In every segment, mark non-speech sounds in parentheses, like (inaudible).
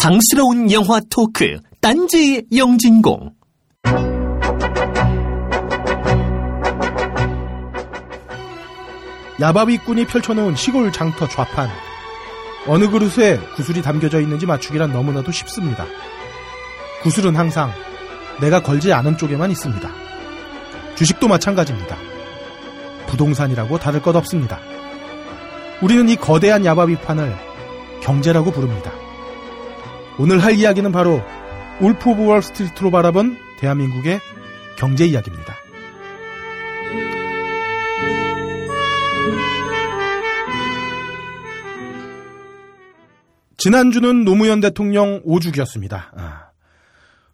장스러운 영화 토크 딴지 영진공 야바위꾼이 펼쳐놓은 시골 장터 좌판. 어느 그릇에 구슬이 담겨져 있는지 맞추기란 너무나도 쉽습니다. 구슬은 항상 내가 걸지 않은 쪽에만 있습니다. 주식도 마찬가지입니다. 부동산이라고 다를 것 없습니다. 우리는 이 거대한 야바위판을 경제라고 부릅니다. 오늘 할 이야기는 바로 울프 오브 월스트리트로 바라본 대한민국의 경제 이야기입니다. 지난주는 노무현 대통령 5주기였습니다. 아,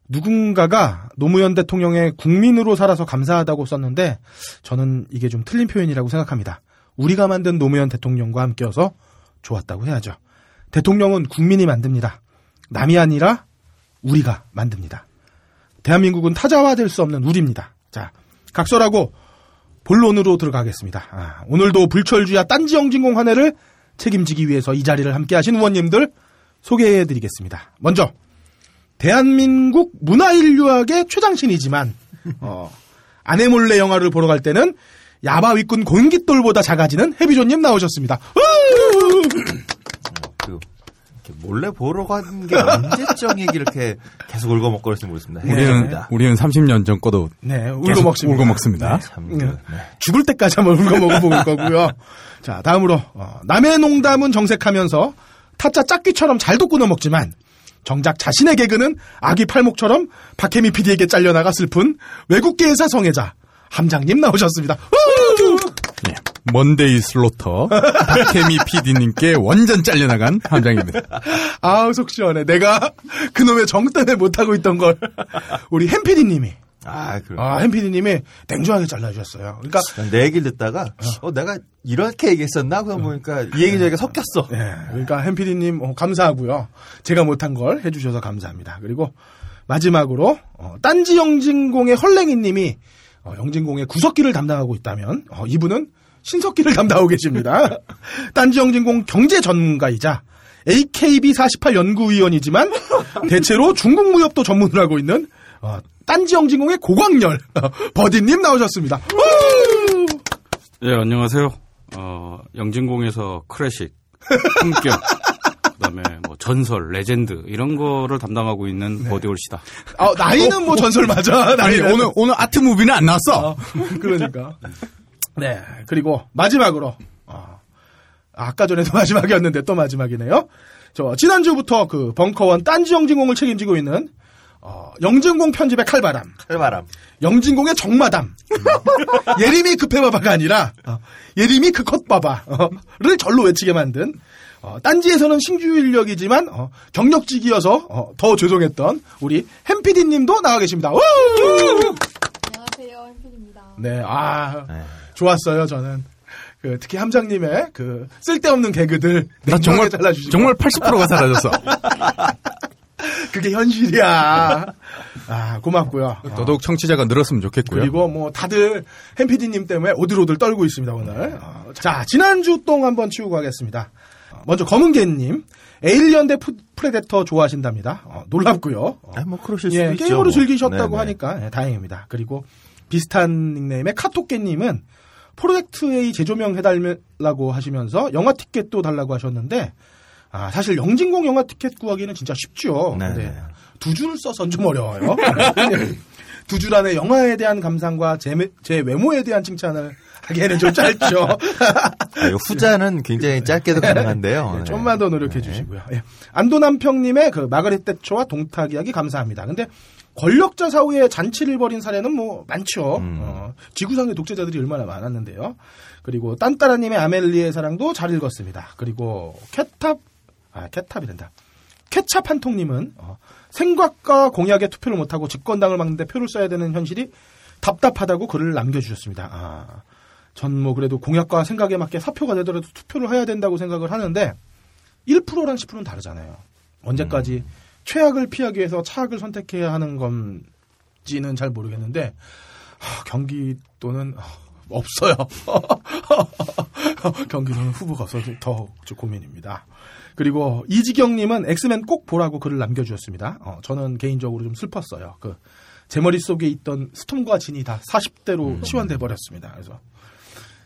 누군가가 노무현 대통령의 국민으로 살아서 감사하다고 썼는데 저는 이게 좀 틀린 표현이라고 생각합니다. 우리가 만든 노무현 대통령과 함께여서 좋았다고 해야죠. 대통령은 국민이 만듭니다. 남이 아니라 우리가 만듭니다. 대한민국은 타자화될 수 없는 우리입니다. 자, 각설하고 본론으로 들어가겠습니다. 아, 오늘도 불철주야 딴지영진공 한 해를 책임지기 위해서 이 자리를 함께 하신 의원님들 소개해 드리겠습니다. 먼저, 대한민국 문화인류학의 최장신이지만, 어, 아내 몰래 영화를 보러 갈 때는 야바 위꾼 공깃돌보다 작아지는 해비조님 나오셨습니다. 몰래 보러 가는 게 언제적이게 이렇게 계속 울고먹거렸는지 모르겠습니다. 네. 우리는. 우리는 30년 전 거도 네, 울고 계속 먹습니다. 울고 먹습니다. 참 그, 네. 네. 죽을 때까지 한번 울고 먹어볼 (laughs) 거고요. 자, 다음으로 어, 남의 농담은 정색하면서 타짜 짝귀처럼 잘도 끊어 먹지만 정작 자신의 개그는 아기 팔목처럼 박혜미 PD에게 잘려나가 슬픈 외국계회사 성애자 함장님 나오셨습니다. 우! 예. 먼데이 슬로터 박혜미 PD님께 완전 잘려나간 함장입니다. 아우 속 시원해. 내가 그놈의 정 때문에 못하고 있던 걸 우리 햄 PD님이 아, 그. 아, 햄 PD님이 냉정하게 잘라주셨어요. 그러니까 내 얘기를 듣다가 어 내가 이렇게 얘기했었나 그러고 보니까 이 얘기 저기가 섞였어. 예, 그러니까 햄피디님 어, 감사하고요. 제가 못한 걸 해주셔서 감사합니다. 그리고 마지막으로 어, 딴지 영진공의 헐랭이님이 어, 영진공의 구석기를 담당하고 있다면 어, 이분은 신석기를 담당하고 계십니다. (laughs) 딴지 영진공 경제 전문가이자 AKB48 연구위원이지만 대체로 중국 무역도 전문을 하고 있는 어, 딴지 영진공의 고광열 어, 버디님 나오셨습니다. 우! 예, 안녕하세요. 어, 영진공에서 클래식, 품격, (laughs) 그다음에 뭐 전설, 레전드 이런 거를 담당하고 있는 버디올시다. 아, 나이는 뭐 전설 맞아. (laughs) 나이는. 오늘 오늘 art movie는 안 나왔어. 어, 그러니까. 네. 그리고 마지막으로 어, 아까 전에도 (laughs) 마지막이었는데 또 마지막이네요. 저 지난주부터 그 벙커원 딴지 영진공을 책임지고 있는 어, 영진공 편집의 칼바람, 칼바람. 영진공의 정마담, (laughs) 예림이 그 패 봐봐가 아니라 어, 예림이 그컷바바를 절로 외치게 만든 어, 딴지에서는 신규 인력이지만 어, 경력직이어서 어, 더 죄송했던 우리 햄피디님도 나와 계십니다. 우! 안녕하세요, 햄필입니다. 네, 아 네. 좋았어요 저는. 그 특히 함장님의 그 쓸데없는 개그들 나 정말 잘라주시고 정말 80%가 사라졌어. (laughs) 그게 현실이야. 아 고맙고요. 더더욱 청취자가 늘었으면 좋겠고요. 그리고 뭐 다들 햄피디님 때문에 오들오들 떨고 있습니다 오늘. 어, 자 지난주 똥 한번 치우고 가겠습니다. 어, 먼저 검은개님 에일리언 대 푸- 프레데터 좋아하신답니다. 어, 놀랍고요. 어, 아, 뭐 그러실 수도 예, 있죠. 게임으로 뭐. 즐기셨다고 네네. 하니까 예, 다행입니다. 그리고 비슷한 닉네임의 카톡개님은 프로젝트 A 재조명 해달라고 하시면서 영화 티켓도 달라고 하셨는데 아, 사실 영진공 영화 티켓 구하기는 진짜 쉽죠. 네네. 근데 두 줄을 써선 좀 어려워요. (laughs) 두 줄 안에 영화에 대한 감상과 제, 메- 제 외모에 대한 칭찬을 하기에는 좀 짧죠. 아, 이 후자는 굉장히 짧게도 가능한데요. 네, 네. 좀만 더 노력해 주시고요. 예. 안도남평님의 그 마가렛 대초와 동탁 이야기 감사합니다. 근데 권력자 사후에 잔치를 벌인 사례는 뭐 많죠. 음. 어, 지구상의 독재자들이 얼마나 많았는데요. 그리고 딴따라님의 아멜리의 사랑도 잘 읽었습니다. 그리고 캣탑 아 캣탑이란다. 케찹 한통님은 어, 생각과 공약에 투표를 못하고 집권당을 막는데 표를 써야 되는 현실이 답답하다고 글을 남겨주셨습니다. 아, 전 뭐 그래도 공약과 생각에 맞게 사표가 되더라도 투표를 해야 된다고 생각을 하는데 1%랑 10%는 다르잖아요. 언제까지 최악을 피하기 위해서 차악을 선택해야 하는 건지는 잘 모르겠는데 하, 경기도는 하, 없어요. (laughs) 경기도는 후보가 없어서 더 고민입니다. 그리고 이지경님은 엑스맨 꼭 보라고 글을 남겨주셨습니다. 어, 저는 개인적으로 좀 슬펐어요. 그 제 머릿속에 있던 스톰과 진이 다 40대로 치환돼 버렸습니다. 그래서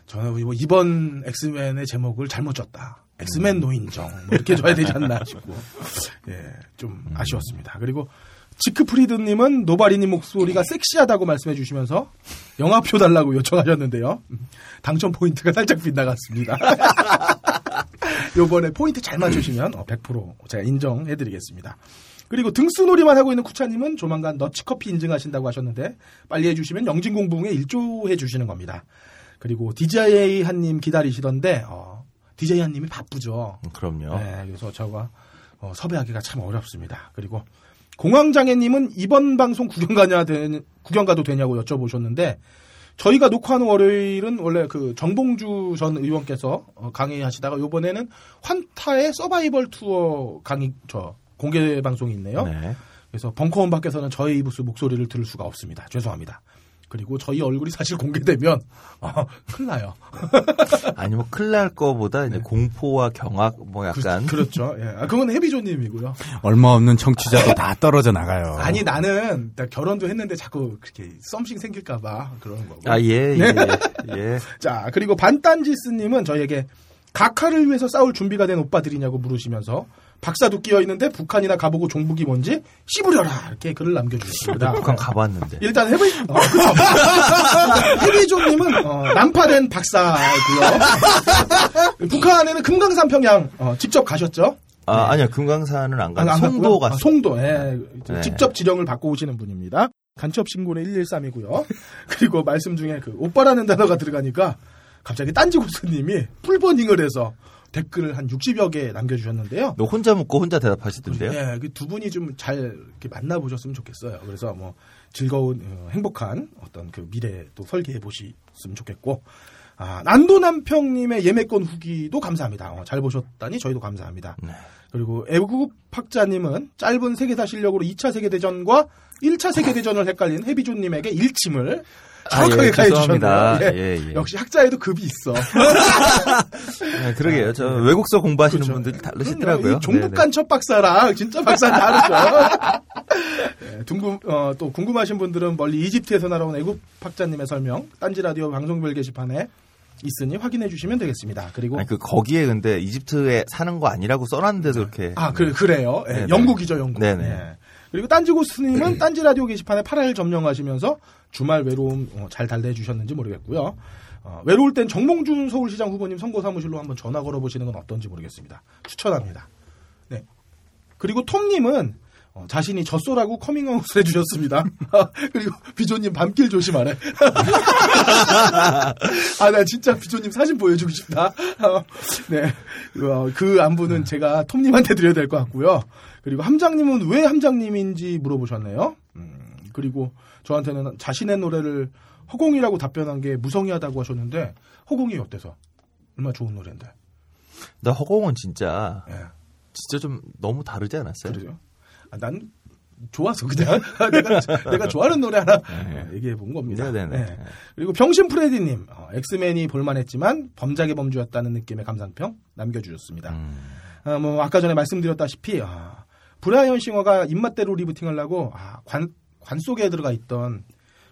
저는 뭐 이번 엑스맨의 제목을 잘못 줬다. 엑스맨 노인정 뭐 이렇게 줘야 되지 않나 싶고 (laughs) 예, 좀 아쉬웠습니다. 그리고 지크프리드님은 노바리님 목소리가 섹시하다고 말씀해 주시면서 영화표 달라고 요청하셨는데요. 음, 당첨 포인트가 살짝 빗나갔습니다. (laughs) 요번에 포인트 잘 맞추시면 어, 100% 제가 인정해 드리겠습니다. 그리고 등수놀이만 하고 있는 쿠차님은 조만간 너치커피 인증하신다고 하셨는데 빨리 해주시면 영진공부에 일조해 주시는 겁니다. 그리고 DJ 한님 기다리시던데 어, DJ 한님이 바쁘죠. 음, 그럼요. 네, 그래서 저가 어, 섭외하기가 참 어렵습니다. 그리고 공황장애님은 이번 방송 구경 가냐 되, 구경 가도 되냐고 여쭤보셨는데 저희가 녹화하는 월요일은 원래 그 정봉주 전 의원께서 어, 강의하시다가 요번에는 환타의 서바이벌 투어 강의 저 공개 방송이 있네요. 네. 그래서 벙커원 밖에서는 저희 부스 목소리를 들을 수가 없습니다. 죄송합니다. 그리고 저희 얼굴이 사실 공개되면 어, 큰일 나요. (laughs) 아니 뭐 큰일 날 거보다 이제 공포와 경악 뭐 약간 그, 렇죠 예. 아, 그건 해비조님이고요. 얼마 없는 청취자도 다 떨어져 나가요. 아니 나는 나 결혼도 했는데 자꾸 그렇게 썸씽 생길까봐 그러는 거고. 아, 예, 예, 예. 예. (laughs) 자 그리고 반딴지스님은 저에게 각하를 위해서 싸울 준비가 된 오빠들이냐고 물으시면서 박사도 끼어 있는데 북한이나 가보고 종북이 뭔지 씹으려라 이렇게 글을 남겨주셨습니다. 북한 가봤는데. 일단 해비 어. (laughs) 해비조님은 어, 난파된 박사고요. (laughs) 북한에는 금강산 평양 어, 직접 가셨죠? 아, 아니요. 금강산은 안 안- 가고 안 송도 갔고요? 아, 갔어요. 송도, 예. 네. 직접 지령을 받고 오시는 분입니다. 간첩 신고는 113이고요. (laughs) 그리고 말씀 중에 그 오빠라는 단어가 들어가니까 갑자기 딴지고스님이 풀버닝을 해서 댓글을 한 60여 개 남겨주셨는데요. 너 혼자 묻고 혼자 대답하시던데요? 예, 그두 분이 좀 잘 만나보셨으면 좋겠어요. 그래서 뭐 즐거운 어, 행복한 어떤 그 미래도 설계해 보셨으면 좋겠고, 아 난도 남평님의 예매권 후기도 감사합니다. 어, 잘 보셨다니 저희도 감사합니다. 네. 그리고 애국학자님은 짧은 세계사 실력으로 2차 세계대전과 1차 세계대전을 헷갈린 해비조님에게 일침을 정확하게 아, 예, 가해주셨네요. 죄송합니다. 예. 예, 예. 역시 학자에도 급이 있어. 네, (laughs) 그러게요. 저 외국서 공부하시는 그렇죠. 분들이. 다르시더라고요. 이 종북. 간첩 박사랑 진짜 박사는 다르죠. (laughs) 네, 궁금, 어, 또 궁금하신 분들은 멀리 이집트에서 날아온 애국 학자님의 설명 딴지 라디오 방송별 게시판에 있으니 확인해 주시면 되겠습니다. 그리고 아니, 그 거기에 근데 이집트에 사는 거 아니라고 써놨는데도 이렇게 아 그래 그래요. 예, 네네. 영국이죠 영국. 네네. 예. 그리고 딴지고 스님은 딴지 라디오 게시판에 8알 점령하시면서 주말 외로움 어, 잘 달래 주셨는지 모르겠고요. 어, 외로울 땐 정몽준 서울시장 후보님 선거 사무실로 한번 전화 걸어보시는 건 어떤지 모르겠습니다. 추천합니다. 네. 그리고 톰님은 어, 자신이 젖소라고 커밍아웃을 해주셨습니다. (laughs) 그리고 비조님 밤길 조심하래. (laughs) 아, 나 진짜 비조님 사진 보여주고 싶다. 어, (laughs) 네. 어, 그 안부는 제가 톰님한테 드려야 될 것 같고요. 그리고 함장님은 왜 함장님인지 물어보셨네요. 음, 그리고 저한테는 자신의 노래를 허공이라고 답변한 게 무성의하다고 하셨는데, 허공이 어때서? 얼마나 좋은 노래인데. 나 허공은 진짜 예. 진짜 좀 너무 다르지 않았어요? 그러죠. 아, 난 좋아서 그냥 (laughs) 내가 내가 좋아하는 노래 하나 얘기해 본 겁니다. 네네네. 네. 그리고 병신 프레디님 어, 엑스맨이 볼만했지만 범작의 범주였다는 느낌의 감상평 남겨주셨습니다. 음. 아, 뭐 아까 전에 말씀드렸다시피 아, 브라이언 싱어가 입맛대로 리부팅을 하고 아, 관, 관 속에 들어가 있던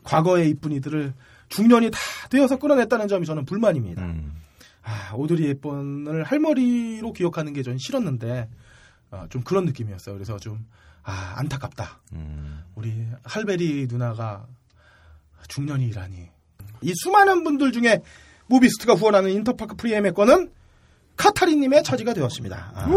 과거의 이쁜이들을 중년이 다 되어서 끌어냈다는 점이 저는 불만입니다. 음. 아, 오드리 헵번을 할머니로 기억하는 게 전 싫었는데 어, 좀 그런 느낌이었어요. 그래서 좀 아, 안타깝다. 음. 우리 할베리 누나가 중년이라니. 이 수많은 분들 중에 무비스트가 후원하는 인터파크 프리예매권은 카타리님의 차지가 되었습니다. 아.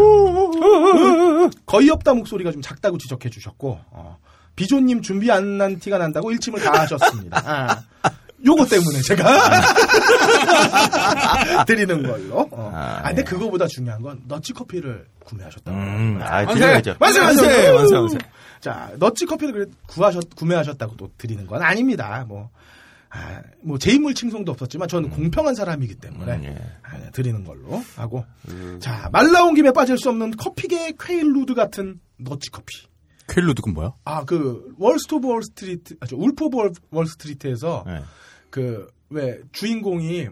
거의 없다 목소리가 좀 작다고 지적해 주셨고 어, 비조님 준비 안 한 티가 난다고 일침을 가하셨습니다. 아. (laughs) 요거 때문에 제가 (laughs) 드리는 걸로. 어. 아, 아, 근데 예. 그거보다 중요한 건 더치 커피를 구매하셨다고. 음. 아! 드려야죠. 만세! 만세! 만세! 만세! 자, 더치 커피를 구하셨, 구매하셨다고 또 드리는 건 아닙니다. 뭐, 아, 뭐, 제 인물 칭송도 없었지만 저는 공평한 사람이기 때문에 음, 예. 아, 드리는 걸로 하고. 자, 말 나온 김에 빠질 수 없는 커피계 퀘일루드 같은 더치 커피. 퀘일루드가 뭐야? 아, 그, 월스트 오브 월스트리트, 아, 저, 울프 오브 월- 월스트리트에서 네. 그 왜 주인공이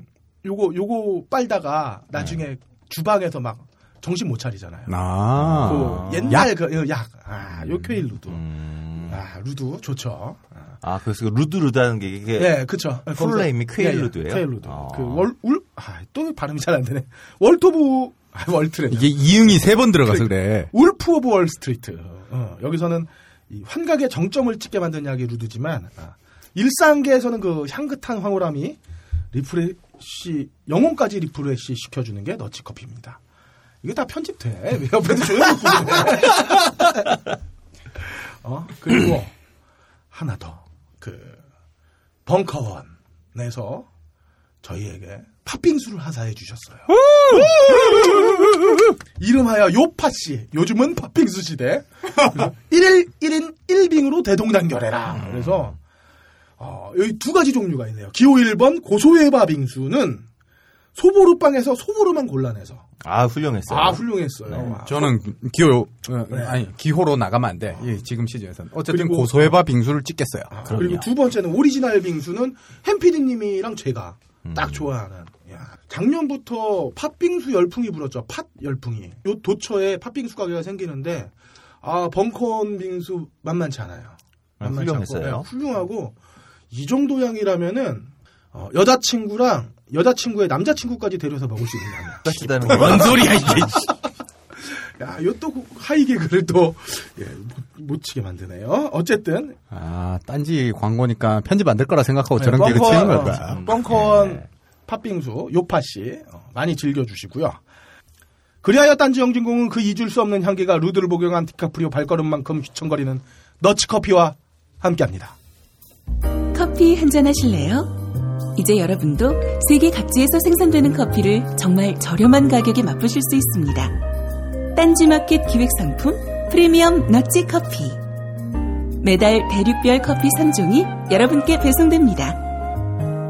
요거 요거 빨다가 나중에 주방에서 막 정신 못 차리잖아요. 아. 그 옛날 그 약. 아, 요 퀘일 루드. 음. 아, 루드 좋죠. 아, 그래서 그 루드 루드하는 게 이게 예, 그쵸. full name이 거기서- 퀘일 루드예요? 예, 예, 퀘일 루드. 아. 그 월, 울, 아, 또 발음이 잘 안 되네. 월토브, 아, 월트래. 이게 이응이 세 번 들어가서 그래. 울프 오브 월스트리트. 어, 여기서는 이 환각의 정점을 찍게 만든 약이 루드지만 아, 일상계에서는 그 향긋한 황홀함이 refresh 영혼까지 refresh 시켜주는 게 더치 커피입니다. 이게 다 편집돼. (laughs) 왜 옆에서 조용히. (laughs) 어 그리고 하나 더 그 벙커원에서 저희에게 팥빙수를 하사해 주셨어요. (laughs) 이름하여 요파씨. 요즘은 팥빙수 시대. 1일 1인 1빙으로 대동단결해라. 그래서 어, 여기 두 가지 종류가 있네요. 기호 1번 고소해봐 빙수는 소보루빵에서 소보루만 골라내서 아, 훌륭했어요. 아 훌륭했어요. 아, 저는 기호 어, 아니 기호로 나가면 안 돼. 예, 지금 시즌에서는 어쨌든 고소해봐 빙수를 찍겠어요. 아, 그리고 두 번째는 오리지널 빙수는 햄피디님이랑 제가 딱 좋아하는. 야, 작년부터 팥빙수 열풍이 불었죠. 팥 열풍이. 요 도처에 팥빙수 가게가 생기는데 아 벙커원 빙수 만만치 않아요. 아, 만만치 훌륭했어요? 않고, 네, 훌륭하고 이 정도 향이라면은 어, 여자친구랑 여자친구의 남자친구까지 데려서 먹을 수 있는 거. (laughs) (laughs) 뭔 소리야 이게. 야, 이것도 하이 개그를 또 예, 못, 못 치게 만드네요. 어쨌든 아, 딴지 광고니까 편집 안 될 거라 생각하고 네, 저런 개그 벙커원, 치는 어, 걸까? 벙커원 팥빙수 요파씨 어, 많이 즐겨주시고요. 그리하여 딴지 영진공은 그 잊을 수 없는 향기가 루드를 복용한 디카프리오 발걸음만큼 휘청거리는 너치커피와 함께합니다. 커피 한잔 하실래요? 이제 여러분도 세계 각지에서 생산되는 커피를 정말 저렴한 가격에 맛보실 수 있습니다. 딴지마켓 기획상품 프리미엄 너치 커피. 매달 대륙별 커피 3종이 여러분께 배송됩니다.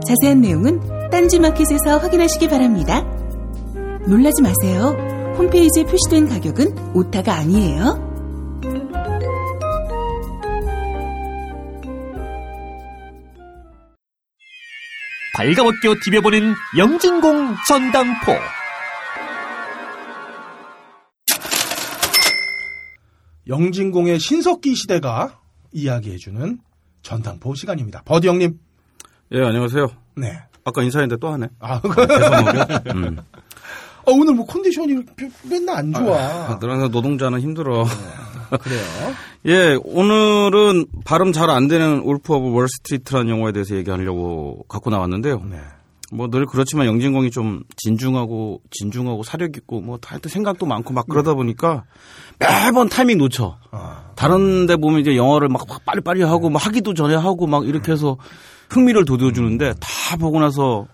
자세한 내용은 딴지마켓에서 확인하시기 바랍니다. 놀라지 마세요. 홈페이지에 표시된 가격은 오타가 아니에요. 발가벗겨 디벼보는 영진공 전당포. 영진공의 신석기 시대가 이야기해주는 전당포 시간입니다. 버디 형님. 예 안녕하세요. 네. 아까 인사했는데 또 하네. 아, 음. 어, 오늘 뭐 컨디션이 맨날 안 좋아. 아, 늙어서 노동자는 힘들어. 그래요. (laughs) 예, 오늘은 발음 잘 안 되는 울프 오브 월스트리트라는 영화에 대해서 얘기하려고 갖고 나왔는데요. 네. 뭐 늘 그렇지만 영진공이 좀 진중하고 진중하고 사려 있고 뭐 하여튼 생각도 많고 막 그러다 보니까 매번 타이밍 놓쳐. 아, 다른 데 보면 이제 영어를 막 빨리빨리 하고 막 하기도 전에 하고 막 이렇게 해서 흥미를 돋워주는데 다 보고 나서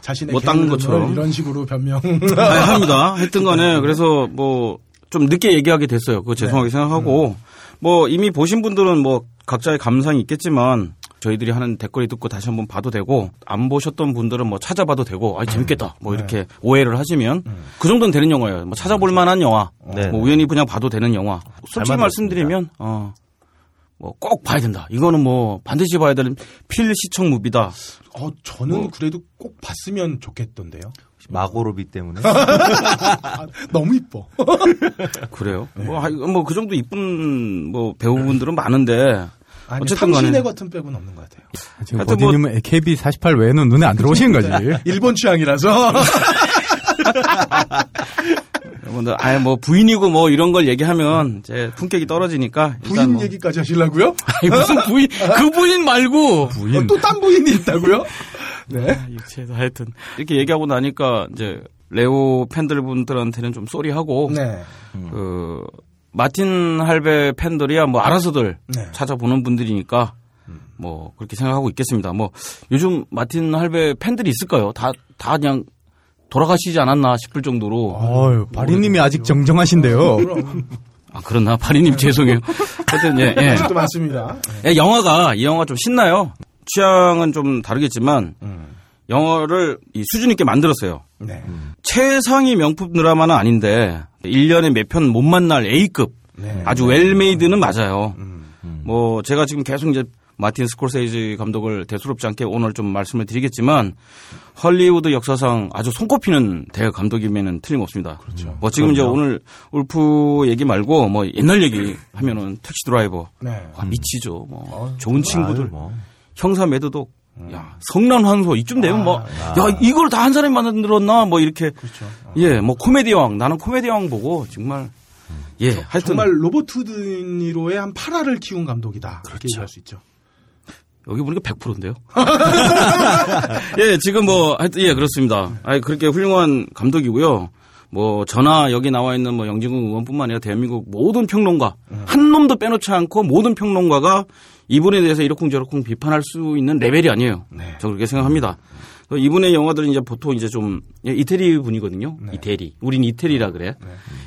자신의 뭐딴 개인을 것처럼. 이런 식으로 변명. (laughs) 아니, 합니다. 하여튼 간에 그래서 뭐 좀 늦게 얘기하게 됐어요. 그거 죄송하게 생각하고 뭐 이미 보신 분들은 뭐 각자의 감상이 있겠지만 저희들이 하는 댓글이 듣고 다시 한번 봐도 되고 안 보셨던 분들은 뭐 찾아봐도 되고 아 재밌겠다 뭐 이렇게 오해를 하시면 그 정도는 되는 영화예요. 뭐 찾아볼 만한 영화. 네. 뭐 우연히 그냥 봐도 되는 영화. 솔직히 잘 말씀드리면 어. 뭐꼭 봐야 된다. 이거는 뭐 반드시 봐야 되는 필시청 무비다. 어, 저는 뭐. 그래도 꼭 봤으면 좋겠던데요. 마고로비 때문에. (laughs) 아, 너무 이뻐. (laughs) 그래요? 뭐그 정도 이쁜 뭐 배우분들은 많은데 아니, 어쨌든 간에. 당신의 같은 백은 없는 것 같아요. 지금 하여튼 뭐- 버디님은 AKB48 외에는 눈에 안 들어오시는 거지. (laughs) 일본 취향이라서. (laughs) 여러분들 아예 뭐 부인이고 뭐 이런 걸 얘기하면 이제 품격이 떨어지니까 일단 부인 뭐. 얘기까지 하시려고요? (laughs) 아니 무슨 부인 그 부인 말고 부인 어, 또딴 부인이 있다고요? 네. 육체에서 하여튼 이렇게 얘기하고 나니까 이제 레오 팬들 분들한테는 좀 쏘리하고 네. 그 마틴 할배 팬들이야 뭐 알아서들 네. 찾아보는 분들이니까 뭐 그렇게 생각하고 있겠습니다. 뭐 요즘 마틴 할배 팬들이 있을까요? 다 다 그냥 돌아가시지 않았나 싶을 정도로 어유, 바리님이 아직 정정하신데요. 그럼. 아 그렇나 바리님 죄송해요. 하여튼 예, 예. 또 많습니다. 예, 영화가 이 영화 좀 신나요. 취향은 좀 다르겠지만 영화를 이 수준 있게 만들었어요. 네. 최상위 명품 드라마는 아닌데 1년에 몇 편 못 만날 A급 네. 아주 well-made는 맞아요. 음. 뭐 제가 지금 계속 이제 마틴 스콜세이지 감독을 대수롭지 않게 오늘 좀 말씀을 드리겠지만 헐리우드 역사상 아주 손꼽히는 대 감독임은 틀림없습니다. 그렇죠. 뭐 지금 이제 오늘 울프 얘기 말고 뭐 옛날 얘기 하면은 택시 드라이버 네. 와, 미치죠. 뭐 좋은 친구들 아유, 뭐. 형사 매드독 야 성난 황소 이쯤 되면 뭐야 이걸 다 한 사람이 만들었나 뭐 이렇게 예뭐 코미디 왕 나는 코미디 왕 보고 정말 예 하여튼 정말 로버트 드니로의 한 8할을 키운 감독이다. 그렇게 얘기할 수 있죠. 여기 보니까 100%인데요. (laughs) 예, 지금 뭐, 하여튼, 예, 그렇습니다. 아 그렇게 훌륭한 감독이고요. 뭐, 전화 여기 나와 있는 뭐 영진국 의원뿐만 아니라 대한민국 모든 평론가, 한 놈도 빼놓지 않고 모든 평론가가 이분에 대해서 이러쿵저러쿵 비판할 수 있는 레벨이 아니에요. 저 그렇게 생각합니다. 이분의 영화들은 이제 보통 이제 좀 예, 이태리 분이거든요. 이태리. 우린 이태리라 그래.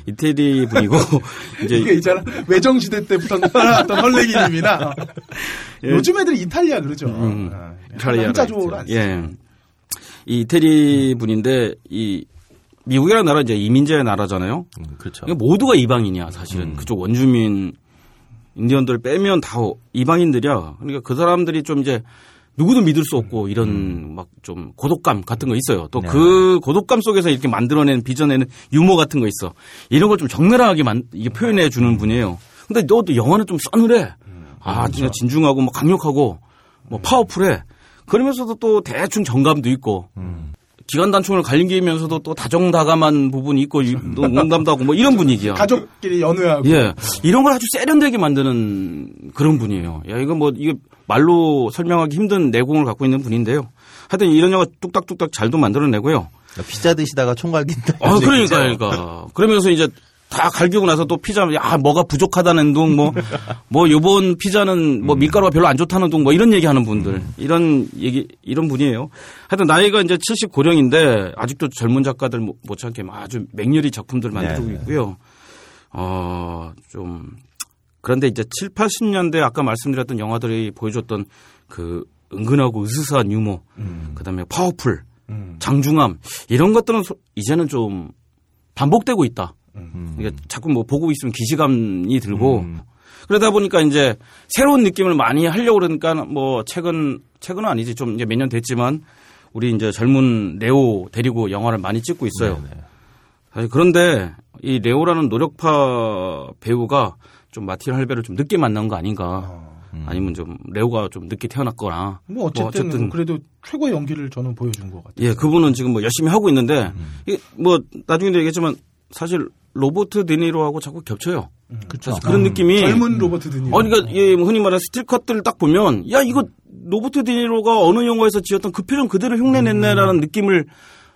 이태리 분이고 (laughs) 이제 이게 있잖아. 외정 시대 때부터 나왔던 헐레기님이나 (laughs) 요즘 애들이 이탈리아 그러죠. 아, 음. 이탈리아라 한자조를 안 했죠. 예. 이 이태리 분인데 이 미국이라는 나라 이제 이민자의 나라잖아요. 음, 그렇죠. 모두가 이방인이야 사실은 그쪽 원주민 인디언들 빼면 다 이방인들이야. 그러니까 그 사람들이 좀 이제 누구도 믿을 수 없고 이런 막좀 고독감 같은 거 있어요. 또그 고독감 속에서 이렇게 만들어낸 빚어내는 유머 같은 거 있어. 이런 걸 좀 적나라하게 만, 이게 표현해 주는 분이에요. 근데 너도 영화는 좀 싸늘해. 아, 진짜 진중하고 뭐 강력하고 뭐 파워풀해. 그러면서도 또 대충 정감도 있고. 기관 단총을 갈림기면서도 또 다정다감한 부분이 있고 이- 또 (laughs) 농담도 하고 뭐 이런 분위기야. 가족끼리 연애하고 예. 이런 걸 아주 세련되게 만드는 그런 분이에요. 야, 이거 뭐, 이게 말로 설명하기 힘든 내공을 갖고 있는 분인데요. 하여튼 이런 영화 뚝딱뚝딱 잘도 만들어내고요. 피자 드시다가 총 갈긴다. 아, 그러니까, 그러니까. (laughs) 그러면서 이제 다 갈기고 나서 또 피자, 야, 뭐가 부족하다는 둥, 뭐, 뭐, 요번 피자는 뭐 밀가루가 별로 안 좋다는 둥, 뭐 이런 얘기 하는 분들. 이런 얘기, 이런 분이에요. 하여튼 나이가 이제 79령인데 아직도 젊은 작가들 못- 못지않게 아주 맹렬히 작품들 만들고 네, 네. 있고요. 어, 좀. 그런데 이제 7, 80년대 아까 말씀드렸던 영화들이 보여줬던 그 은근하고 으스스한 유머, 그 다음에 파워풀, 장중함, 이런 것들은 소- 이제는 좀 반복되고 있다. 그러니까 자꾸 뭐 보고 있으면 기시감이 들고 그러다 보니까 이제 새로운 느낌을 많이 하려고 그러니까 뭐 최근 최근은 아니지 좀 이제 몇 년 됐지만 우리 이제 젊은 레오 데리고 영화를 많이 찍고 있어요. 사실 그런데 이 레오라는 노력파 배우가 좀 마틴 할배를 좀 늦게 만난 거 아닌가. 아니면 좀 레오가 좀 늦게 태어났거나. 뭐 어쨌든, 그래도 최고의 연기를 저는 보여준 것 같아요. 예, 그분은 지금 뭐 열심히 하고 있는데 이게 뭐 나중에도 얘기했지만 사실 로버트 드니로하고 자꾸 겹쳐요. 그렇죠. 그런 느낌이 젊은 로버트 드니로. 어, 그러니까 예, 뭐 흔히 말하는 still cut들을 딱 보면 야 이거 로버트 드니로가 어느 영화에서 지었던 그 표정 그대로 흉내냈네라는 느낌을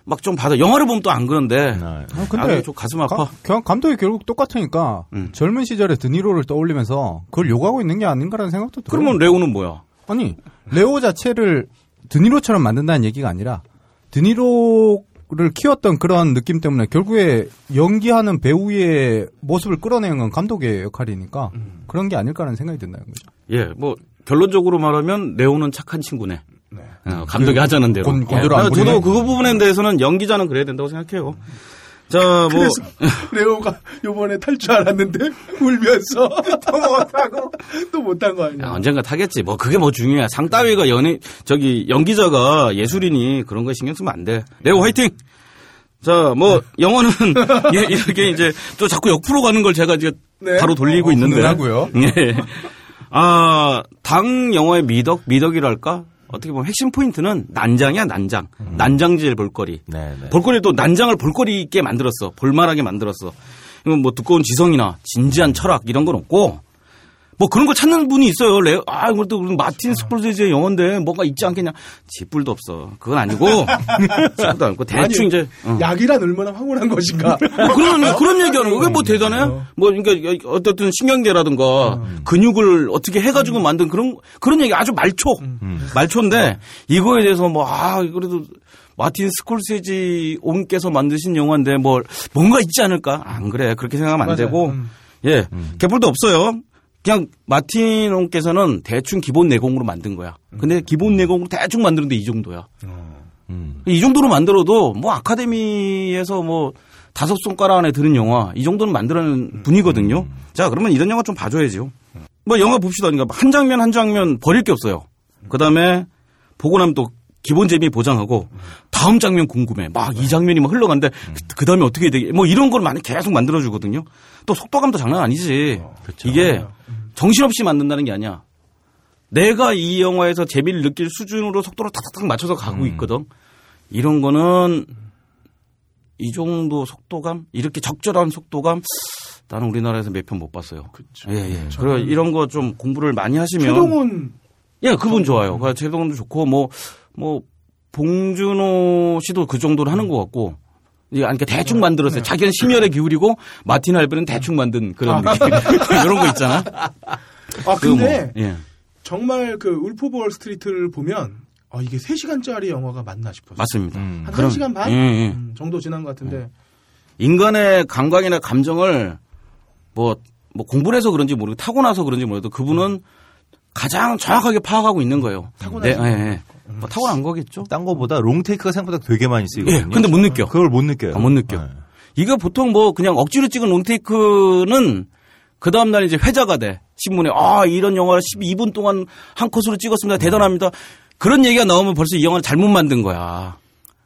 막 좀 받아. 영화를 보면 또 안 그런데. 네. 아, 아, 근데 좀 가슴 아파. 가- 경- 감독이 결국 똑같으니까 음. 젊은 시절에 드니로를 떠올리면서 그걸 요구하고 있는 게 아닌가라는 생각도 들어요. 그러면 레오는 뭐야? 아니 레오 자체를 드니로처럼 만든다는 얘기가 아니라 드니로 를 키웠던 그런 느낌 때문에 결국에 연기하는 배우의 모습을 끌어내는 건 감독의 역할이니까 그런 게 아닐까라는 생각이 든다는 거죠. 예, 뭐 결론적으로 말하면 레오는 착한 친구네. 어, 감독이 하자는 대로. 곤- 곤두를 예. 저도 그 부분에 대해서는 연기자는 그래야 된다고 생각해요. 자, 뭐 레오가 요번에 탈 줄 알았는데 울면서 (laughs) 또 못하고 또 못한 거 아니야. 야, 언젠가 타겠지. 뭐 그게 뭐 중요해. 상 따위가 연예 저기 연기자가 예술인이 그런 거 신경 쓰면 안 돼. 레오 화이팅. 자, 뭐 영화는 (laughs) 예, 이렇게 이제 또 자꾸 역으로 가는 걸 제가 이제 네. 바로 돌리고 있는데. 훈훈하고요. 예. 아, 당 영화의 미덕, 미덕이랄까? 어떻게 보면 핵심 포인트는 난장이야, 난장. 난장질 볼거리. 네, 네. 볼거리도 난장을 볼거리 있게 만들었어. 볼만하게 만들었어. 이건 뭐 두꺼운 지성이나 진지한 철학 이런 건 없고 뭐 그런 걸 찾는 분이 있어요. 레, 아, 이것도 무슨 마틴 스콜세지의 영화인데 뭐가 있지 않겠냐. 지뿔도 없어. 그건 아니고. (laughs) 지뿔도 않고 대충 이제. 어. 약이란 얼마나 황홀한 것인가. 뭐 그런 (laughs) 그런 얘기 하는 거. 그게 뭐 대단해? 뭐 그러니까 어떻든 신경계라든가 근육을 어떻게 해가지고 만든 그런 그런 얘기 아주 말초 말초인데 이거에 대해서 뭐 아 그래도 마틴 스콜세지 옹께서 만드신 영화인데 뭐 뭔가 있지 않을까? 안 그래 그렇게 생각하면 안 맞아요. 되고 음. 예 개뿔도 없어요. 그냥 마틴 옹께서는 대충 기본 내공으로 만든 거야. 근데 기본 내공으로 대충 만드는데 이 정도야. 음. 이 정도로 만들어도 뭐 아카데미에서 뭐 다섯 손가락 안에 드는 영화 이 정도는 만들어낸 분이거든요. 자 그러면 이런 영화 좀 봐줘야죠. 뭐 영화 봅시다. 그러니까 한 장면 한 장면 버릴 게 없어요. 그 다음에 보고 나면 또 기본 재미 보장하고 다음 장면 궁금해. 막 이 장면이 막 흘러가는데 그 다음에 어떻게 되게 뭐 이런 걸 많이 계속 만들어 주거든요. 또 속도감도 장난 아니지. 이게 정신없이 만든다는 게 아니야. 내가 이 영화에서 재미를 느낄 수준으로 속도를 탁탁탁 맞춰서 가고 있거든. 이런 거는 이 정도 속도감, 이렇게 적절한 속도감, 나는 우리나라에서 몇 편 못 봤어요. 그쵸. 예, 예. 그래 이런 거 좀 공부를 많이 하시면 최동훈 예, 그분 좋아요. 그 최동훈도 좋고 뭐 뭐 봉준호 씨도 그 정도로 하는 것 같고. 예, 그러니까 대충 만들었어요. 자기는 심혈에 기울이고 마틴 할배는 대충 만든 그런 느낌. (laughs) 이런 거 있잖아. 아그 뭐, 근데 예. 정말 그 울프 오브 월스트리트를 보면 아 이게 3시간짜리 영화가 맞나 싶었어요. 맞습니다. 음. 한 그럼- 1시간 반 예, 예. 음, 정도 지난 것 같은데 인간의 감각이나 감정을 뭐, 뭐 공부를 해서 그런지 모르고 타고나서 그런지 몰라도 그분은 가장 정확하게 파악하고 있는 거예요. 타고나서 네, 예, 예. 뭐 타고난 거겠죠. 딴 거보다 롱테이크가 생각보다 되게 많이 쓰이거든요. 예, 근데 못 느껴. 그걸 못 느껴요. 아, 못 느껴. 네. 이거 보통 뭐 그냥 억지로 찍은 롱테이크는 그 다음날 이제 회자가 돼. 신문에, 아, 이런 영화를 12분 동안 한 컷으로 찍었습니다. 대단합니다. 그런 얘기가 나오면 벌써 이 영화를 잘못 만든 거야.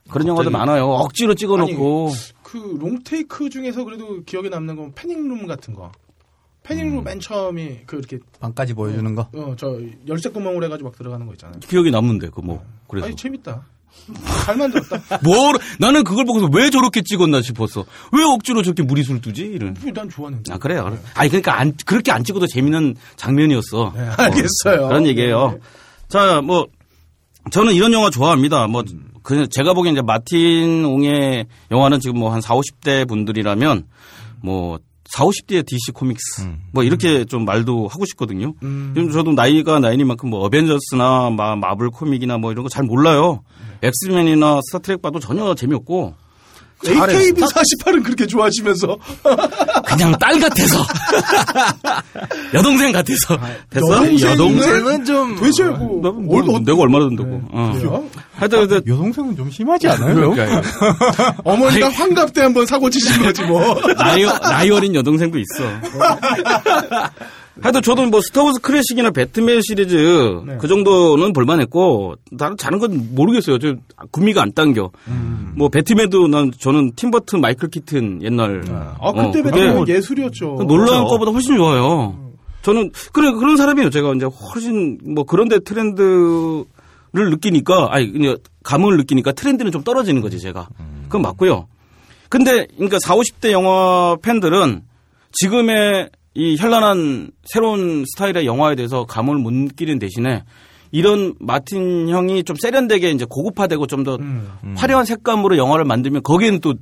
그런 영화도 많아요. 억지로 찍어놓고. 그 롱테이크 중에서 그래도 기억에 남는 건 패닝룸 같은 거. 패닝룸 맨 처음이 그 이렇게 방까지 보여주는 거. 어 저 열쇠 구멍으로 해가지고 막 들어가는 거 있잖아요. 기억이 남는데, 그 뭐. 그래서. 아니 재밌다. 잘 만들었다. (laughs) 뭐, 나는 그걸 보고서 왜 저렇게 찍었나 싶었어. 왜 억지로 저렇게 무리수를 두지? 이런. 난 좋았는데. 아, 그래요. 그래. 아니, 그러니까 안, 그렇게 안 찍어도 재밌는 장면이었어. 네, 알겠어요. 어, 그런 얘기예요. 자, 뭐, 저는 이런 영화 좋아합니다. 뭐, 그, 제가 보기엔 이제 마틴 옹의 영화는 지금 뭐 한 4, 50대 분들이라면 뭐, 4, 50대의 DC 코믹스. 뭐 이렇게 좀 말도 하고 싶거든요. 음. 지금 저도 나이가 나이니만큼 뭐 어벤져스나 마, 마블 코믹이나 뭐 이런 거 잘 몰라요. 엑스맨이나 스타트렉 봐도 전혀 재미없고 AKB48은 그렇게 좋아하시면서 (laughs) 그냥 딸 같아서 (laughs) 여동생 같아서 됐어? 여동생은 여동생은 좀 도대체 뭐 나- 뭘, 뭘 내가 얼마나 든다고. 어. 그래요? 하여튼 근데 여동생은 좀 심하지 않아요? (laughs) 어머니가 환갑 때 한번 사고 치신 거지 뭐. 나이, 나이 어린 여동생도 있어. 하여튼 저도 뭐 스타워즈 클래식이나 배트맨 시리즈 네. 그 정도는 볼만했고 다른 다른 건 모르겠어요. 저 구미가 안 당겨. 뭐 배트맨도 난 저는 팀버튼 마이클 키튼 옛날 아 그때 어, 배트맨 그게 예술이었죠. 놀라운 그렇죠. 거보다 훨씬 좋아요. 저는 그래 그런 사람이에요. 제가 이제 훨씬 뭐 그런데 트렌드를 느끼니까 아니 그냥 감흥을 느끼니까 트렌드는 좀 떨어지는 거지 제가. 그건 맞고요. 근데 그러니까 4, 50대 영화 팬들은 지금의 이 현란한 새로운 스타일의 영화에 대해서 감흥을 못 느끼는 대신에 이런 마틴 형이 좀 세련되게 이제 고급화되고 좀더 음. 화려한 색감으로 영화를 만들면 거기에는 또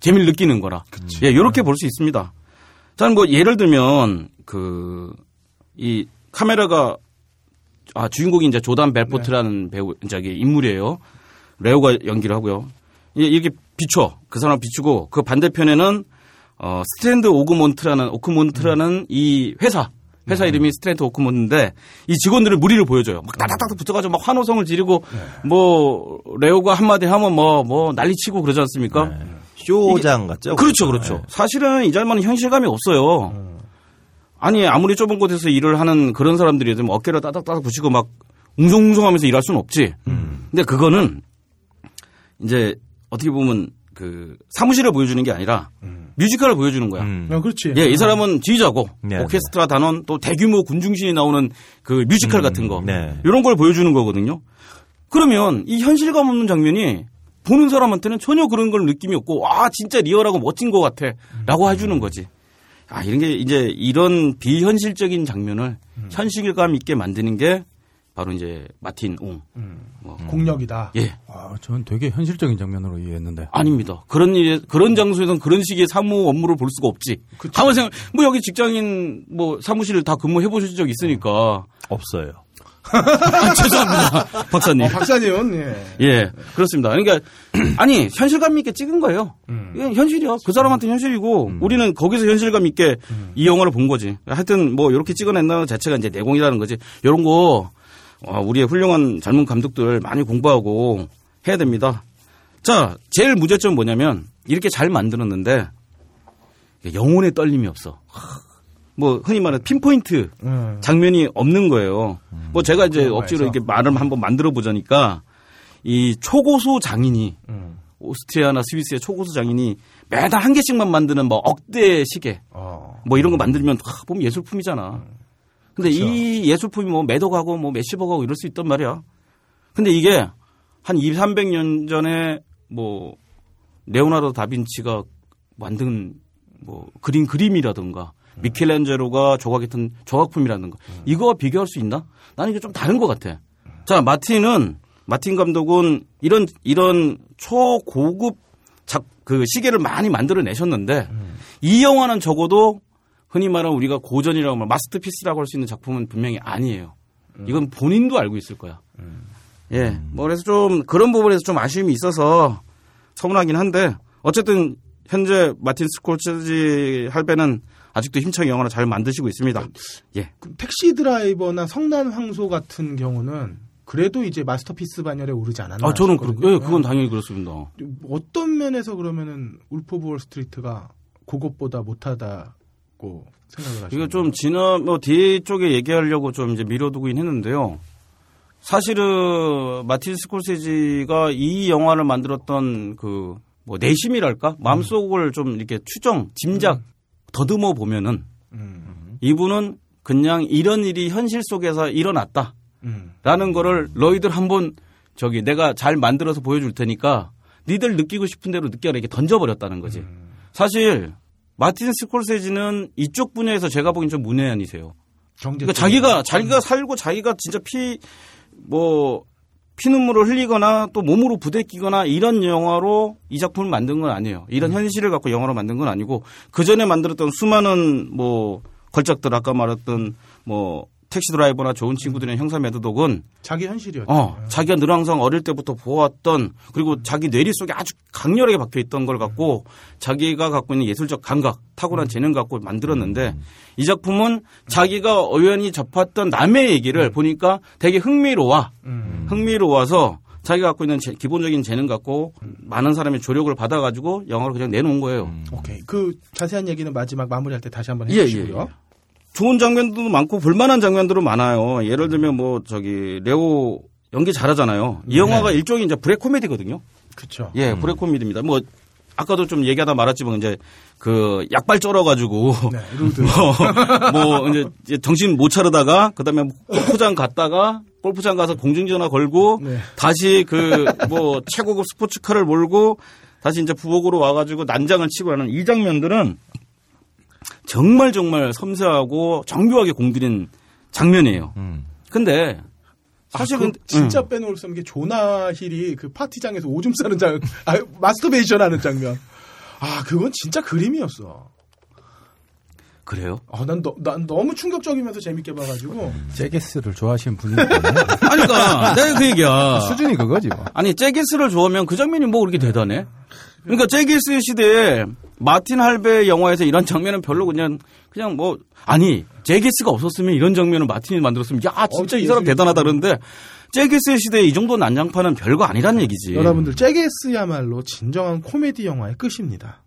재미를 느끼는 거라. 예, 이렇게 볼 수 있습니다. 저는 뭐 예를 들면 그 이 카메라가 아 주인공이 이제 조단 벨포트라는 배우 저기 인물이에요. 레오가 연기를 하고요. 이- 이렇게 비춰 그 사람 을 비추고 그 반대편에는 어 스트랜드 오그몬트라는 오크몬트라는 이 회사 회사 이름이 스트랜드 오크몬트인데 이 직원들을 무리를 보여줘요. 막 따닥따닥 붙어가지고 막 환호성을 지르고 뭐 레오가 한마디 하면 뭐뭐 난리치고 그러지 않습니까? 쇼장 같죠? 그렇죠, 그렇죠. 사실은 이 잘만은 현실감이 없어요. 아니 아무리 좁은 곳에서 일을 하는 그런 사람들이 좀 어깨를 따닥따닥 붙이고 막 웅성웅성하면서 일할 수는 없지. 근데 그거는 이제 어떻게 보면 그 사무실을 보여주는 게 아니라 뮤지컬을 보여주는 거야. 음. 어, 그렇지. 예, 이 사람은 지휘자고 네, 오케스트라 단원 또 대규모 군중신이 나오는 그 뮤지컬 같은 거 네. 이런 걸 보여주는 거거든요. 그러면 이 현실감 없는 장면이 보는 사람한테는 전혀 그런 걸 느낌이 없고 와 진짜 리얼하고 멋진 것 같아라고 해주는 거지. 아 이런 게 이제 이런 비현실적인 장면을 현실감 있게 만드는 게 바로 이제 마틴 옹. 뭐. 공력이다. 예. 아, 저는 되게 현실적인 장면으로 이해했는데. 아닙니다. 그런 일에 그런 장소에서는 그런 식의 사무 업무를 볼 수가 없지. 가만 생각, 뭐 여기 직장인 뭐 사무실을 다 근무해 보신 적 있으니까. 없어요. 아, (laughs) 죄송합니다, 박사님. 어, 박사님은 예. 예, 그렇습니다. 그러니까 (clears throat) 아니 현실감 있게 찍은 거예요. 음. 이게 현실이야. 그 사람한테 현실이고 우리는 거기서 현실감 있게 이 영화를 본 거지. 하여튼 뭐 이렇게 찍어낸다는 자체가 이제 내공이라는 거지. 이런 거 어, 우리의 훌륭한 젊은 감독들 많이 공부하고 해야 됩니다. 자, 제일 문제점은 뭐냐면 이렇게 잘 만들었는데 영혼의 떨림이 없어. 뭐 흔히 말하는 핀포인트 음. 장면이 없는 거예요. 뭐 제가 이제 억지로. 이렇게 말을 한번 만들어 보자니까 이 초고수 장인이 음. 오스트리아나 스위스의 초고수 장인이 매달 한 개씩만 만드는 뭐 억대 시계 어. 뭐 이런 거 만들면 하, 보면 예술품이잖아. 근데 그쵸. 이 예술품이 뭐 매도 가고 뭐 몇십억 하고 이럴 수 있단 말이야. 근데 이게 한 2, 300년 전에 뭐 레오나르도 다빈치가 만든 뭐 그린 그림이라든가 미켈란젤로가 조각했던 조각품이라든가 이거와 비교할 수 있나? 나는 이게 좀 다른 것 같아. 자 마틴은 마틴 감독은 이런 이런 초고급 작 그 시계를 많이 만들어내셨는데 이 영화는 적어도 흔히 말하는 우리가 고전이라고 말 마스터피스라고 할 수 있는 작품은 분명히 아니에요. 이건 본인도 알고 있을 거야. 예. 뭐 그래서 좀 그런 부분에서 좀 아쉬움이 있어서 서운하긴 한데 어쨌든 현재 마틴 스콜세지 할배는 아직도 힘차게 영화를 잘 만드시고 있습니다. 예. 그 택시 드라이버나 성난 황소 같은 경우는 그래도 이제 masterpiece 반열에 오르지 않았나 아, 저는 그, 싶거든요. 예, 그건 당연히 그렇습니다. 어떤 면에서 그러면은 울프 오브 월스트리트가 그것보다 못하다 고 생각을 하시나요? 이거 좀 지난 뭐 뒤쪽에 얘기하려고 좀 이제 미뤄두긴 했는데요. 사실은 마틴 스콜세지가 이 영화를 만들었던 그 뭐 내심이랄까 마음속을 좀 이렇게 추정, 짐작, 더듬어 보면은 음, 이분은 그냥 이런 일이 현실 속에서 일어났다라는 음, 거를 너희들 한번 저기 내가 잘 만들어서 보여줄 테니까 니들 느끼고 싶은 대로 느껴라 이렇게 던져버렸다는 거지. 음. 사실 마틴 스콜세지는 이쪽 분야에서 제가 보기엔 좀 문외한이세요. 경제 그러니까. 자기가 자기가 살고 자기가 진짜 피 뭐 피눈물을 흘리거나 또 몸으로 부대끼거나 이런 영화로 이 작품을 만든 건 아니에요. 이런 현실을 갖고 영화로 만든 건 아니고 그 전에 만들었던 수많은 뭐 걸작들 아까 말했던 뭐 택시 드라이버나 좋은 친구들의 형사 매드독은 자기 현실이었죠. 어, 자기가 늘 항상 어릴 때부터 보았던 그리고 자기 뇌리 속에 아주 강렬하게 박혀 있던 걸 갖고 자기가 갖고 있는 예술적 감각, 타고난 재능 갖고 만들었는데 이 작품은 자기가 어연히 접했던 남의 얘기를 보니까 되게 흥미로워. 음. 흥미로워서 자기가 갖고 있는 제- 기본적인 재능 갖고 많은 사람의 조력을 받아가지고 영화를 그냥 내놓은 거예요. 오케이. 그 자세한 얘기는 마지막 마무리할 때 다시 한번 예, 해주시고요. 예, 예. 좋은 장면도 많고 볼만한 장면들은 많아요. 예를 들면 뭐 저기 레오 연기 잘하잖아요. 이 영화가 일종의 이제 브레 코미디거든요. 그렇죠. 예, 브레 코미디입니다. 뭐 아까도 좀 얘기하다 말았지만 이제 그 약발 쩔어가지고 네. (laughs) 뭐, 뭐 이제 이제 정신 못 차리다가 그다음에 골프장 갔다가 골프장 가서 공중전화 걸고 네. 다시 그 뭐 (laughs) 최고급 스포츠카를 몰고 다시 이제 부엌으로 와가지고 난장을 치고 하는 이 장면들은 정말 정말 섬세하고 정교하게 공들인 장면이에요. 음. 근데 사실 아, 그 근데 진짜 음. 빼놓을 수 없는 게 조나 힐이 그 파티장에서 오줌 싸는 장, 아, 마스터베이션 하는 장면. 아, 그건 진짜 그림이었어. 그래요? 아, 난, 너, 난 너무 충격적이면서 재밌게 봐가지고. 잭애스를 좋아하시는 분이 아니, 그러니까 내가 그 얘기야. 수준이 그거지 뭐. 아니 잭애스를 좋아하면 그 장면이 뭐 그렇게 대단해? 그러니까 잭애스 시대에 마틴 할배 영화에서 이런 장면은 별로 그냥 그냥 뭐 아니 재기스가 없었으면 이런 장면을 마틴이 만들었으면 야 진짜 어, 이 사람. 대단하다 그러는데 재기스 시대에 이 정도 난장판은 별거 아니란 얘기지. 여러분들, 잭게스야말로 진정한 코미디 영화의 끝입니다.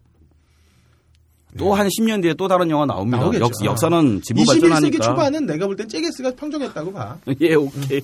또한 10년 뒤에 또 다른 영화 나옵니다. 나오겠죠. 역, 역사는 진보 21세기 발전하니까. 초반은 내가 볼땐 잭게스가 평정했다고 봐. (laughs) 예, 오케이.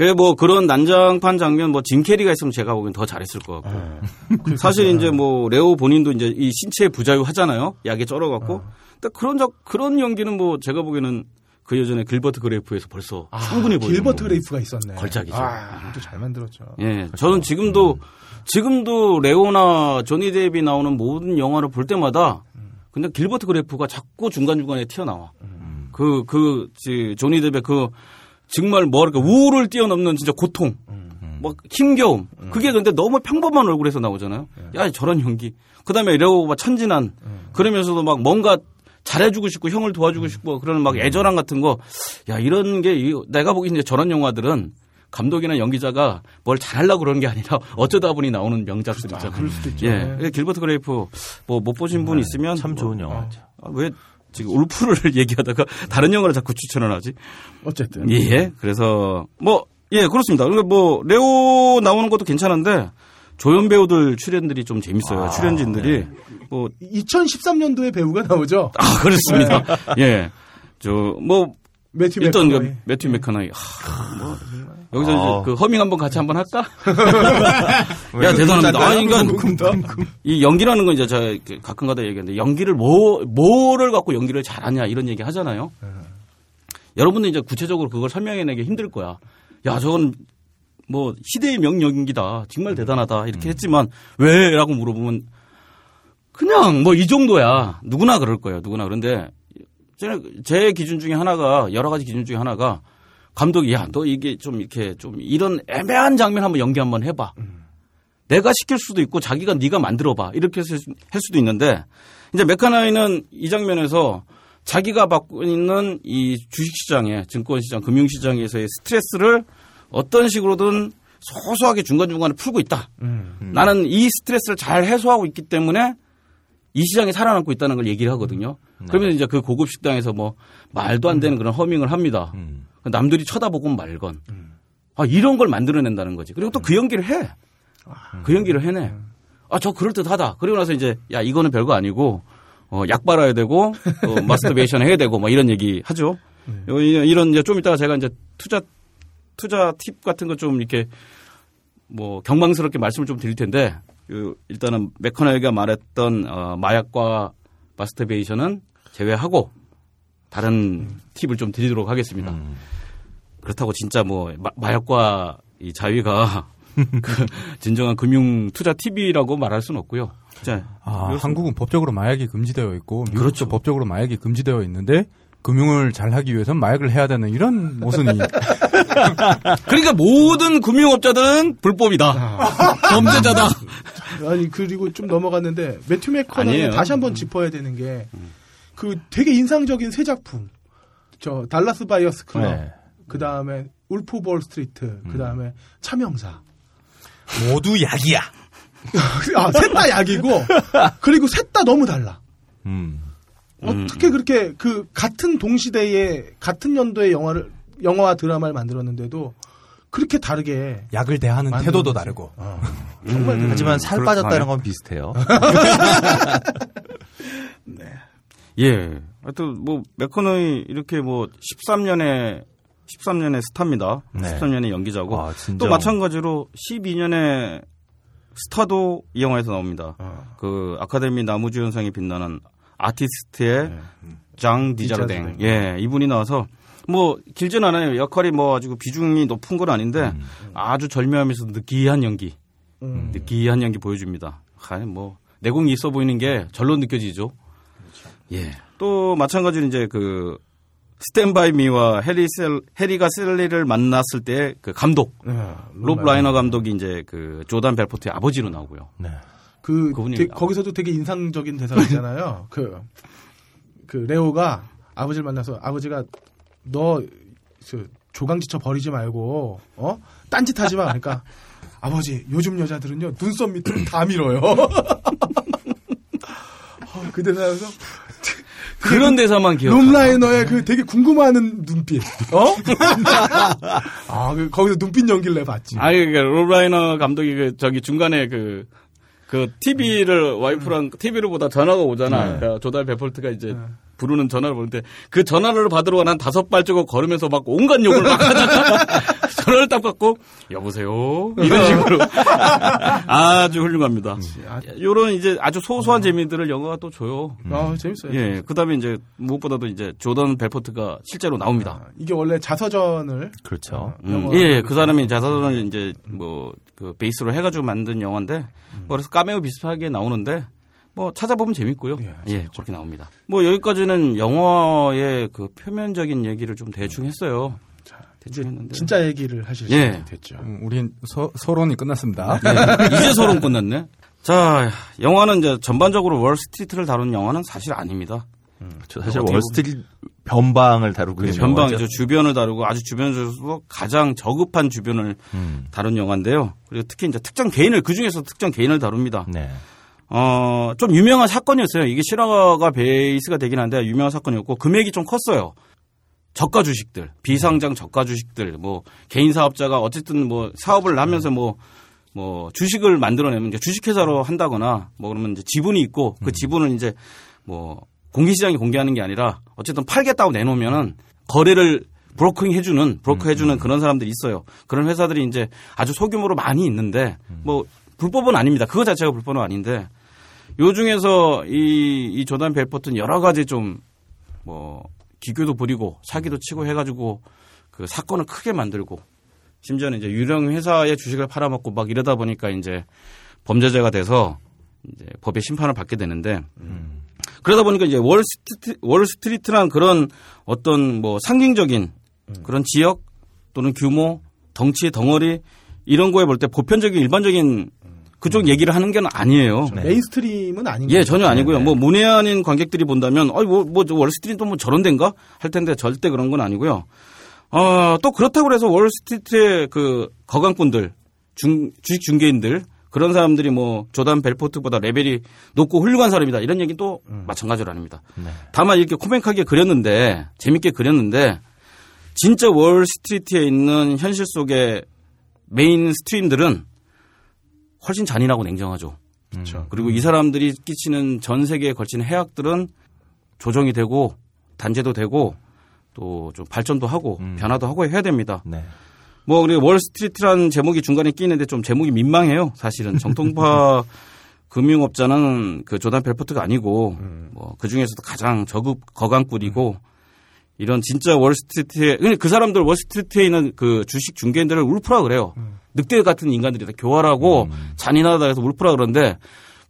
그래 뭐 그런 난장판 장면 뭐 짐 캐리가 있으면 제가 보기엔 더 잘했을 것 같고. (laughs) 사실 이제 뭐 레오 본인도 이제 이 신체 부자유 하잖아요. 약에 쩔어갖고. 근데 그런 적 그런 연기는 뭐 제가 보기에는 그 예전에 길버트 그레이프에서 벌써 충분히 보이는 길버트 뭐 그레이프가 있었네. 걸작이죠. 아, 잘 만들었죠. 예, 저는 지금도 지금도 레오나 조니 뎁이 나오는 모든 영화를 볼 때마다 근데 길버트 그레이프가 자꾸 중간 중간에 튀어나와. 그그 조니 뎁이 그 정말 뭐랄까 우울을 뛰어넘는 진짜 고통, 막 힘겨움. 그게 근데 너무 평범한 얼굴에서 나오잖아요. 야 저런 연기. 그다음에 레오가 천진한. 그러면서도 막 뭔가 잘해주고 싶고 형을 도와주고 싶고 그런 막 애절함 같은 거. 야 이런 게 이- 내가 보기엔 이제 저런 영화들은 감독이나 연기자가 뭘 잘하려고 그러는 게 아니라 (laughs) 어쩌다 보니 나오는 명작들 있잖아요. 그럴 수도 있죠. 예. 그래서 길버트 그레이프 뭐 못 보신 분 있으면 참 뭐, 좋은 영화죠. 아, 왜 지금 울프를 (laughs) 얘기하다가 다른 영화를 자꾸 추천을 하지? 어쨌든. 예. 그래서 뭐 예, 그렇습니다. 그러니까 뭐 레오 나오는 것도 괜찮은데 조연 배우들 출연들이 좀 재밌어요. 출연진들이 뭐 2013년도에 배우가 나오죠. 아, 그렇습니다. 예. 저, 뭐, 매튜 일단 그. 매튜 맥커나이. 하, 뭐, 여기서 아. 이제 그 허밍 한번 같이 한번 할까? (laughs) 야, 대단합니다. 아, 그러니까 이 연기라는 건 이제 제가 가끔가다 얘기하는데 연기를 뭐, 뭐를 갖고 연기를 잘하냐 이런 얘기 하잖아요. 여러분들 이제 구체적으로 그걸 설명해내기 힘들 거야. 야, 저건 뭐 시대의 명연기다. 정말 대단하다. 이렇게 했지만 왜? 라고 물어보면 그냥 뭐 이 정도야. 누구나 그럴 거예요. 누구나. 그런데 제, 제 기준 중에 하나가 여러 가지 기준 중에 하나가 감독이 야 너 이게 좀 이렇게 좀 이런 애매한 장면 한번 연기 한번 해봐. 내가 시킬 수도 있고 자기가 네가 만들어봐 이렇게 해서 할 수도 있는데 이제 메카나이는 이 장면에서 자기가 받고 있는 이 주식시장에 증권시장 금융시장에서의 스트레스를 어떤 식으로든 소소하게 중간중간에 풀고 있다. 나는 이 스트레스를 잘 해소하고 있기 때문에 이 시장이 살아남고 있다는 걸 얘기를 하거든요. 그러면 이제 그 고급 식당에서 뭐 말도 안 되는 그런 허밍을 합니다. 음. 남들이 쳐다보고 말건. 아, 이런 걸 만들어낸다는 거지. 그리고 또 그 연기를 해. 그 연기를 해내. 아, 저 그럴듯하다. 그리고 나서 이제, 야, 이거는 별거 아니고, 어, 약 발라야 되고, 어, (laughs) 마스터베이션 해야 되고, 뭐 이런 얘기 하죠. 요- 이- 이런 이제 좀 이따가 제가 이제 투자, 투자 팁 같은 거 좀 이렇게 뭐 경망스럽게 말씀을 좀 드릴 텐데, 그 일단은 맥커나이가 말했던 어, 마약과 마스터베이션은 제외하고 다른 팁을 좀 드리도록 하겠습니다. 그렇다고 진짜 뭐 마, 마약과 이 자위가 (laughs) 그 진정한 금융 투자 팁이라고 말할 수는 없고요. 자, 아, 한국은 법적으로 마약이 금지되어 있고 그렇죠. 법적으로 마약이 금지되어 있는데 금융을 잘 하기 위해서는 마약을 해야 되는 이런 모순이 (laughs) 그러니까 모든 금융업자들은 불법이다. 범죄자다. 아니 그리고 좀 넘어갔는데 매튜 아니에요. 다시 한번 짚어야 되는 게 그 되게 인상적인 새 작품 저 달라스 바이어스 클럽 네. 그 다음에 울프 올 스트리트 그 다음에 차명사 모두 약이야. (laughs) 아 셋 다 약이고 그리고 셋 다 너무 달라 음. 어떻게 그렇게 그 같은 동시대에 같은 연도의 영화를 영화와 드라마를 만들었는데도 그렇게 다르게 약을 대하는 태도도 거지. 다르고. 어. 정말 하지만 살 그렇구나. 빠졌다는 건 비슷해요. (laughs) (laughs) 예. 하여튼 뭐 맥커너이 이렇게 뭐 13년에 13년의 스타입니다. 네. 13년의 연기자고 아, 진짜. 또 마찬가지로 12년의 스타도 이 영화에서 나옵니다. 어. 그 아카데미 나무주연상에 빛나는 아티스트의 장 디자르댕. 디자르댕. 예, 이분이 나와서 뭐 길진 않아요. 역할이 뭐 아주 비중이 높은 건 아닌데 아주 절묘하면서 느끼한 연기, 음. 느끼한 연기 보여줍니다. 아니 뭐 내공이 있어 보이는 게 절로 느껴지죠. 예. 또 마찬가지로 이제 그 스탠바이 미와 해리 셀 해리가 셀리를 만났을 때 그 감독 어, 롭 라이너 감독이 이제 그 조단 벨포트의 아버지로 나오고요. 네. 그 되- 거기서도 되게 인상적인 대사가 있잖아요. (laughs) 그, 그 레오가 아버지를 만나서 아버지가 너 저, 조강지쳐 버리지 말고 어 딴짓하지 마. 그러니까 (laughs) 아버지 요즘 여자들은요 눈썹 밑으로 다 밀어요. (laughs) 어, 그 대사에서 그런 대사만 기억. 롬라이너의 그 되게 궁금해하는 눈빛. 어? 아, 그 거기서 눈빛 연기를 내봤지. 아니 그러니까 롭 라이너 감독이 그 저기 중간에 그 그 TV를 와이프랑 TV를 보다 전화가 오잖아. 그러니까 조달 베폴트가 이제 부르는 전화를 보는데 그 전화를 받으러 한 다섯 발자국 걸으면서 막 온갖 욕을 막 하다가 (laughs) 전화를 딱 받고 여보세요 이런 식으로 (laughs) 아주 훌륭합니다. 요런 이제 아주 소소한 재미들을 영화가 또 줘요. 아, 재밌어요. 예, 그다음에 이제 무엇보다도 이제 조던 벨포트가 실제로 나옵니다. 아, 이게 원래 자서전을 그렇죠. 음, 영화. 예, 그 사람이 자서전을 이제 뭐 그 베이스로 해가지고 만든 영화인데 뭐 그래서 까메오 비슷하게 나오는데 뭐 찾아보면 재밌고요. 예, 예, 그렇게 나옵니다. 뭐 여기까지는 영화의 그 표면적인 얘기를 좀 대충 했어요. 대충 했는데 진짜 얘기를 하실 수 예. 있게 됐죠. 음, 우린 서, 서론이 끝났습니다. 네, 이제 서론 끝났네. 자, 영화는 이제 전반적으로 월스트리트를 다룬 영화는 사실 아닙니다. 저 사실 월스트리트 변방을 다루고 있는 전방이죠. 영화죠. 주변을 다루고 아주 주변에서도 가장 저급한 주변을 음. 다룬 영화인데요. 그리고 특히 이제 특정 개인을 그 중에서 특정 개인을 다룹니다. 네. 어, 좀 유명한 사건이었어요. 이게 실화가 베이스가 되긴 한데 유명한 사건이었고 금액이 좀 컸어요. 저가 주식들, 비상장 저가 주식들, 뭐 개인 사업자가 어쨌든 뭐 사업을 하면서 뭐뭐 주식을 만들어내면 이제 주식회사로 한다거나 뭐 그러면 이제 지분이 있고 음. 그 지분을 이제 뭐 공개시장에 공개하는 게 아니라 어쨌든 팔겠다고 내놓으면은 거래를 브로커링 해주는 브로커 음, 해주는 그런 사람들이 있어요. 그런 회사들이 이제 아주 소규모로 많이 있는데 음. 뭐 불법은 아닙니다. 그거 자체가 불법은 아닌데 요 중에서 이, 이 조단 벨포트는 여러 가지 좀 뭐 기교도 부리고 사기도 치고 해가지고 그 사건을 크게 만들고 심지어는 이제 유령 회사의 주식을 팔아먹고 막 이러다 보니까 이제 범죄자가 돼서 이제 법의 심판을 받게 되는데 그러다 보니까 이제 월스트리트, 월스트리트란 그런 어떤 뭐 상징적인 그런 지역 또는 규모, 덩치, 덩어리 이런 거에 볼 때 보편적인 일반적인 그쪽 얘기를 하는 게 아니에요. 네. mainstream은 아닌 예. 전혀 아니고요. 네. 뭐 문외한인 관객들이 본다면, 어이 뭐, 뭐 월스트리트 뭐 저런 데인가 할 텐데 절대 그런 건 아니고요. 어, 또 그렇다고 해서 월스트리트의 그 거간꾼들, 중, 주식 중개인들 그런 사람들이 뭐 조단 벨포트보다 레벨이 높고 훌륭한 사람이다 이런 얘기 또 마찬가지로 아닙니다. 네. 다만 이렇게 코믹하게 그렸는데 재밌게 그렸는데 진짜 월스트리트에 있는 현실 속의 mainstream들은 훨씬 잔인하고 냉정하죠. 그렇죠. 그리고 이 사람들이 끼치는 전 세계에 걸친 해악들은 조정이 되고 단죄도 되고 또 좀 발전도 하고 음. 변화도 하고 해야 됩니다. 네. 뭐 그리고 월스트리트라는 제목이 중간에 끼는데 좀 제목이 민망해요. 사실은 정통파 (laughs) 금융업자는 그 조단 벨포트가 아니고 뭐그 중에서도 가장 저급 거간꾼이고 이런 진짜 월스트리트에 그 사람들 월스트리트에 있는 그 주식 중개인들을 wolf라 그래요. 늑대 같은 인간들이 다. 교활하고 잔인하다 해서 wolf라 그러는데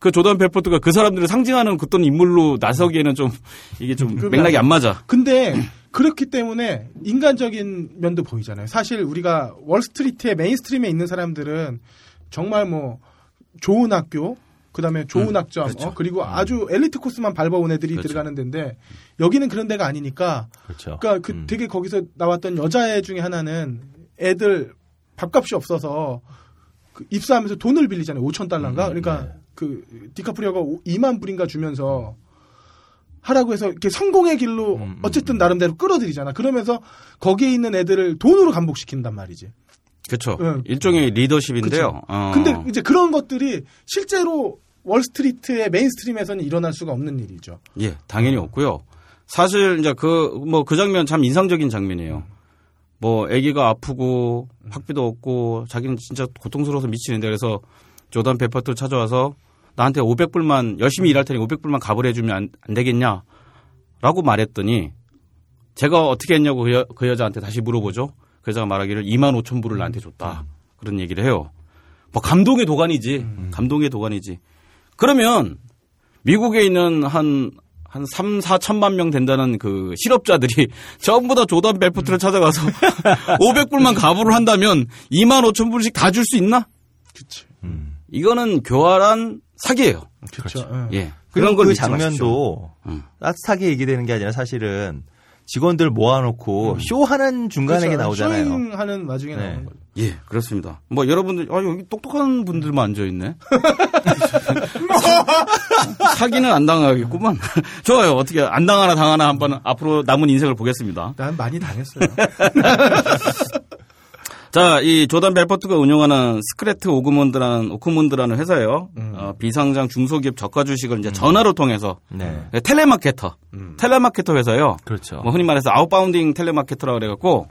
그 조단 벨포트가 그 사람들을 상징하는 어떤 인물로 나서기에는 좀 이게 좀 맥락이 안 맞아. 근데 그렇기 때문에 인간적인 면도 보이잖아요. 사실 우리가 월스트리트의 mainstream에 있는 사람들은 정말 뭐 좋은 학교, 그다음에 좋은 학점, 어, 그리고 아주 엘리트 코스만 밟아온 애들이 그렇죠. 들어가는 데인데 여기는 그런 데가 아니니까 그렇죠. 그러니까 그 음. 되게 거기서 나왔던 여자애 중에 하나는 애들 밥값이 없어서 그 입사하면서 돈을 빌리잖아요. 5천 달러인가? 음, 그러니까 네. 그 디카프리오가 2만 불인가 주면서 하라고 해서 이렇게 성공의 길로 음, 음, 어쨌든 나름대로 끌어들이잖아. 그러면서 거기에 있는 애들을 돈으로 감복시킨단 말이지. 그렇죠. 응. 일종의 리더십인데요. 어. 근데 이제 그런 것들이 실제로 월스트리트의 mainstream에서는 일어날 수가 없는 일이죠. 예, 당연히 없고요. 사실 이제 그 뭐 그 장면 참 인상적인 장면이에요. 뭐 아기가 아프고 학비도 없고 자기는 진짜 고통스러워서 미치는데 그래서 조단 페퍼트 찾아와서 나한테 500불만 열심히 일할 테니 500불만 갑을 해주면 안, 안 되겠냐? 라고 말했더니 제가 어떻게 했냐고 그, 여, 그 여자한테 다시 물어보죠. 그 여자가 말하기를 2만 5천 불을 나한테 줬다. 그런 얘기를 해요. 뭐 감동의 도가니지. 감동의 도가니지. 그러면 미국에 있는 한, 한 3, 4천만 명 된다는 그 실업자들이 (laughs) 전부 다 조단 벨포트를 찾아가서 (laughs) 500불만 가부를 한다면 2만 5천 불씩 다 줄 수 있나? 그치. 음. 이거는 교활한 사기예요. 그렇죠. 예. 그런 그런 걸 그. 장면도 음. 따뜻하게 얘기되는 게 아니라 사실은 직원들 모아놓고 쇼하는 중간에 게 나오잖아요. 쇼잉하는 와중에 네. 나오는 거죠. 예, 그렇습니다. 뭐 여러분들 아 여기 똑똑한 분들만 앉아 있네. (laughs) 사기는 안 당하겠구만. (laughs) 좋아요. 어떻게 안 당하나 당하나 한번 앞으로 남은 인생을 보겠습니다. 난 많이 당했어요. (laughs) 자, 이 조단 벨포트가 운영하는 스트래튼 오크몬트라는 오크몬트라는 회사예요. 어, 비상장 중소기업 저가 주식을 이제 전화로 통해서 네. 네, 텔레마케터, 텔레마케터 회사예요. 그렇죠. 뭐 흔히 말해서 outbounding 텔레마케터라고 그래갖고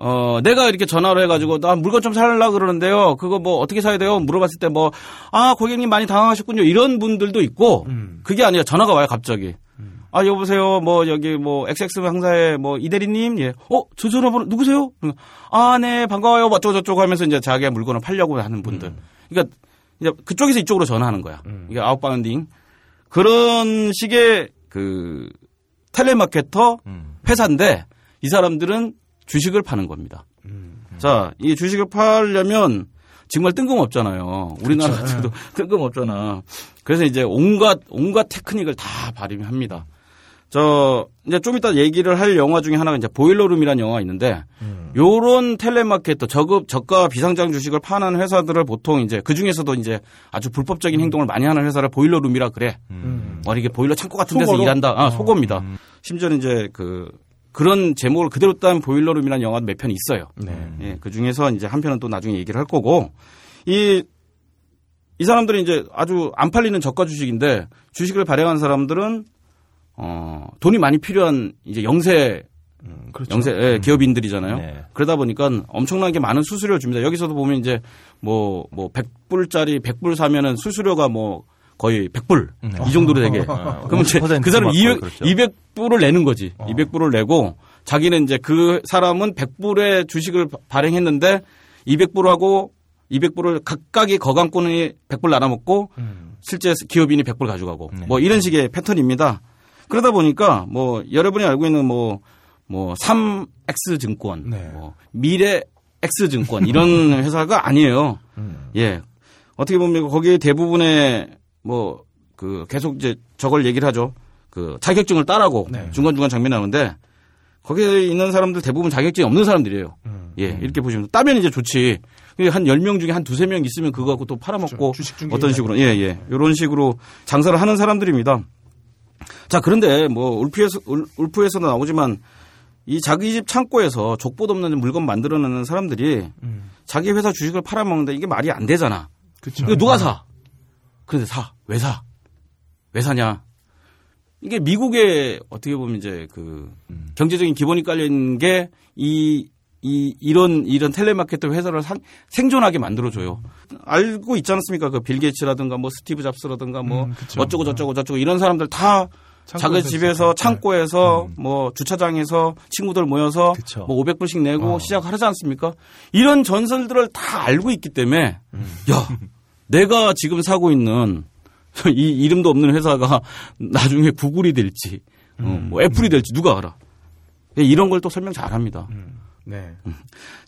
어 내가 이렇게 전화로 해가지고 나 물건 좀 살라 그러는데요. 그거 뭐 어떻게 사야 돼요? 물어봤을 때 뭐 아 고객님 많이 당황하셨군요. 이런 분들도 있고 음. 그게 아니라 전화가 와요 갑자기. 아 여보세요. 뭐 여기 뭐 XX 상사의 뭐 이대리님 예. 어 저 전화번호 누구세요? 아 네 반가워요. 뭐 어쩌고 저쩌고 하면서 이제 자기의 물건을 팔려고 하는 분들. 그러니까 이제 그쪽에서 이쪽으로 전화하는 거야. 이게 아웃바운딩 그런 식의 그 텔레마케터 음. 회사인데 이 사람들은 주식을 파는 겁니다. 자, 이 주식을 팔려면 정말 뜬금없잖아요. 우리나라 같아도 (laughs) 뜬금없잖아. 그래서 이제 온갖 온갖 테크닉을 다 발휘합니다. 저 이제 좀 이따 얘기를 할 영화 중에 하나가 이제 보일러룸이라는 영화가 있는데 요런 텔레마케터 저급 저가 비상장 주식을 파는 회사들을 보통 이제 그 중에서도 이제 아주 불법적인 행동을 많이 하는 회사를 보일러룸이라 그래. 음. 뭐 이게 보일러 창고 같은 데서 속어로? 일한다. 아, 속어입니다. 심지어는 이제 그 그런 제목을 그대로 딴 보일러룸이라는 영화도 몇 편 있어요. 네. 예, 그 중에서 이제 한 편은 또 나중에 얘기를 할 거고 이 이 사람들이 이제 아주 안 팔리는 저가 주식인데 주식을 발행한 사람들은 어, 돈이 많이 필요한 이제 영세 음, 그렇죠. 영세 예, 기업인들이잖아요. 네. 그러다 보니까 엄청나게 많은 수수료를 줍니다. 여기서도 보면 이제 뭐, 뭐 100불짜리 100불 사면은 수수료가 뭐 거의 100불 이 정도로 되게. 그러면 이제 50%그 사람 막 200, 그렇죠. 200불을 내는 거지. 200불을 내고 자기는 이제 그 사람은 100불의 주식을 바- 발행했는데 200불하고 200불을 각각이 거강꾼이 100불 나눠먹고 실제 기업인이 100불 가져가고 뭐 이런 식의 패턴입니다. 그러다 보니까 뭐 여러분이 알고 있는 뭐 뭐 3X 증권, 네. 뭐 미래 X 증권 이런 (laughs) 회사가 아니에요. 예. 어떻게 보면 거기에 대부분의 뭐 그 계속 이제 저걸 얘기를 하죠. 그 자격증을 따라고 네. 중간중간 장면이 나오는데 거기에 있는 사람들 대부분 자격증이 없는 사람들이에요. 음. 예, 이렇게 보시면 따면 이제 좋지. 근데 한 10명 중에 한 두세 명 있으면 그거 갖고 또 팔아먹고 그렇죠. 어떤 식으로 예, 예. 요런 식으로 장사를 하는 사람들입니다. 자, 그런데 뭐 울프에서 울- 울프에서도 나오지만 이 자기 집 창고에서 족보도 없는 물건 만들어내는 사람들이 음. 자기 회사 주식을 팔아먹는데 이게 말이 안 되잖아. 이거 누가 사? 그런데 사. 왜 사? 왜 사냐? 이게 미국의 어떻게 보면 이제 그 경제적인 기본이 깔려 있는 게이 이, 이런, 이런 텔레마케터 회사를 산- 생존하게 만들어줘요. 알고 있지 않습니까? 그 빌 게이츠라든가 뭐 스티브 잡스라든가 뭐 음. 어쩌고 저쩌고 저쩌고 이런 사람들 다 자기 집에서 있었죠. 창고에서 뭐 주차장에서 친구들 모여서 그쵸. 뭐 500불씩 내고 어. 시작하지 않습니까? 이런 전설들을 다 알고 있기 때문에 야 (laughs) 내가 지금 사고 있는 (laughs) 이 이름도 없는 회사가 (laughs) 나중에 구글이 될지 어, 뭐 애플이 될지 누가 알아? 이런 걸 또 설명 잘합니다. 네.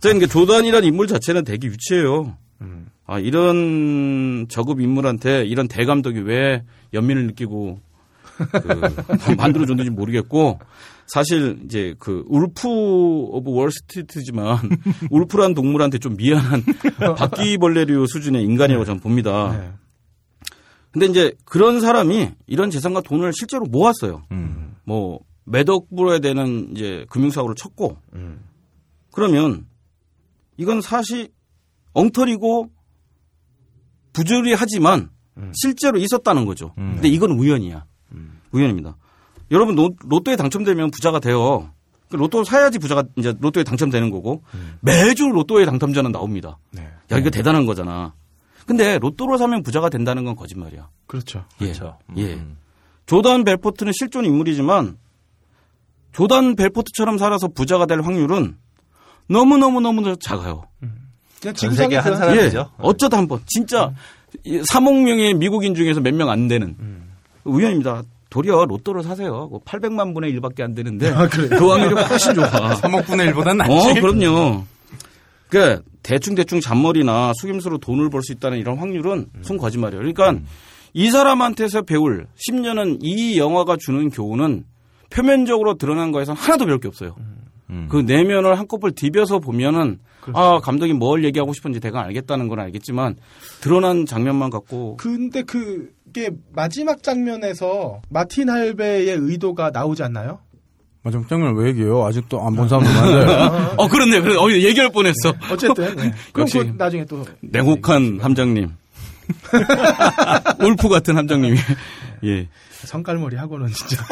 자, 그러니까 조단이라는 인물 자체는 되게 유치해요. 음. 아, 이런 저급 인물한테 이런 대감독이 왜 연민을 느끼고 그 (laughs) 만들어줬는지 모르겠고 사실 이제 그 Wolf of Wall Street지만 (laughs) wolf란 동물한테 좀 미안한 (laughs) 바퀴벌레류 수준의 인간이라고 저는 봅니다. 네. 근데 이제 그런 사람이 이런 재산과 돈을 실제로 모았어요. 음. 뭐 매덕 불어야 되는 이제 금융사고를 쳤고 음. 그러면 이건 사실 엉터리고 부조리하지만 실제로 있었다는 거죠. 음. 근데 이건 우연이야. 우연입니다. 여러분 로, 로또에 당첨되면 부자가 돼요. 그 로또 사야지 부자가 이제 로또에 당첨되는 거고 매주 로또에 당첨자는 나옵니다. 네. 야 이거 대단한 거잖아. 근데 로또로 사면 부자가 된다는 건 거짓말이야. 그렇죠. 예. 그렇죠. 예. 음. 조단 벨포트는 실존 인물이지만 조단 벨포트처럼 살아서 부자가 될 확률은 너무 너무 너무 작아요. 그냥 전 세계 한 지구상에서 사람이죠. 예. 어쩌다 한 번. 진짜 3억 명의 미국인 중에서 몇 명 안 되는 우연입니다. 도리어 로또를 사세요. 뭐 800만 분의 1밖에 안 되는데 그 확률이 훨씬 좋아. (laughs) 3억 분의 1보단 낫지. 어, 그럼요. 그 대충 대충 잔머리나 속임수로 돈을 벌 수 있다는 이런 확률은 손 거짓말이에요. 그러니까 이 사람한테서 배울 10년은 이 영화가 주는 교훈은 표면적으로 드러난 거에서 하나도 배울 게 없어요. 음. 그 내면을 한꺼풀 디벼서 보면은 아 감독이 뭘 얘기하고 싶은지 대강 알겠다는 건 알겠지만 드러난 장면만 갖고 근데 그 게 마지막 장면에서 마틴 할베의 의도가 나오지 않나요? 마지막 장면 왜 얘기해요? 아직도 안 본 사람도 많은데. (laughs) 어 그렇네. 그래. 어 얘기할 뻔했어. 어쨌든 네. (laughs) 그럼 역시 그 나중에 또 냉혹한 함장님. (laughs) 울프 같은 함장님이. 예. 성깔머리 하고는 진짜.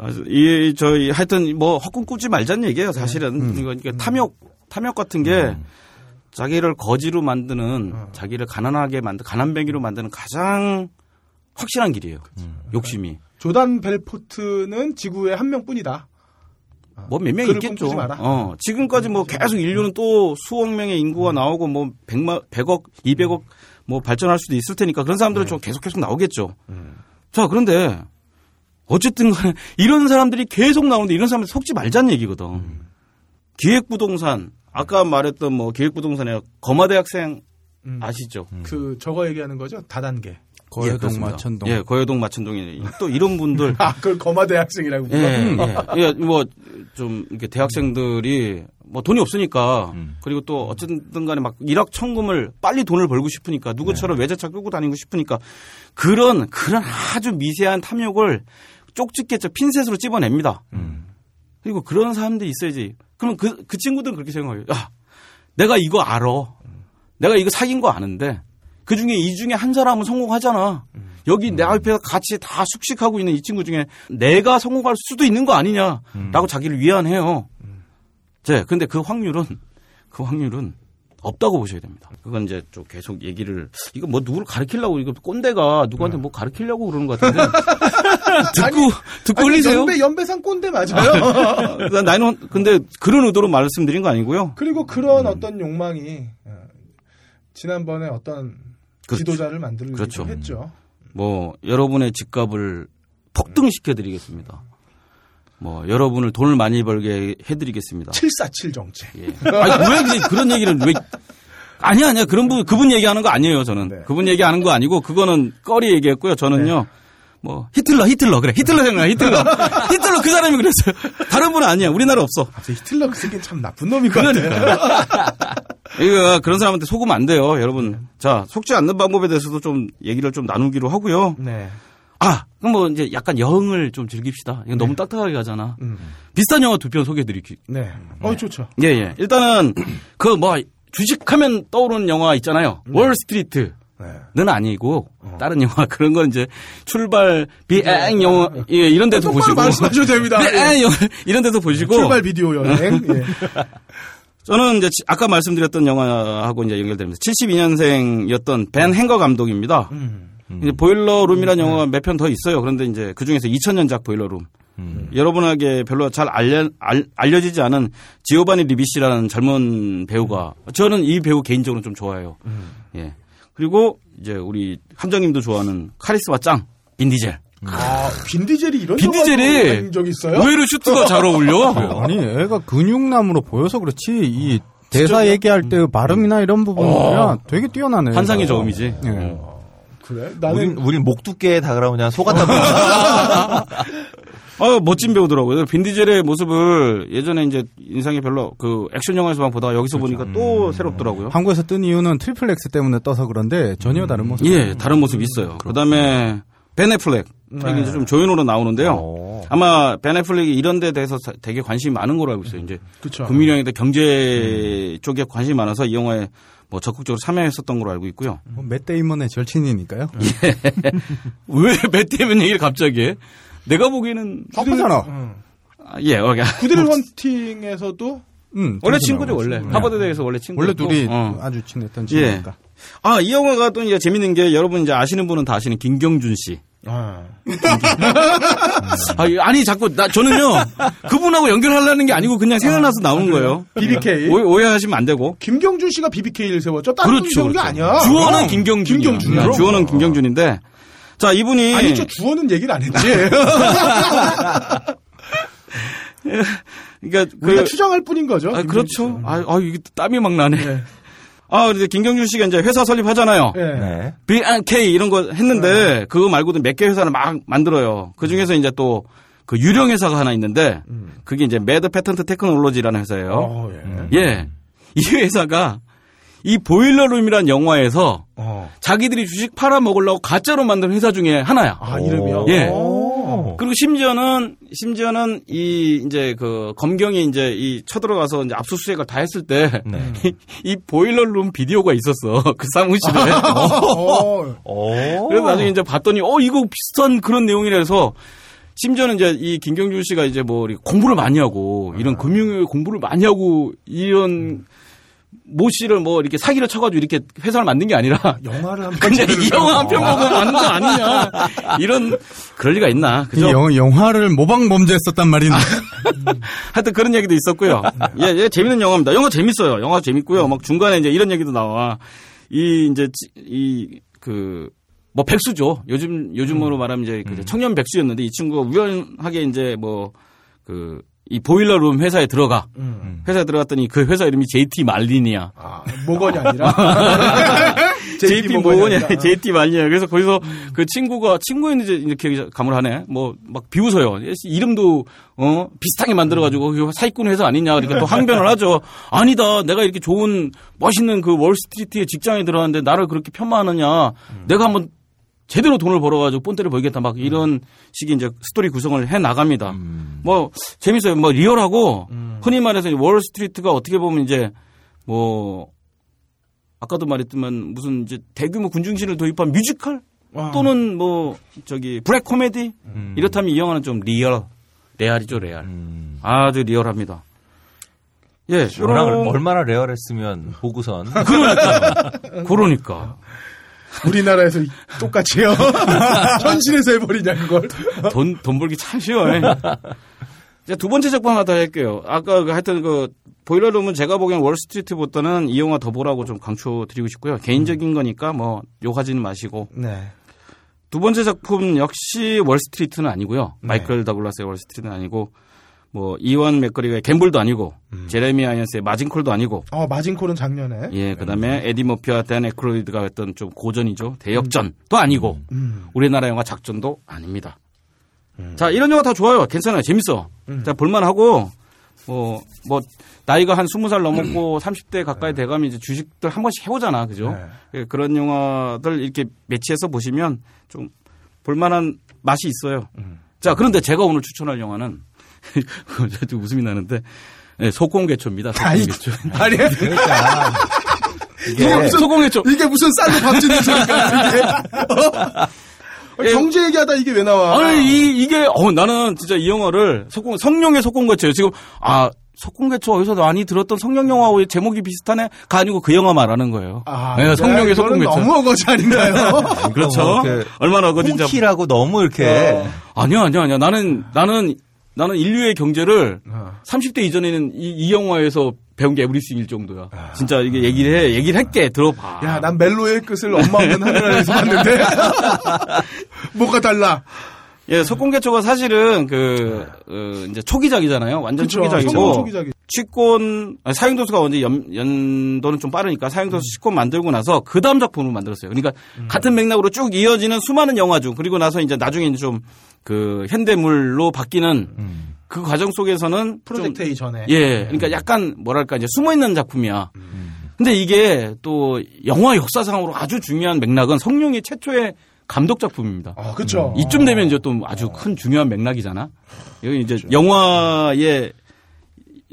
아, 이, 저희, 하여튼, 뭐, 헛꿈 꾸지 말자는 얘기예요, 사실은. 이거, 이게 탐욕, 탐욕 같은 게, 자기를 거지로 만드는, 자기를 가난하게 만드, 가난뱅이로 만드는 가장 확실한 길이에요. 욕심이. 조단 벨포트는 지구에 한 명뿐이다. 뭐 몇 명 있겠죠. 어, 지금까지 뭐 계속 인류는 또 수억 명의 인구가 나오고 뭐 백만, 백억, 이백억 뭐 발전할 수도 있을 테니까 그런 사람들은 좀 계속 계속 나오겠죠. 자, 그런데 어쨌든 간에 (laughs) 이런 사람들이 계속 나오는데 이런 사람들 속지 말자는 얘기거든. 기획부동산, 아까 말했던 뭐 기획부동산에 거마대 학생 음. 아시죠? 그 저거 얘기하는 거죠? 다단계. 예, 거여동 그렇습니다. 마천동. 예, 거여동 마천동에 또 이런 분들 (laughs) 아, 그걸 거마 대 학생이라고. 예, 불러? 예. 예, 뭐, 좀, 이렇게 대학생들이 뭐 돈이 없으니까 음. 그리고 또 어쨌든 간에 막 일확천금을 빨리 돈을 벌고 싶으니까 누구처럼 외제차 끌고 다니고 싶으니까 그런, 그런 아주 미세한 탐욕을 쪽집게 저 핀셋으로 찝어냅니다. 그리고 그런 사람들이 있어야지. 그럼 그, 그 친구들은 그렇게 생각해요. 야, 내가 이거 알아. 내가 이거 사귄 거 아는데 그 중에 이 중에 한 사람은 성공하잖아. 여기 내 앞에서 같이 다 숙식하고 있는 이 친구 중에 내가 성공할 수도 있는 거 아니냐라고 자기를 위안해요. 제 근데 그 확률은 그 확률은 없다고 보셔야 됩니다. 그건 이제 좀 계속 얘기를 이거 뭐 누구를 가르치려고 이거 꼰대가 누구한테 뭐 가르치려고 그러는 것 같은데 (laughs) 듣고 (laughs) 듣고 아니, 흘리세요. 연배 연배상 꼰대 맞아요. (laughs) 난 나는 근데 그런 의도로 말씀드린 거 아니고요. 그리고 그런 어떤 욕망이 어, 지난번에 어떤 그렇죠. 지도자를 만들기도 그렇죠. 했죠. 뭐 여러분의 집값을 폭등시켜 드리겠습니다. 뭐 여러분을 돈을 많이 벌게 해드리겠습니다. 747 정책. 예. 아니, 왜 그런 얘기를 왜 아니 아니야 그런 분 그분 얘기하는 거 아니에요 저는 네. 그분 얘기하는 거 아니고 그거는 꺼리 얘기했고요 저는요 뭐 히틀러 히틀러 그래 히틀러 생각나 히틀러 (laughs) 히틀러 그 사람이 그랬어요 다른 분은 아니야 우리나라 없어 갑자기 히틀러 그 새끼는 참 나쁜 놈인 것 같아. (laughs) 이거 그런 사람한테 속으면 안 돼요 여러분 자 속지 않는 방법에 대해서도 좀 얘기를 좀 나누기로 하고요 네. 아, 그럼 뭐 이제 약간 여흥을 좀 즐깁시다. 이건 너무 딱딱하게 가잖아. 비싼 영화 두 편 소개해드릴게요. 네. 어 좋죠. 예, 예. 일단은 그 뭐 주식하면 떠오르는 영화 있잖아요. 월스트리트. 네. 는 아니고 다른 영화 (laughs) 그런 건 이제 출발 비행 영화 예, 이런 데서 똑바로 보시고 말씀하셔도 됩니다. (laughs) 비행 영화 이런 데서 보시고 출발 비디오 여행. (laughs) 예. 저는 이제 지- 아까 말씀드렸던 영화하고 이제 연결됩니다. 72년생이었던 벤 행거 감독입니다. 음. 이제 보일러 룸이라는 영화가 몇 편 더 있어요. 그런데 이제 그 중에서 2000년작 보일러 룸. 여러분에게 별로 잘 알려, 알, 알려지지 않은 지오바니 리비시라는 젊은 배우가 저는 이 배우 개인적으로 좀 좋아해요. 예. 그리고 이제 우리 함장님도 좋아하는 카리스마 짱 빈디젤. 아, 빈디젤이 이런 빈 디젤이 영화도 적 있어요? 의외로 슈트가 잘 어울려. (laughs) 아니 애가 근육남으로 보여서 그렇지 이 대사 얘기할 때 발음이나 이런 부분이 면 되게 뛰어나네. 환상의 저음이지. 예. 그래? 나는 우린, 우린 목 두께에 다가라면 그냥 속았다 (laughs) 아, 멋진 배우더라고요. 빈디젤의 모습을 예전에 이제 인상이 별로 그 액션 영화에서만 보다가 여기서 보니까 또 새롭더라고요. 한국에서 뜬 이유는 Triple X 때문에 떠서 그런데 전혀 다른 모습. 예, 다른 모습이 있어요. 그 다음에 벤 애플렉. 이게 이제 좀 조연으로 나오는데요. 어. 아마 벤 애플렉이 이런 데 대해서 사- 되게 관심이 많은 걸로 알고 있어요. 이제 그쵸. 국민영화에 경제 쪽에 관심이 많아서 이 영화에 뭐 적극적으로 참여했었던 걸로 알고 있고요. 뭐 맷 데이먼의 절친이니까요. (laughs) 왜 맷 데이먼 얘기를 갑자기 해? 내가 보기에는 아프잖아. 아, 예, 오케이. Good Will Hunting에서도 응, 원래 친구죠 원래 있어요. 하버드 대에서 원래 친구. 원래 둘이 어. 아주 친했던 예. 친구니까. 아, 이 영화가 또 이제 재밌는 게 여러분 이제 아시는 분은 다 아시는 김경준 씨. 아, (laughs) 아, 아니 자꾸 나 저는요 그분하고 연결하려는 게 아니고 그냥 생각나서 나오는 거예요. BBK. 오해, 오해하시면 안 되고. 김경준 씨가 BBK를 세웠죠. 다른 분이 세운 게 아니야. 주어는 어. 김경준. 김경준이요? 주어는 김경준인데. 자 이분이 아니죠. 주어는 얘기를 안 했지. (laughs) 그러니까 우리가 그 추정할 뿐인 거죠. 아, 그렇죠. 아, 아 이게 땀이 막 나네. 네. 아, 이제 김경준 씨가 이제 회사 설립하잖아요. 네. 네. B&K 이런 거 했는데 그거 말고도 몇 개 회사를 막 만들어요. 그 중에서 이제 또 그 유령 회사가 하나 있는데 그게 이제 Med Patent Technology라는 회사예요. 어, 예. 예. 이 회사가 이 Boiler Room이란 영화에서 어. 자기들이 주식 팔아 먹으려고 가짜로 만든 회사 중에 하나야. 아, 이름이요? 예. 오. 그리고 심지어는 심지어는 이 이제 그 검경이 이제 이 쳐들어가서 이제 압수수색을 다 했을 때 (laughs) 이 네. Boiler Room 비디오가 있었어 (laughs) 그 사무실에. 어. 오. (laughs) 그래서 나중에 이제 봤더니 어 이거 비슷한 그런 내용이라서 심지어는 이제 이 김경준 씨가 이제 뭐 공부를 많이 하고 이런 금융 공부를 많이 하고 이런 모 씨를 뭐 이렇게 사기를 쳐가지고 이렇게 회사를 만든 게 아니라 영화를 한 (laughs) 근데 이 영화 한 편 보고 만든 거 아니냐 이런 그럴 리가 있나 이 그죠? 영, 영화를 모방 범죄했었단 말이네. 하여튼 그런 얘기도 있었고요. 예, 예, 재밌는 영화입니다. 영화 재밌어요. 영화 재밌고요. 막 중간에 이제 이런 얘기도 나와. 이 이제 이 그 뭐 백수죠. 요즘 요즘으로 말하면 이제 그 청년 백수였는데 이 친구가 우연하게 이제 뭐그 이 보일러룸 회사에 들어가. 음. 회사에 들어갔더니 그 회사 이름이 JT 말린이야. 아, 모건이 아니라. JT 모건이 모건이 아니라. JT 말린이야. 그래서 거기서 그 친구가 친구였는지 이렇게 감을 하네. 뭐 막 비웃어요. 이름도 어 비슷하게 만들어가지고 그 사기꾼 회사 아니냐. 이렇게 또 항변을 하죠. 아니다. 내가 이렇게 좋은 멋있는 그 월스트리트에 직장에 들어갔는데 나를 그렇게 폄하하느냐. 내가 한번 제대로 돈을 벌어가지고 본때를 보이겠다 막 이런 식의 이제 스토리 구성을 해 나갑니다. 뭐 재밌어요. 뭐 리얼하고 흔히 말해서 이 월스트리트가 어떻게 보면 이제 뭐 아까도 말했지만 무슨 이제 대규모 군중신을 도입한 뮤지컬 와. 또는 뭐 저기 블랙 코미디 음. 이렇다면 이 영화는 좀 real 레알이죠 레알 음. 아주 리얼합니다. 예, 요런- 얼마나 리얼했으면 보고선 (laughs) 그러니까 우리나라에서 이- 똑같이요. (laughs) 현실에서 해버리냐 그걸. 돈, 돈 벌기 참 쉬워요. 이제 두 번째 작품 하나 더 할게요. 아까 그 하여튼 그 Boiler Room은 제가 보기엔 월스트리트보다는 이 영화 더 보라고 좀 강조드리고 싶고요. 개인적인 거니까 뭐 욕하지는 마시고. 네. 두 번째 작품 역시 월스트리트는 아니고요. 네. 마이클 다글라스의 월스트리트는 아니고 뭐 이완 맥그리거 Gamble도 아니고 음. 제레미 아이언스의 Margin Call도 아니고 어 Margin Call은 작년에. 예 그다음에 에디 머피와 댄 에크로이드가 했던 좀 고전이죠 대역전도 아니고 음. 우리나라 영화 작전도 아닙니다. 자, 이런 영화 다 좋아요. 괜찮아요. 재밌어. 자, 볼만하고, 뭐, 뭐, 나이가 한 20살 넘었고 30대 가까이 돼가면 이제 주식들 한 번씩 해보잖아. 그죠? 예, 그런 영화들 이렇게 매치해서 보시면 좀 볼만한 맛이 있어요. 자, 그런데 제가 오늘 추천할 영화는, (laughs) 좀 웃음이 나는데, 예, 소공개초입니다. 소공개초. (laughs) 아니 그러니까 이게 무슨 소공개초. 이게 무슨 쌀로 밥 짓는 소리가 이게. (laughs) 어? 예. 경제 얘기하다 이게 왜 나와? 아니 이 이게 어 나는 진짜 이 영화를 속공 성룡의 속공개초예요. 지금 아 속공개초 어디서 많이 들었던 성룡 영화와 제목이 비슷하네 가 아니고 그 영화 말하는 거예요. 아, 네, 성룡의 이거는 속공개초. 너무 어거지 아닌가요? 그렇죠. 뭐 이렇게 얼마나 어딘지 홍키라고 너무 이렇게 어. 아니야 아니야 아니야 나는 나는 나는 인류의 경제를 어. 30대 이전에는 이, 이 영화에서 배운 게 에브리싱일 정도야. 아. 진짜 이게 얘기를 해 얘기를 할게 들어봐. 야, 난 멜로의 끝을 엄마 없는 하늘나라에서 봤는데 (laughs) 뭐가 달라? 예, 속공개초가 사실은 그 어, 이제 초기작이잖아요. 완전 그쵸, 초기작이고 초기작이. 취권 아니, 사행도수가 언제 연, 연도는 좀 빠르니까 사행도수 취권 만들고 나서 그 다음 작품을 만들었어요. 그러니까 같은 맥락으로 쭉 이어지는 수많은 영화 중 그리고 나서 이제 나중에 이제 좀 그 현대물로 바뀌는 음. 그 과정 속에서는 프로젝트 좀, A 전에. 예, 그러니까 약간 뭐랄까 이제 숨어 있는 작품이야. 근데 이게 또 영화 역사상으로 아주 중요한 맥락은 성룡이 최초의 감독 작품입니다. 아, 그쵸. 이쯤 되면 이제 또 아주 큰 중요한 맥락이잖아. 여기 이제 영화의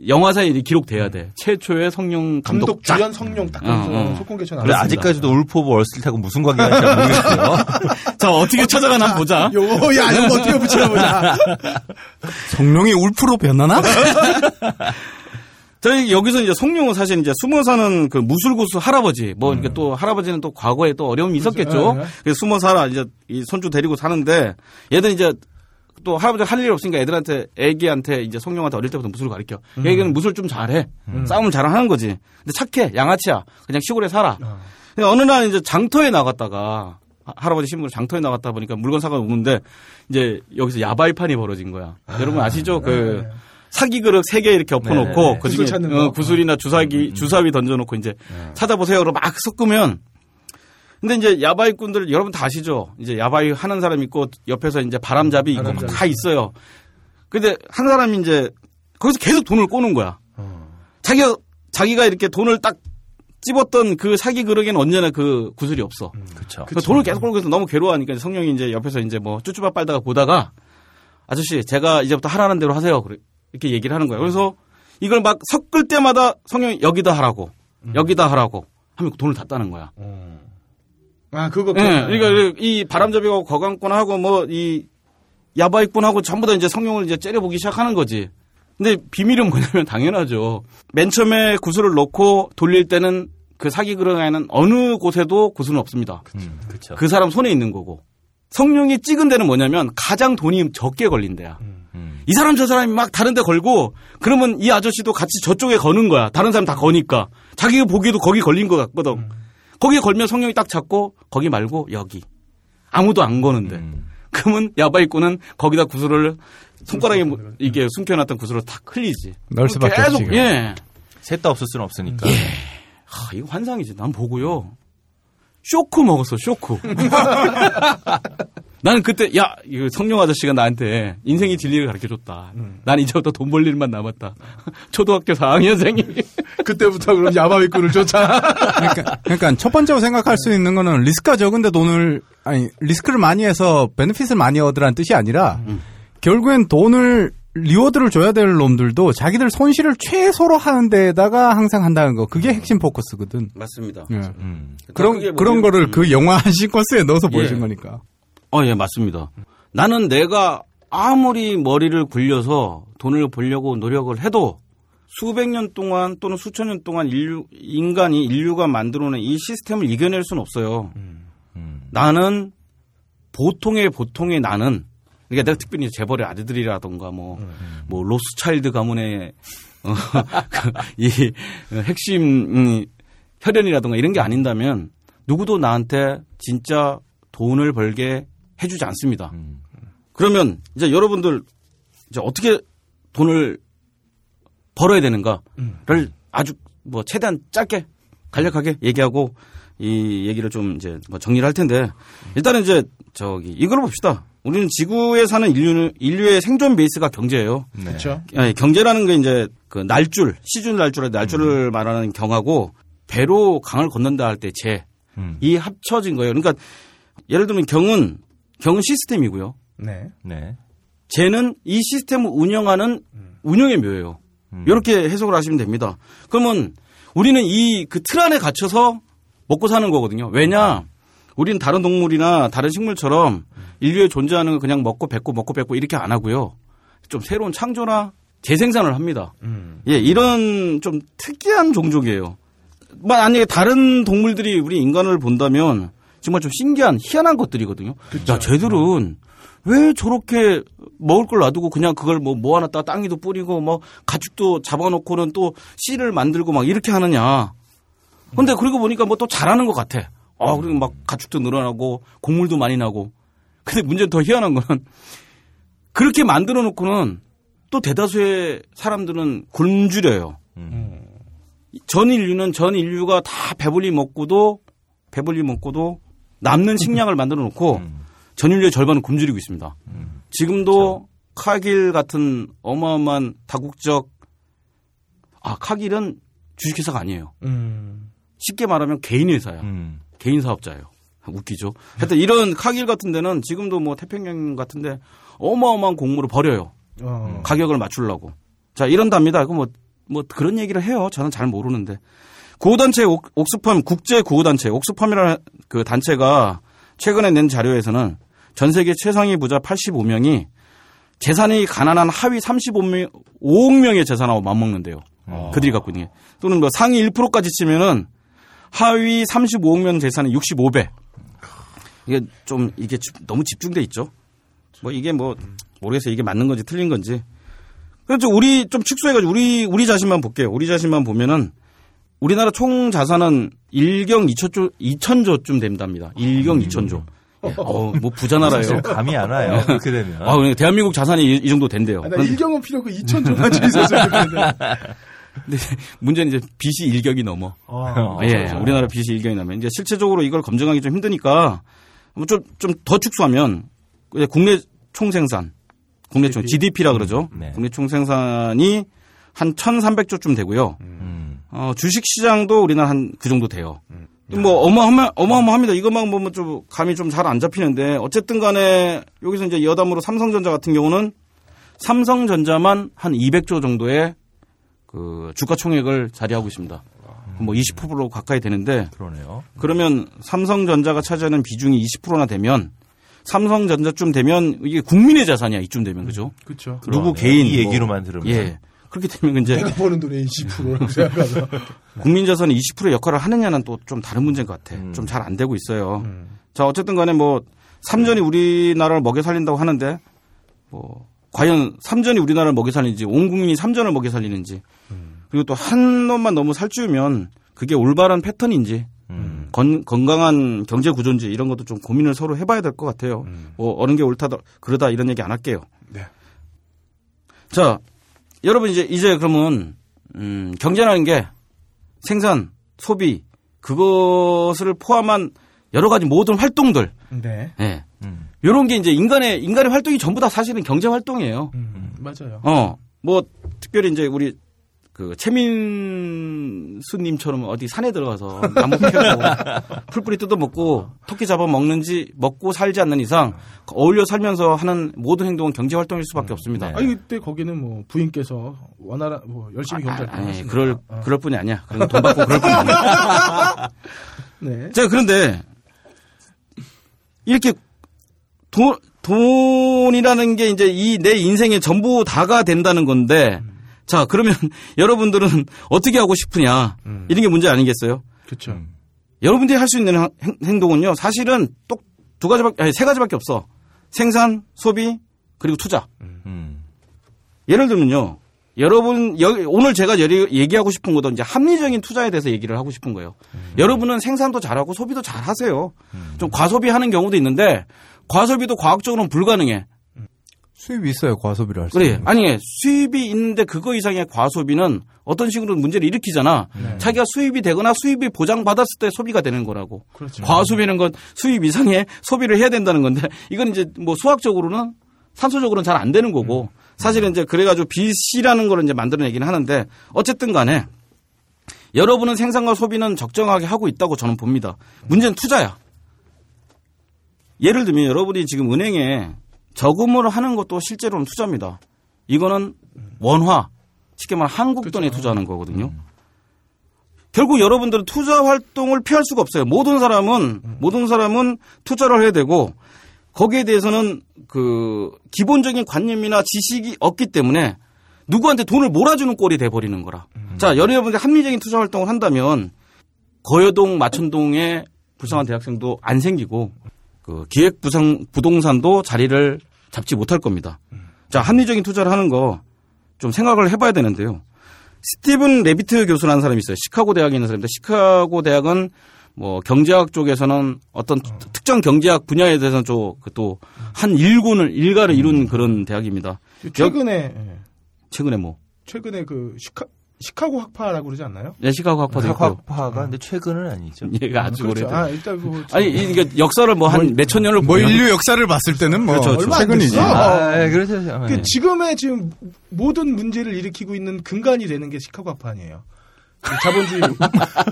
영화사에 기록돼야 돼. 최초의 성룡 감독 감독 작. 주연 성룡 딱 어, 어. 속공 개천 그래 아직까지도 Wolf of Wall Street하고 무슨 관계가 있는지 잘 모르겠어요. (laughs) 자 어떻게 찾아가나 한번 보자. 요거 야 이거 어떻게 붙여보자. 성룡이 wolf로 변하나? (laughs) 저희 여기서 이제 성룡은 사실 이제 숨어 사는 그 무술고수 할아버지 뭐 이렇게 또 할아버지는 또 과거에 또 어려움이 있었겠죠. 네, 네. 그래서 숨어 살아 이제 이 손주 데리고 사는데 얘들 이제 또 할아버지 할일 없으니까 애들한테 애기한테 이제 성룡한테 어릴 때부터 무술을 가르쳐. 애기는 무술 좀 잘해. 싸움을 잘하는 거지. 근데 착해 양아치야. 그냥 시골에 살아. 근데 어느 날 이제 장터에 나갔다가 하- 할아버지 신부로 장터에 나갔다 보니까 물건 사가 오는데 이제 여기서 야바이판이 벌어진 거야. 여러분 아시죠? 그 사기 그릇 세 개 이렇게 엎어놓고 네. 그 구슬 중에 찾는 어, 거. 구슬이나 주사기 주사위 던져놓고 이제 찾아보세요. 그러고 막 섞으면 근데 이제 야바이꾼들 여러분 다 아시죠? 이제 야바이 하는 사람 있고 옆에서 이제 바람잡이 있고 바람잡이. 다 있어요. 근데 한 사람이 이제 거기서 계속 돈을 꼬는 거야. 자기가 자기가 이렇게 돈을 딱 찝었던 그 사기 그릇에는 언제나 그 구슬이 없어. 그렇죠. 그 돈을 계속 벌고 있어 너무 괴로워하니까 성령이 이제 옆에서 이제 뭐 쭈쭈바 빨다가 보다가 아저씨 제가 이제부터 하라는 대로 하세요. 이렇게 얘기를 하는 거예요. 그래서 이걸 막 섞을 때마다 성령이 여기다 하라고 여기다 하라고 하면 돈을 다 따는 거야. 아 그거. 예, 그러니까 이 바람잡이하고 거강꾼하고 뭐 이 야바이꾼하고 전부 다 이제 성령을 이제 째려보기 시작하는 거지. 근데 비밀은 뭐냐면 (laughs) 당연하죠. 맨 처음에 구슬을 놓고 돌릴 때는 그 사기 그릇에는 어느 곳에도 구슬은 없습니다. 음. 그 사람 손에 있는 거고. 성령이 찍은 데는 뭐냐면 가장 돈이 적게 걸린 데야. 음. 이 사람 저 사람이 막 다른 데 걸고 그러면 이 아저씨도 같이 저쪽에 거는 거야. 다른 사람 다 거니까. 자기가 보기에도 거기 걸린 것 같거든. 거기에 걸면 성령이 딱 잡고 거기 말고 여기. 아무도 안 거는데. 음. 그러면 야바이꾼은 거기다 구슬을 손가락에 뭐 이게 숨겨놨던 구슬을 탁 흘리지. 넣을 수밖에 계속 없지, 예. 셋다 없을 수는 없으니까. 하, 이거 환상이지. 난 보고요. 쇼크 먹었어, 쇼크. (laughs) 나는 그때, 야, 이거 성령 아저씨가 나한테 인생의 진리를 가르쳐 줬다. 난 이제부터 돈 벌 일만 남았다. (laughs) 초등학교 4학년생이. (laughs) 그때부터 그럼 야바위꾼을 쫓아. 그러니까, 그러니까 첫 번째로 생각할 수 있는 거는 리스크가 적은데 돈을 아니 리스크를 많이 해서 benefit을 많이 얻으라는 뜻이 아니라 결국엔 돈을 reward를 줘야 될 놈들도 자기들 손실을 최소로 하는 데다가 항상 한다는 거. 그게 핵심 포커스거든. 맞습니다. 예. 음. 그런 그게 뭐 그런 이- 거를 음. 그 영화 한 시퀀스에 넣어서 보여준 예. 거니까. 어, 예, 맞습니다. 나는 내가 아무리 머리를 굴려서 돈을 벌려고 노력을 해도 수백 년 동안 또는 수천 년 동안 인류, 인간이 인류가 만들어낸 이 시스템을 이겨낼 수는 없어요. 음. 나는 보통의 보통의 나는 그러니까 내가 특별히 재벌의 아들들이라던가 뭐, 뭐 로스차일드 가문의 어, (laughs) 그이 핵심 음, 혈연이라던가 이런 게 아닌다면 누구도 나한테 진짜 돈을 벌게 해주지 않습니다. 음. 그러면 이제 여러분들 이제 어떻게 돈을 벌어야 되는가를 아주 뭐 최대한 짧게 간략하게 얘기하고 이 얘기를 좀 이제 뭐 정리를 할 텐데 일단은 이제 저기 이걸 봅시다. 우리는 지구에 사는 인류 인류의 생존 베이스가 경제예요. 네. 그렇죠. 아니, 경제라는 게 이제 그 날줄 시준 날줄 날줄을 말하는 경하고 배로 강을 건넌다 할때 재. 음. 이 합쳐진 거예요. 그러니까 예를 들면 경은 경은 시스템이고요. 네. 네. 재는 이 시스템을 운영하는 운영의 묘예요. 음. 이렇게 해석을 하시면 됩니다. 그러면 우리는 이 그 틀 안에 갇혀서 먹고 사는 거거든요. 왜냐? 우리는 다른 동물이나 다른 식물처럼 인류에 존재하는 거 그냥 먹고 뱉고 먹고 뱉고 이렇게 안 하고요. 좀 새로운 창조나 재생산을 합니다. 음. 예, 이런 좀 특이한 종족이에요. 만약에 다른 동물들이 우리 인간을 본다면 정말 좀 신기한 희한한 것들이거든요. 야, 쟤들은 왜 저렇게 먹을 걸 놔두고 그냥 그걸 뭐 모아놨다가 땅에도 뿌리고 뭐 가축도 잡아놓고는 또 씨를 만들고 막 이렇게 하느냐. 근데 그러고 보니까 뭐 또 잘하는 것 같아. 아, 그리고 막 가축도 늘어나고 곡물도 많이 나고. 근데 문제는 더 희한한 거는 그렇게 만들어 놓고는 또 대다수의 사람들은 굶주려요. 전 인류는 전 인류가 다 배불리 먹고도 배불리 먹고도 남는 식량을 만들어 놓고 전 인류의 절반은 굶주리고 있습니다. 지금도 카길 같은 어마어마한 다국적 아 카길은 주식회사가 아니에요. 음. 쉽게 말하면 개인 회사야. 음. 개인 사업자예요. 웃기죠. 하여튼 이런 카길 같은 데는 지금도 뭐 태평양 같은 데 어마어마한 공물을 버려요. 어. 가격을 맞추려고. 자, 이런답니다. 그 뭐, 뭐 그런 얘기를 해요. 저는 잘 모르는데. 구호단체 옥- 옥스팜, 국제 구호단체, 옥스팜이라는 그 단체가 최근에 낸 자료에서는 전 세계 최상위 부자 85명이 재산이 가난한 하위 35명, 5억 명의 재산하고 맞먹는데요. 그들이 갖고 있는 게. 또는 뭐 상위 1%까지 치면은 하위 35억 명 재산의 65배. 이게 좀 이게 집- 너무 집중돼 있죠. 뭐 이게 뭐 모르겠어요. 이게 맞는 건지 틀린 건지. 그래서 우리 좀 축소해가지고 우리 우리 자신만 볼게요. 우리 자신만 보면은 우리나라 총 자산은 1경 2천조 2천조쯤 된답니다. 1경 2천조. 어, 뭐 부자 나라예요. (laughs) 감이 안 와요. 그렇게 되면. 아, 그러니까 대한민국 자산이 이, 이 정도 된대요. 아, 나 일경은 필요 없고 2천 좀 가지고 있었어야 되는데. 근데 문제는 이제 빚이 일격이 넘어. 아, (laughs) 예, 우리나라 빚이 일경이 나면 이제 실체적으로 이걸 검증하기 좀 힘드니까 뭐좀좀 더 축소하면 이제 국내 총생산, 국내 총 GDP라 그러죠. 네. 국내 총생산이 한 1,300조쯤 되고요. 음. 어, 주식 시장도 우리나라 한 그 정도 돼요. 뭐 어마어마 어마어마합니다. 이것만 보면 좀 감이 좀 잘 안 잡히는데 어쨌든 간에 여기서 이제 여담으로 삼성전자 같은 경우는 삼성전자만 한 200조 정도의 그 주가 총액을 자리하고 있습니다. 뭐 20% 가까이 되는데 그러네요. 그러면 삼성전자가 차지하는 비중이 20%나 되면 삼성전자쯤 되면 이게 국민의 자산이야 이쯤 되면 그죠? 그렇죠. 누구 그러네. 개인 이 뭐, 얘기로만 들으면. 예 그렇게 되면 이제 내가 버는 돈의 20%라고 생각하서. (laughs) 국민 자산이 20% 역할을 하느냐는 또 좀 다른 문제인 것 같아. 음. 좀잘 안 되고 있어요. 자 어쨌든 간에 뭐 삼전이 우리나라를 먹여 살린다고 하는데 뭐 과연 삼전이 우리나라를 먹여 살리는지 온 국민이 삼전을 먹여 살리는지 그리고 또 한 놈만 너무 살찌우면 그게 올바른 패턴인지 음. 건, 건강한 경제 구조인지 이런 것도 좀 고민을 서로 해봐야 될 것 같아요. 뭐 어느 게 옳다 그러다 이런 얘기 안 할게요. 네. 자, 여러분 이제 이제 그러면 음, 경제라는 게 생산, 소비 그것을 포함한 여러 가지 모든 활동들, 네. 예, 음. 이런 게 이제 인간의 인간의 활동이 전부 다 사실은 경제 활동이에요. 음, 맞아요. 어, 뭐 특별히 이제 우리 그 최민수님처럼 어디 산에 들어가서 나무 캐고 (laughs) 풀뿌리 뜯어 먹고 토끼 잡아 먹는지 먹고 살지 않는 이상 어울려 살면서 하는 모든 행동은 경제 활동일 수밖에 없습니다. 아니 그때 거기는 뭐 부인께서 원활한 뭐 열심히 경제를 아니, 하시니까. 그럴 어. 그럴 뿐이 아니야. 그런 돈 받고 그럴 뿐이 아니야. (laughs) 네. 자, 그런데 이렇게 돈 돈이라는 게 이제 이 내 인생의 전부 다가 된다는 건데 자, 그러면 (laughs) 여러분들은 어떻게 하고 싶으냐? 이런 게 문제 아니겠어요? 그렇죠. 여러분들이 할 수 있는 행- 행동은요. 사실은 똑 두 가지밖에 아니 세 가지밖에 없어. 생산, 소비, 그리고 투자. 음. 예를 들면요. 여러분 여기 오늘 제가 얘기하고 싶은 것도 이제 합리적인 투자에 대해서 얘기를 하고 싶은 거예요. 여러분은 생산도 잘하고 소비도 잘하세요. 좀 과소비하는 경우도 있는데 과소비도 과학적으로는 불가능해. 수입이 있어요 과소비를 할 수. 그래. 아니 수입이 있는데 그거 이상의 과소비는 어떤 식으로 문제를 일으키잖아. 자기가 수입이 되거나 수입이 보장받았을 때 소비가 되는 거라고. 그렇죠. 과소비는 건 수입 이상의 소비를 해야 된다는 건데 이건 이제 뭐 수학적으로는 산소적으로는 잘 안 되는 거고 사실은 이제 그래가지고 빚이라는 거를 이제 만들어내기는 하는데 어쨌든 간에 여러분은 생산과 소비는 적정하게 하고 있다고 저는 봅니다. 문제는 투자야. 예를 들면 여러분이 지금 은행에 저금을 하는 것도 실제로는 투자입니다. 이거는 원화, 쉽게 말하면 한국 돈에 투자하는 거거든요. 결국 여러분들은 투자 활동을 피할 수가 없어요. 모든 사람은 모든 사람은 투자를 해야 되고 거기에 대해서는 그 기본적인 관념이나 지식이 없기 때문에 누구한테 돈을 몰아주는 꼴이 돼 버리는 거라. 자, 여러분들 합리적인 투자 활동을 한다면 거여동 마천동에 불쌍한 대학생도 안 생기고 그 기획 부상 부동산도 자리를 잡지 못할 겁니다. 자, 합리적인 투자를 하는 거 좀 생각을 해봐야 되는데요. 스티븐 레비트 교수라는 사람이 있어요. 시카고 대학에 있는 사람인데 시카고 대학은 뭐 경제학 쪽에서는 어떤 특정 경제학 분야에 대해서는 좀또한 일군을 일가를 이룬 그런 대학입니다. 최근에 예. 최근에 뭐 최근에 그 시카 시카고 학파라고 그러지 않나요? 네, 시카고 학파도 있고 학파가 근데 최근은 아니죠. 얘가 아주 그렇죠. 오래된. 아 일단 그 아니 이게 역사를 뭐 한 몇천 년을 뭐 보면 인류 역사를 봤을 때는 뭐 그렇죠, 얼마 안 최근이지. 됐어. 아, 예, 그렇죠. 그 예. 지금의 지금 모든 문제를 일으키고 있는 근간이 되는 게 시카고 학파 아니에요. 그 자본주의. (laughs)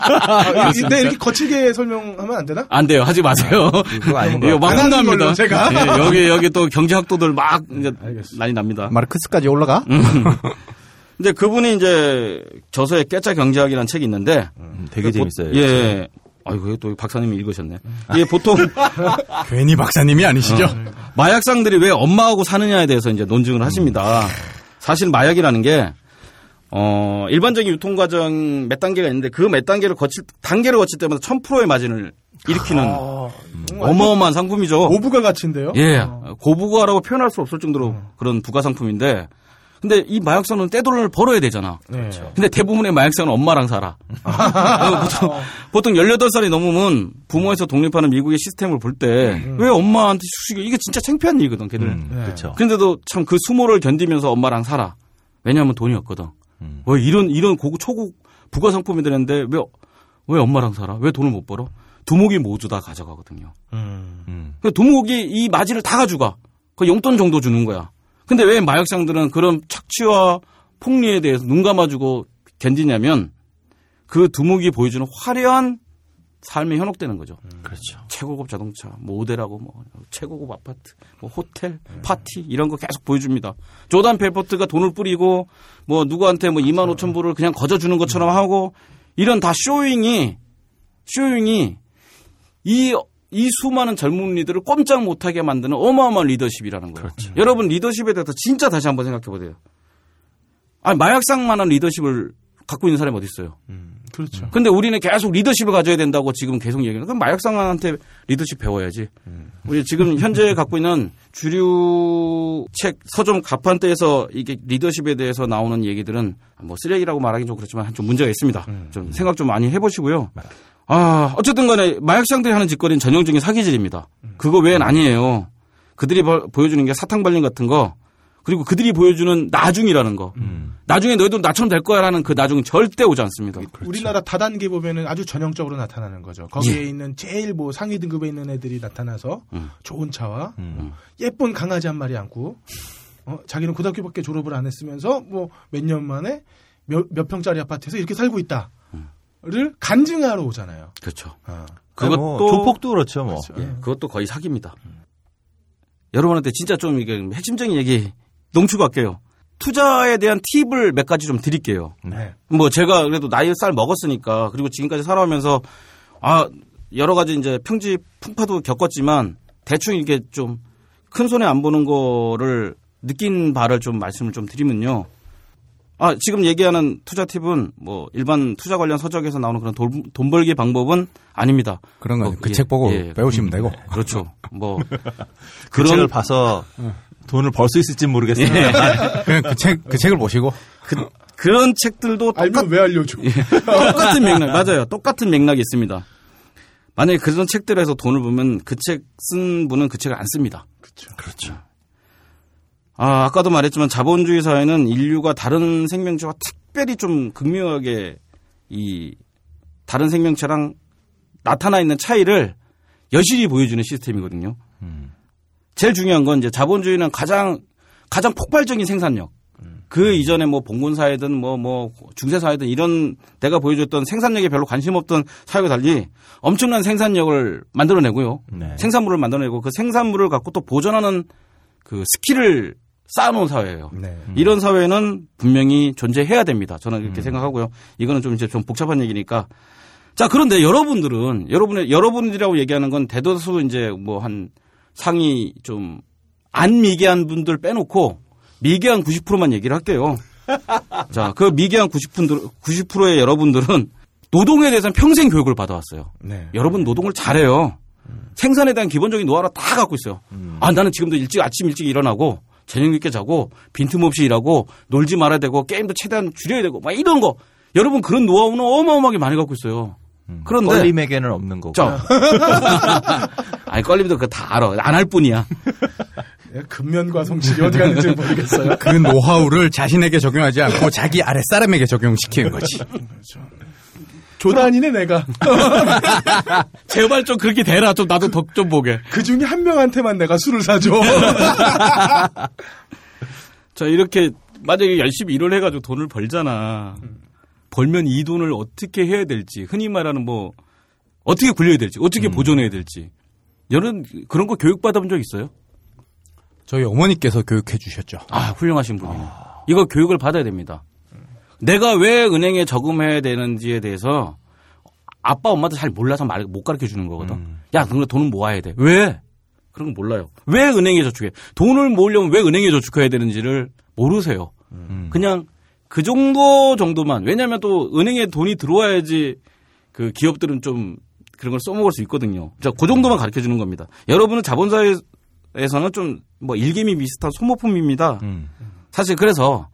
아, 이- 네, 이렇게 거칠게 설명하면 안 되나? 안 돼요. 하지 마세요. 그거 아닌 것 (laughs) 이거 막 혼납니다. 제가. 예, 여기 여기 또 경제학도들 막. (laughs) 난리 납니다. 마르크스까지 올라가? 근데 그분이 이제 저서의 깨짜 경제학이라는 책이 있는데 음, 되게 재밌어요. 예. 아이고 또 박사님이 읽으셨네. 이게 보통 (laughs) 괜히 박사님이 아니시죠? 마약상들이 왜 엄마하고 사느냐에 대해서 이제 논증을 하십니다. 사실 마약이라는 게 어, 일반적인 유통 과정 몇 단계가 있는데 그 몇 단계를 거칠 단계를 거칠 때마다 1000%의 마진을 일으키는 어마어마한 상품이죠. 오부가 가치인데요. 예. 고부가라고 표현할 수 없을 정도로 그런 부가 상품인데 근데 이 마약상은 떼돈을 벌어야 되잖아. 네. 근데 대부분의 마약상은 엄마랑 살아. (laughs) 어, 보통, 보통 18살이 넘으면 부모에서 독립하는 미국의 시스템을 볼 때왜 엄마한테 수식이 이게 진짜 창피한 일이거든, 걔들. 음, 네. 그렇죠. 근데도 참 그 수모를 견디면서 엄마랑 살아. 왜냐하면 돈이 없거든. 음. 왜 이런 이런 고급 초급 부가 상품이 되는데 왜 왜 엄마랑 살아? 왜 돈을 못 벌어? 두목이 모두 다 가져가거든요. 음. 음. 그 두목이 이 마진을 다 가져가. 그 용돈 정도 주는 거야. 근데 왜 마약상들은 그런 착취와 폭리에 대해서 눈 감아주고 견디냐면 그 두목이 보여주는 화려한 삶에 현혹되는 거죠. 그렇죠. 최고급 자동차, 모델하고 뭐 최고급 아파트, 뭐 호텔, 파티 이런 거 계속 보여줍니다. 조단 벨포트가 돈을 뿌리고 뭐 누구한테 뭐 2만 5천 불을 그냥 거저 주는 것처럼 하고 이런 다 showing이 showing이 이 이 수많은 젊은이들을 꼼짝 못하게 만드는 어마어마한 리더십이라는 거예요. 여러분 리더십에 대해서 진짜 다시 한번 생각해 보세요. 아니 마약상만한 리더십을 갖고 있는 사람이 어디 있어요? 그렇죠. 근데 우리는 계속 리더십을 가져야 된다고 지금 계속 얘기하는. 그럼 마약상한테 리더십 배워야지. 우리 지금 현재 갖고 있는 주류 책 서점 가판대에서 이게 리더십에 대해서 나오는 얘기들은 뭐 쓰레기라고 말하기 좀 그렇지만 좀 문제가 있습니다. 좀 생각 좀 많이 해보시고요. 아 어쨌든 간에 마약상들이 하는 짓거리는 전형적인 사기질입니다. 그거 외엔 아니에요. 그들이 버- 보여주는 게 사탕 발림 같은 거 그리고 그들이 보여주는 나중이라는 거. 나중에 너희도 나처럼 될 거야라는 그 나중은 절대 오지 않습니다. 우리나라 다단계 보면은 아주 전형적으로 나타나는 거죠. 거기에 있는 제일 뭐 상위 등급에 있는 애들이 나타나서 음. 좋은 차와 음. 예쁜 강아지 한 마리 안고 어, 자기는 고등학교밖에 졸업을 안 했으면서 뭐 몇 년 만에 몇, 몇 평짜리 아파트에서 이렇게 살고 있다 를 간증하러 오잖아요. 그렇죠. 아, 그것도 뭐 조폭도 그렇죠, 뭐. 예, 그것도 거의 사기입니다. 여러분한테 진짜 좀 이게 핵심적인 얘기 농축 할게요. 투자에 대한 팁을 몇 가지 좀 드릴게요. 네. 뭐 제가 그래도 나이 살 먹었으니까 그리고 지금까지 살아오면서 아 여러 가지 이제 평지 풍파도 겪었지만 대충 이렇게 좀 큰 손해 안 보는 거를 느낀 바를 좀 말씀을 좀 드리면요. 아 지금 얘기하는 투자 팁은 뭐 일반 투자 관련 서적에서 나오는 그런 돈, 돈 벌기 방법은 아닙니다. 그런 거 어, 그 예, 책 보고 예. 배우시면 되고. 그렇죠. 뭐 (laughs) 그 책을 봐서 돈을 벌 수 있을지 모르겠어요. 그냥 그 책, 그 책을 보시고. 그, 그런 책들도 똑같, 알면 왜 알려줘? 똑같은 맥락 맞아요. 똑같은 맥락이 있습니다. 만약에 그런 책들에서 돈을 보면 그 책 쓴 분은 그 책을 안 씁니다. 그렇죠. 그렇죠. 아, 아까도 말했지만 자본주의 사회는 인류가 다른 생명체와 특별히 좀 극명하게 이 다른 생명체랑 나타나 있는 차이를 여실히 보여주는 시스템이거든요. 제일 중요한 건 이제 자본주의는 가장 가장 폭발적인 생산력. 그 이전에 뭐 봉건 사회든 뭐뭐 중세 사회든 이런 내가 보여줬던 생산력에 별로 관심 없던 사회와 달리 엄청난 생산력을 만들어내고요. 네. 생산물을 만들어내고 그 생산물을 갖고 또 보존하는 그 skill을 쌓아놓은 사회예요. 네. 이런 사회는 분명히 존재해야 됩니다. 저는 이렇게 생각하고요. 이거는 좀 이제 좀 복잡한 얘기니까. 자, 그런데 여러분들은 여러분의 여러분들이라고 얘기하는 건 대다수 이제 뭐 한 상위 좀 안 미개한 분들 빼놓고 미개한 90%만 얘기를 할게요. (laughs) 자, 그 미개한 90%, 90%의 여러분들은 노동에 대해서는 평생 교육을 받아왔어요. 네. 여러분 노동을 잘해요. 생산에 대한 기본적인 노하우를 다 갖고 있어요. 아 나는 지금도 일찍 아침 일찍 일어나고 저녁 늦게 자고 빈틈없이 일하고 놀지 말아야 되고 게임도 최대한 줄여야 되고 막 이런 거 여러분 그런 노하우는 어마어마하게 많이 갖고 있어요. 그런데 껄림에게는 없는 거고. 자, (laughs) 아니 껄림도 그거 다 알아 안 할 뿐이야. 예, 근면과 성실이 어디 갔는지 모르겠어요. 그 노하우를 자신에게 적용하지 않고 자기 아랫사람에게 적용시키는 거지. 조단이네 내가. (laughs) 제발 좀 그렇게 되라 좀 나도 덕 좀 보게. 그 중에 한 명한테만 내가 술을 사줘. (laughs) 자 이렇게 만약에 열심히 일을 해가지고 돈을 벌잖아. 벌면 이 돈을 어떻게 해야 될지 흔히 말하는 뭐 어떻게 굴려야 될지 어떻게 보존해야 될지 여러분 그런 거 교육 받아본 적 있어요? 저희 어머니께서 교육해 주셨죠. 아 훌륭하신 분이에요. 이거 교육을 받아야 됩니다. 내가 왜 은행에 저금해야 되는지에 대해서 아빠 엄마도 잘 몰라서 말 못 가르쳐 주는 거거든. 야, 그거 돈은 모아야 돼. 왜? 그런 거 몰라요. 왜 은행에 저축해? 돈을 모으려면 왜 은행에 저축해야 되는지를 모르세요. 그냥 그 정도 정도만. 왜냐하면 또 은행에 돈이 들어와야지 그 기업들은 좀 그런 걸 써먹을 수 있거든요. 자, 그 정도만 가르쳐 주는 겁니다. 여러분은 자본사회에서는 좀 뭐 일개미 비슷한 소모품입니다. 음. 사실 그래서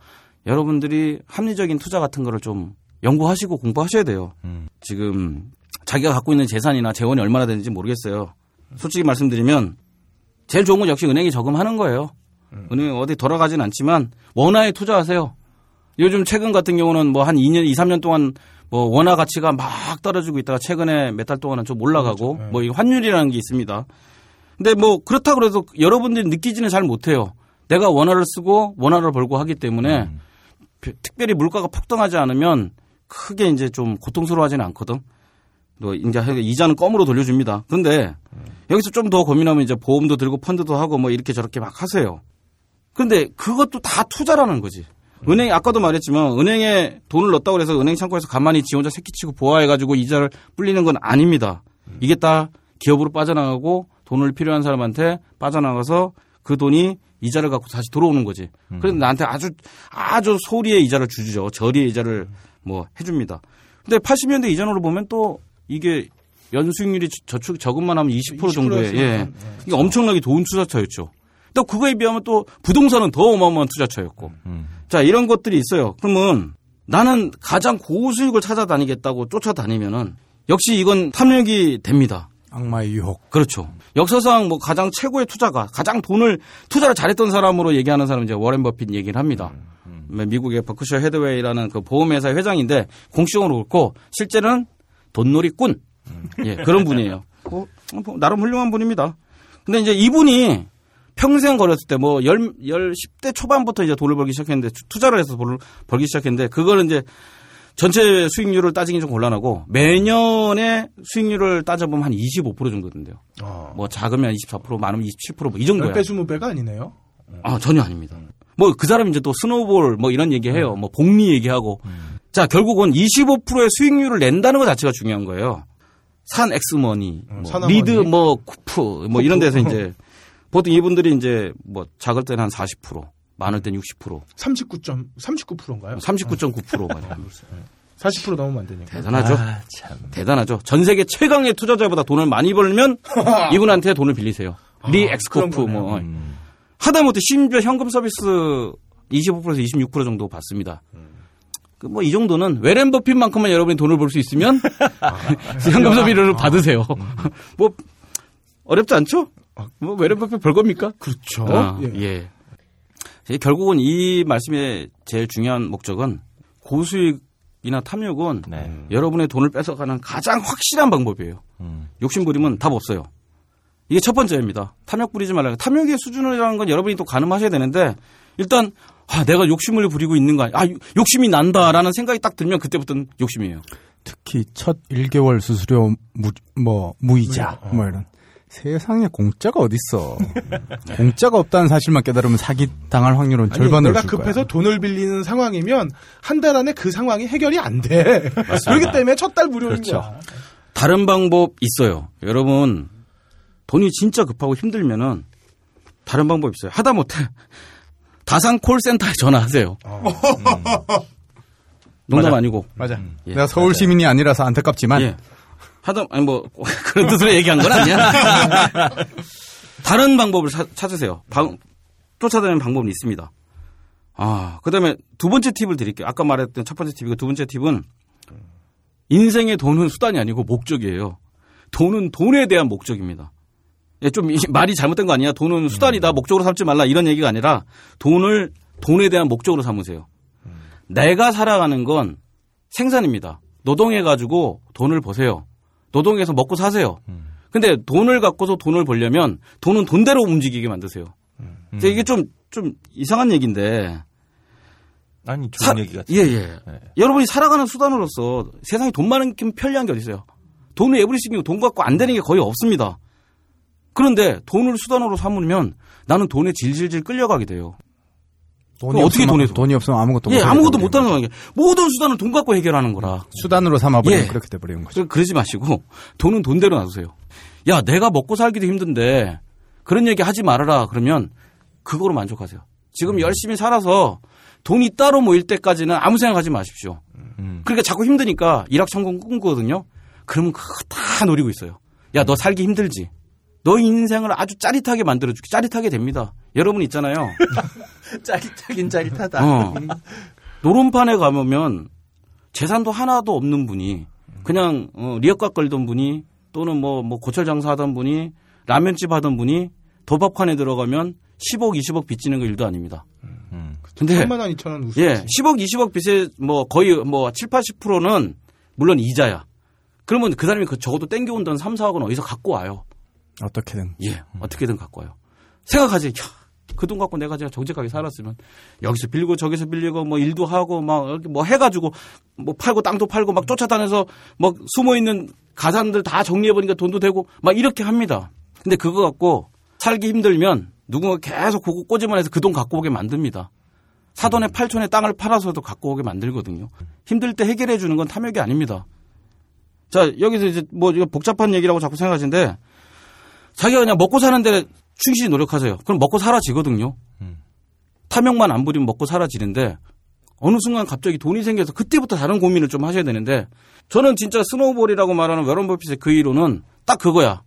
여러분들이 합리적인 투자 같은 거를 좀 연구하시고 공부하셔야 돼요. 음. 지금 자기가 갖고 있는 재산이나 재원이 얼마나 되는지 모르겠어요. 솔직히 말씀드리면 제일 좋은 건 역시 은행에 저금하는 거예요. 은행 어디 돌아가진 않지만 원화에 투자하세요. 요즘 최근 같은 경우는 뭐 한 2년, 2, 3년 동안 뭐 원화 가치가 막 떨어지고 있다가 최근에 몇 달 동안은 좀 올라가고 뭐이 환율이라는 게 있습니다. 근데 뭐 그렇다 그래서 여러분들이 느끼지는 잘 못해요. 내가 원화를 쓰고 원화를 벌고 하기 때문에 비- 특별히 물가가 폭등하지 않으면 크게 이제 좀 고통스러워하지는 않거든. 뭐 이제 이자는 껌으로 돌려줍니다. 근데 여기서 좀 더 고민하면 이제 보험도 들고 펀드도 하고 뭐 이렇게 저렇게 막 하세요. 근데 그것도 다 투자라는 거지. 은행 아까도 말했지만 은행에 돈을 넣었다고 해서 은행 창고에서 가만히 지 혼자 새끼치고 보아해가지고 이자를 불리는 건 아닙니다. 이게 다 기업으로 빠져나가고 돈을 필요한 사람한테 빠져나가서 그 돈이 이자를 갖고 다시 들어오는 거지. 그래서 나한테 아주 아주 소리의 이자를 주죠. 저리의 이자를 뭐 해줍니다. 근데 80년대 이전으로 보면 또 이게 연수익률이 저축 저금만 하면 20% 정도에 예. 이게 엄청나게 좋은 투자처였죠. 또 그거에 비하면 또 부동산은 더 어마어마한 투자처였고. 자, 이런 것들이 있어요. 그러면 나는 가장 고수익을 찾아다니겠다고 쫓아다니면은 역시 이건 탐욕이 됩니다. 악마의 유혹. 그렇죠. 역사상 뭐 가장 최고의 투자가 가장 돈을 투자를 잘했던 사람으로 얘기하는 사람은 이제 워렌 버핏 얘기를 합니다. 미국의 버크셔 해서웨이라는 그 보험회사 회장인데 공식적으로 그렇고 실제는 돈놀이꾼 예 그런 분이에요. 뭐, (laughs) 뭐 나름 훌륭한 분입니다. 근데 이제 이분이 평생 걸었을 때 뭐 열, 열, 10대 초반부터 이제 돈을 벌기 시작했는데 투- 투자를 해서 돈을 벌기 시작했는데 그거는 이제 전체 수익률을 따지기 좀 곤란하고 매년의 수익률을 따져보면 한 25% 정도 된대요. 어. 뭐 작으면 24% 많으면 27%뭐 이 정도야. 10배, 20배가 아니네요. 아, 전혀 아닙니다. 뭐 그 사람이 이제 또 snowball 뭐 이런 얘기 해요. 뭐 복리 얘기하고. 자, 결국은 25%의 수익률을 낸다는 것 자체가 중요한 거예요. 산 X머니, 뭐 산와머니. 리드 뭐 코프 뭐 이런 데서 이제 보통 이분들이 이제 뭐 작을 때는 한 40%, 많을 땐 60%, 39점, 39%인가요? 39.9% 맞아요. 40% 넘으면 안 되니까. 대단하죠. 아, 참. 대단하죠. 전 세계 최강의 투자자보다 돈을 많이 벌면 (laughs) 이분한테 돈을 빌리세요. 리 그런 X코프. 뭐 하다못해 심지어 현금 서비스 25%에서 26% 정도 받습니다. 그뭐 이 정도는 워렌 버핏만큼만 여러분이 돈을 벌 수 있으면 (laughs) (laughs) 현금 서비스를 받으세요. 뭐 어렵지 않죠? 뭐 워렌 버핏 벌 겁니까? 그렇죠. 아, 예. 예. 결국은 이 말씀의 제일 중요한 목적은 고수익이나 탐욕은 네. 여러분의 돈을 뺏어가는 가장 확실한 방법이에요. 음. 욕심 부리면 답 없어요. 이게 첫 번째입니다. 탐욕 부리지 말라. 탐욕의 수준이라는 건 여러분이 또 가늠하셔야 되는데 일단 아, 내가 욕심을 부리고 있는 거 아니야. 아, 욕심이 난다라는 생각이 딱 들면 그때부터는 욕심이에요. 특히 첫 1개월 수수료 무, 뭐 무이자 뭐 이런 세상에 공짜가 어딨어. 공짜가 없다는 사실만 깨달으면 사기 당할 확률은 절반으로 내가 줄 급해서 거야. 돈을 빌리는 상황이면 한 달 안에 그 상황이 해결이 안 돼. 그렇기 때문에 첫 달 무료인 그렇죠. 거야. 다른 방법 있어요. 여러분 돈이 진짜 급하고 힘들면은 다른 방법 있어요. 하다 못해 다산 콜센터에 전화하세요. 농담 아니고. 맞아. 예. 내가 서울 시민이 아니라서 안타깝지만 예. 하다 아니 뭐 (laughs) 그런 뜻으로 얘기한 건 아니야. (laughs) 다른 방법을 사- 찾으세요. 방, 쫓아다니는 방법은 있습니다. 아, 그 다음에 두 번째 팁을 드릴게요. 아까 말했던 첫 번째 팁이고 두 번째 팁은 인생의 돈은 수단이 아니고 목적이에요. 돈은 돈에 대한 목적입니다. 예, 좀 이- 말이 잘못된 거 아니야? 돈은 수단이다. 목적으로 삼지 말라. 이런 얘기가 아니라 돈을 돈에 대한 목적으로 삼으세요. 내가 살아가는 건 생산입니다. 노동해가지고 돈을 버세요. 노동해서 먹고 사세요. 근데 돈을 갖고서 돈을 벌려면 돈은 돈대로 움직이게 만드세요. 근데 이게 좀, 좀 이상한 얘기인데. 아니 좋은 사- 얘기 같아. 예, 예. 여러분이 살아가는 수단으로서 세상에 돈만큼 편리한 게 어디 있어요? 돈을 에브리싱이고 돈 갖고 안 되는 게 거의 없습니다. 그런데 돈을 수단으로 삼으면 나는 돈에 질질질 끌려가게 돼요. 돈이 어떻게 없으면, 돈에 돈- 돈이 없으면 아무것도 예, 아무것도 못하는. 거예요. 모든 수단을 돈 갖고 해결하는 거라. 수단으로 삼아버리면 예. 그렇게 돼버리는 거죠. 그- 그러지 마시고 돈은 돈대로 놔두세요. 야, 내가 먹고 살기도 힘든데 그런 얘기 하지 말아라. 그러면 그거로 만족하세요. 지금 열심히 살아서 돈이 따로 모일 때까지는 아무 생각하지 마십시오. 음. 그러니까 자꾸 힘드니까 일확천금 꿈꾸거든요. 그러면 그거 다 노리고 있어요. 야, 너 살기 힘들지? 너 인생을 아주 짜릿하게 만들어줄게. 짜릿하게 됩니다. 여러분 있잖아요. (laughs) (laughs) 짜릿하긴 짜릿하다. 어. 노름판에 가보면 재산도 하나도 없는 분이 그냥 어, 리어카 끌던 분이 또는 뭐, 뭐 고철 장사하던 분이 라면집 하던 분이 도박판에 들어가면 10억, 20억 빚지는 거 일도 아닙니다. 음. 근데 3만 원, 2천 원 우수. 예, 10억, 20억 빚에 뭐 거의 뭐 7, 80%는 물론 이자야. 그러면 그 사람이 그 적어도 땡겨온 돈 3, 4억은 어디서 갖고 와요. 어떻게든. 예, 어떻게든 갖고 와요. 생각하지. 그 돈 갖고 내가 제가 정직하게 살았으면 여기서 빌리고 저기서 빌리고 뭐 일도 하고 막 이렇게 뭐 해가지고 뭐 팔고 땅도 팔고 막 쫓아다녀서 막 숨어 있는 가산들 다 정리해 보니까 돈도 되고 막 이렇게 합니다. 근데 그거 갖고 살기 힘들면 누군가 계속 그거 꼬집어 내서 그 돈 갖고 오게 만듭니다. 사돈의 팔촌에 땅을 팔아서도 갖고 오게 만들거든요. 힘들 때 해결해 주는 건 탐욕이 아닙니다. 자, 여기서 이제 뭐 복잡한 얘기라고 자꾸 생각하시는데 자기가 그냥 먹고 사는데 충실히 노력하세요. 그럼 먹고 사라지거든요. 음. 탐욕만 안 부리면 먹고 살아지는데 어느 순간 갑자기 돈이 생겨서 그때부터 다른 고민을 좀 하셔야 되는데 저는 진짜 snowball이라고 말하는 워렌 버핏의 그 이론은 딱 그거야.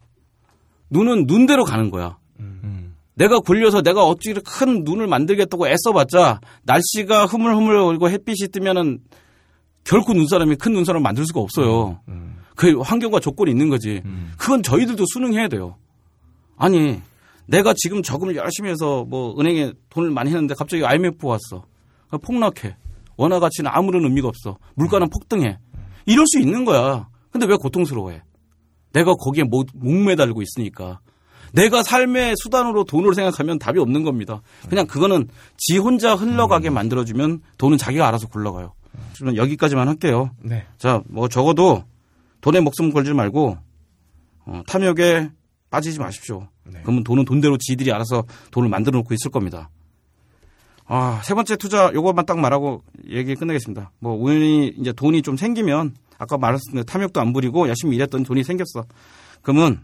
눈은 눈대로 가는 거야. 음. 내가 굴려서 내가 어찌 큰 눈을 만들겠다고 애써봤자 날씨가 흐물흐물 오고 햇빛이 뜨면은 결코 눈사람이 큰 눈사람을 만들 수가 없어요. 그 환경과 조건이 있는 거지. 음. 그건 저희들도 순응해야 돼요. 아니, 내가 지금 저금을 열심히 해서 뭐 은행에 돈을 많이 했는데 갑자기 IMF 왔어. 폭락해. 원화 가치는 아무런 의미가 없어. 물가는 폭등해. 이럴 수 있는 거야. 근데 왜 고통스러워해? 내가 거기에 못, 목매달고 있으니까. 내가 삶의 수단으로 돈을 생각하면 답이 없는 겁니다. 그냥 그거는 지 혼자 흘러가게 만들어주면 돈은 자기가 알아서 굴러가요. 저는 여기까지만 할게요. 네. 자, 뭐 적어도 돈에 목숨 걸지 말고 어, 탐욕에 빠지지 마십시오. 네. 그러면 돈은 돈대로 지들이 알아서 돈을 만들어 놓고 있을 겁니다. 아, 세 번째 투자 요것만 딱 말하고 얘기 끝내겠습니다. 뭐 우연히 이제 돈이 좀 생기면 아까 말했을 때 탐욕도 안 부리고 열심히 일했던 돈이 생겼어. 그러면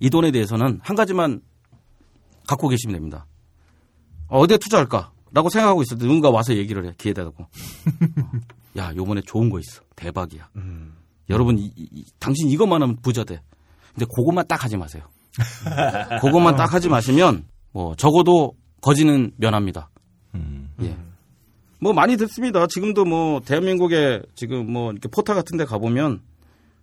이 돈에 대해서는 한 가지만 갖고 계시면 됩니다. 어, 어디에 투자할까? 라고 생각하고 있을 때 누군가 와서 얘기를 해. 기회다 대고. (laughs) 야, 요번에 좋은 거 있어. 대박이야. 음. 여러분, 이, 이- 당신 이것만 하면 부자 돼. 근데 그것만 딱 하지 마세요. 그것만 딱 하지 마시면, 뭐, 적어도 거지는 면합니다. 음. 예. 뭐 많이 듣습니다. 지금도 뭐 대한민국에 지금 뭐 이렇게 포털 같은 데 가보면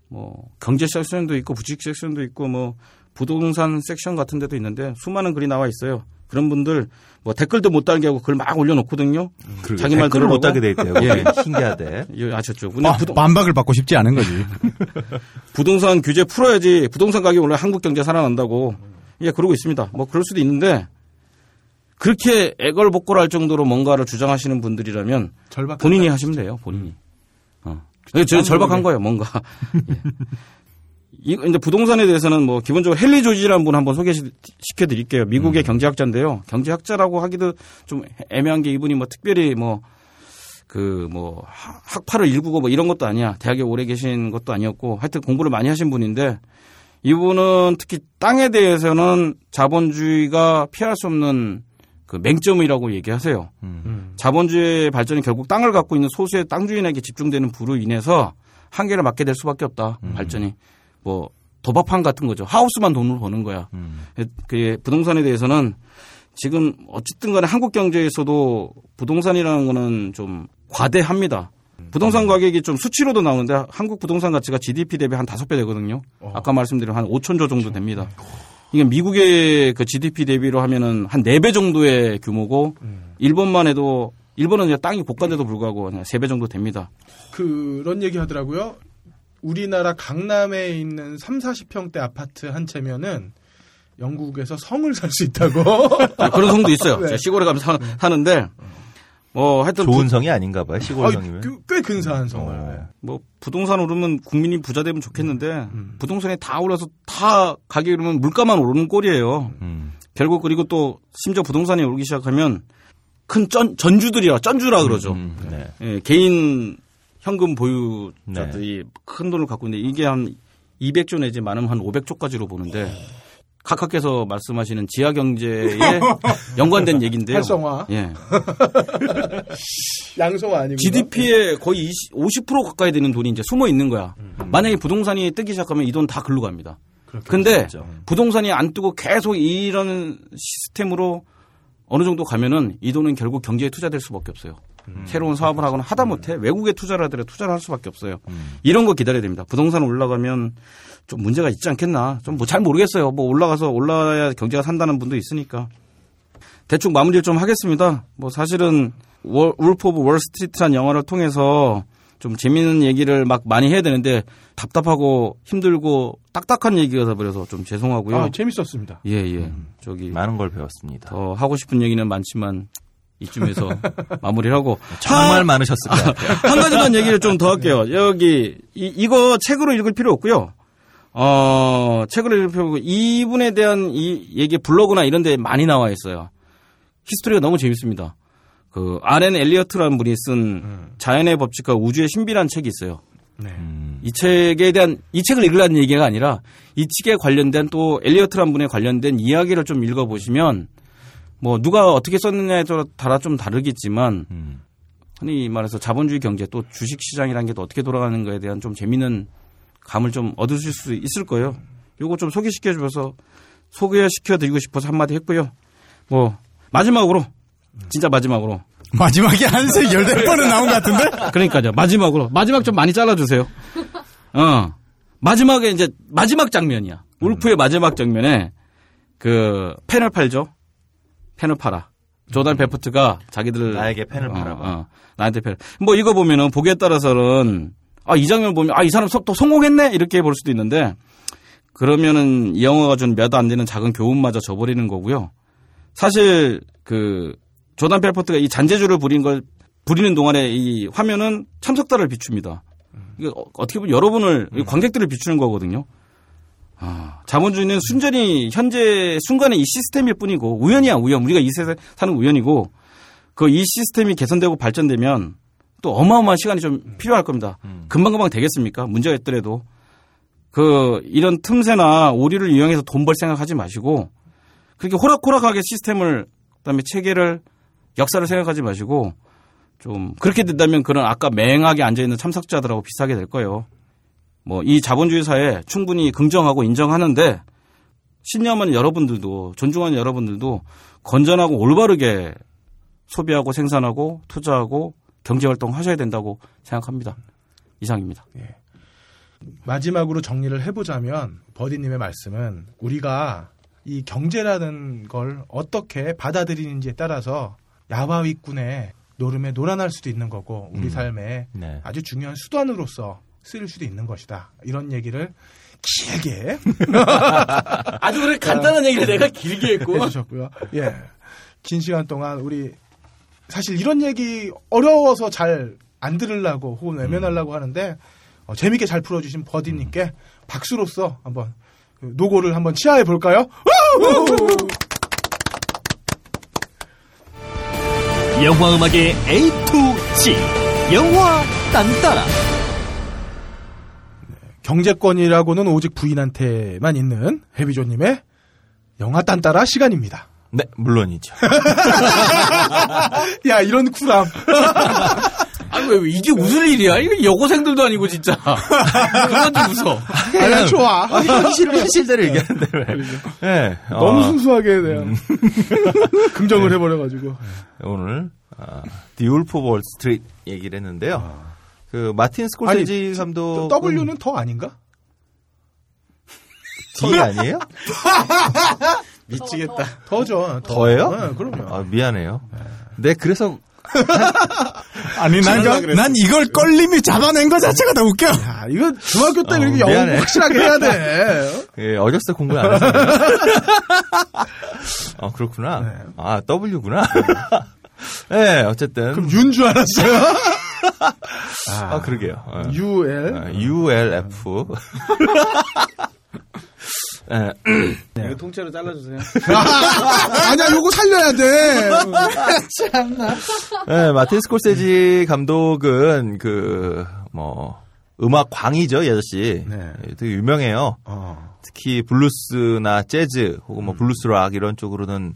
뭐 경제 섹션도 있고 부직 섹션도 있고 뭐 부동산 섹션 같은 데도 있는데 수많은 글이 나와 있어요. 그런 분들 뭐 댓글도 못 달게 하고 글막 올려놓거든요. 그러게. 자기 말 댓글을 못? 달게 돼 있대요. 예. 신기하대. (laughs) 예, 아셨죠? 근데 아, 부동, 반박을 받고 싶지 않은 거지. (laughs) 부동산 규제 풀어야지 부동산 가격이 올라 한국 경제 살아난다고 예 그러고 있습니다. 뭐 그럴 수도 있는데 그렇게 애걸복걸 할 정도로 뭔가를 주장하시는 분들이라면 절박. 본인이 하시면 돼요. 본인이. 어. 저 절박한 거예요. 뭔가. (laughs) 예. 이 근데 부동산에 대해서는 뭐 기본적으로 헨리 조지라는 분 한번 소개시켜 드릴게요. 미국의 경제학자인데요. 경제학자라고 하기도 좀 애매한 게 이분이 뭐 특별히 뭐그 뭐 학파를 일구고 뭐 이런 것도 아니야. 대학에 오래 계신 것도 아니었고 하여튼 공부를 많이 하신 분인데 이분은 특히 땅에 대해서는 자본주의가 피할 수 없는 그 맹점이라고 얘기하세요. 음. 자본주의 발전이 결국 땅을 갖고 있는 소수의 땅 주인에게 집중되는 부로 인해서 한계를 맞게 될 수밖에 없다. 발전이 뭐 도박판 같은 거죠. 하우스만 돈을 버는 거야. 음. 그 부동산에 대해서는 지금 어쨌든 간에 한국 경제에서도 부동산이라는 거는 좀 과대합니다. 부동산 가격이 좀 수치로도 나오는데 한국 부동산 가치가 GDP 대비 한 다섯 배 되거든요. 아까 말씀드린 한 5천조 정도 됩니다. 이게 미국의 그 GDP 대비로 하면은 한 네 배 정도의 규모고 일본만 해도 일본은 이제 땅이 고가인데도 불구하고 그냥 세배 정도 됩니다. 그런 얘기 하더라고요. 우리나라 강남에 있는 3, 40평대 아파트 한 채면은 영국에서 성을 살 수 있다고. (laughs) 아, 그런 성도 있어요. 네. 제가 시골에 가면 사, 사는데 뭐 하여튼 좋은 부, 성이 아닌가 봐요. 시골 아, 성이면. 꽤, 꽤 근사한 성을. 어. 뭐 부동산 오르면 국민이 부자 되면 좋겠는데 음. 부동산이 다 올라서 다 가격이 오르면 물가만 오르는 꼴이에요. 음. 결국 그리고 또 심지어 부동산이 오르기 시작하면 큰 전, 전주들이라 쩐주라 그러죠. 음, 네. 예, 개인 현금 보유자들이 큰 돈을 갖고 있는데 이게 한 200조 내지 많으면 한 500조까지로 보는데 각하께서 말씀하시는 지하 경제에 (laughs) 연관된 얘기인데요. 활성화. 예. (laughs) 양성화 아니고. GDP의 거의 20, 50% 가까이 되는 돈이 이제 숨어 있는 거야. 만약에 부동산이 뜨기 시작하면 이 돈 다 글로 갑니다. 근데 진짜. 부동산이 안 뜨고 계속 이런 시스템으로 어느 정도 가면은 이 돈은 결국 경제에 투자될 수밖에 없어요. 새로운 사업을 하거나 하다 못해 외국에 투자를 하더라도 투자를 할 수밖에 없어요. 이런 거 기다려야 됩니다. 부동산 올라가면 좀 문제가 있지 않겠나. 좀 뭐 잘 모르겠어요. 뭐 올라가서 올라야 경제가 산다는 분도 있으니까. 대충 마무리를 좀 하겠습니다. 뭐 사실은 월, Wolf of Wall Street라는 영화를 통해서 좀 재미있는 얘기를 막 많이 해야 되는데 답답하고 힘들고 딱딱한 얘기가 돼버려서 좀 죄송하고요. 아, 재밌었습니다. 예, 예. 저기 많은 걸 배웠습니다. 더 하고 싶은 얘기는 많지만 이쯤에서 (laughs) 마무리를 하고 정말 하- 많으셨을 것 같아요. (laughs) 한 가지 더 얘기를 좀 더 할게요. 여기 이, 이거 책으로 읽을 필요 없고요. 어, 책으로 읽을 필요 없고 이분에 대한 이 얘기 블로그나 이런 데 많이 나와 있어요. 히스토리가 너무 재밌습니다. 그 아렌 엘리어트라는 분이 쓴 자연의 법칙과 우주의 신비라는 책이 있어요. 네. 음. 이 책에 대한 이 책을 읽으라는 얘기가 아니라 이 책에 관련된 또 엘리어트란 분에 관련된 이야기를 좀 읽어보시면 뭐 누가 어떻게 썼느냐에 따라 좀 다르겠지만 음. 흔히 말해서 자본주의 경제 또 주식 시장이라는 게 또 어떻게 돌아가는 거에 대한 좀 재미있는 감을 좀 얻으실 수 있을 거예요. 요거 좀 소개시켜 주셔서 소개시켜 드리고 싶어서 한마디 했고요. 뭐 마지막으로 진짜 마지막으로 (laughs) 마지막에 한세 열댓 번은 나온 것 같은데? 그러니까요. 마지막으로 마지막 좀 많이 잘라 주세요. 어 마지막에 이제 마지막 장면이야. 울프의 마지막 장면에 그 펜을 팔죠. 펜을 팔아. 조단 베프트가 자기들 나에게 펜을 어, 팔아봐. 어, 나한테 펜. 뭐 이거 보면은 보기에 따라서는 아 이 장면 보면 아 이 사람 또 성공했네 이렇게 볼 수도 있는데 그러면은 이 영화가 준 몇 안 되는 작은 교훈마저 져버리는 거고요. 사실 그 조단 펠포트가 이 잔재주를 부린 걸 부리는 동안에 이 화면은 참석자를 비춥니다. 이게 어- 어떻게 보면 여러분을 이 관객들을 비추는 거거든요. 아, 자본주의는 순전히 현재 순간의 이 시스템일 뿐이고 우연이야 우연 우리가 이 세상에 사는 우연이고 그 이 시스템이 개선되고 발전되면 또 어마어마한 시간이 좀 필요할 겁니다. 금방금방 되겠습니까? 문제가 있더라도 그 이런 틈새나 오류를 이용해서 돈 벌 생각하지 마시고 그렇게 호락호락하게 시스템을 그다음에 체계를 역사를 생각하지 마시고 좀 그렇게 된다면 그런 아까 맹하게 앉아 있는 참석자들하고 비슷하게 될 거예요. 뭐 이 자본주의 사회 충분히 긍정하고 인정하는데 신념은 여러분들도 존중하는 여러분들도 건전하고 올바르게 소비하고 생산하고 투자하고 경제 활동 하셔야 된다고 생각합니다. 이상입니다. 마지막으로 정리를 해보자면 버디님의 말씀은 우리가 이 경제라는 걸 어떻게 받아들이는지에 따라서 야바위꾼의 노름에 놀아날 수도 있는 거고 우리 음. 삶에 네. 아주 중요한 수단으로서 쓰일 수도 있는 것이다. 이런 얘기를 길게 (laughs) 아주 그래 간단한 얘기를 내가 길게 했고 (laughs) 해주셨고요. 예. 긴 시간 동안 우리 사실 이런 얘기 어려워서 잘 안 들으려고 혹은 외면하려고 하는데 어, 재밌게 잘 풀어주신 버디님께 박수로서 한번 그 노고를 한번 치하해 볼까요? 영화 음악의 A to Z 영화 딴따라 경제권이라고는 오직 부인한테만 있는 해비조님의 영화 딴따라 시간입니다. 네, 물론이죠. (laughs) 야 이런 쿨함. (laughs) 아니 왜 이게 무슨 일이야? 이거 여고생들도 아니고 진짜 (laughs) 그만 좀 웃어. 아, 좋아. 아, 현실, 현실대로 얘기하는데 왜. 네. 너무 어, 순수하게 내가 긍정을 해버려가지고. 오늘, 아, 디울프 볼 스트리트 얘기를 했는데요. 그, 마틴 스콜세지 감독. W는 더 아닌가? D 아니에요? (laughs) 미치겠다. 더죠. 더. 더예요? 네, 그럼요. 아, 미안해요. 네, 그래서 (laughs) 아니 난, 난 이걸 껄림이 잡아낸 거 자체가 다 웃겨. 야, 이거 중학교 때 어, 이렇게 영어. 확실하게 해야 돼. (laughs) 예, 어렸을 때 공부 안 해서. 어, 그렇구나. 아, W구나. 네, 어쨌든. 그럼 U인 줄 알았어요. 아, 그러게요. 어. UL. 아, ULF. 예, (laughs) 이거 통째로 잘라주세요. (laughs) 아니야, 요거 살려야 돼. 예, 마틴 스콜세지 감독은 그, 뭐, 음악 광이죠, 이 아저씨. 네. 예, 되게 유명해요. 어. 특히 블루스나 재즈 혹은 뭐 blues rock 이런 쪽으로는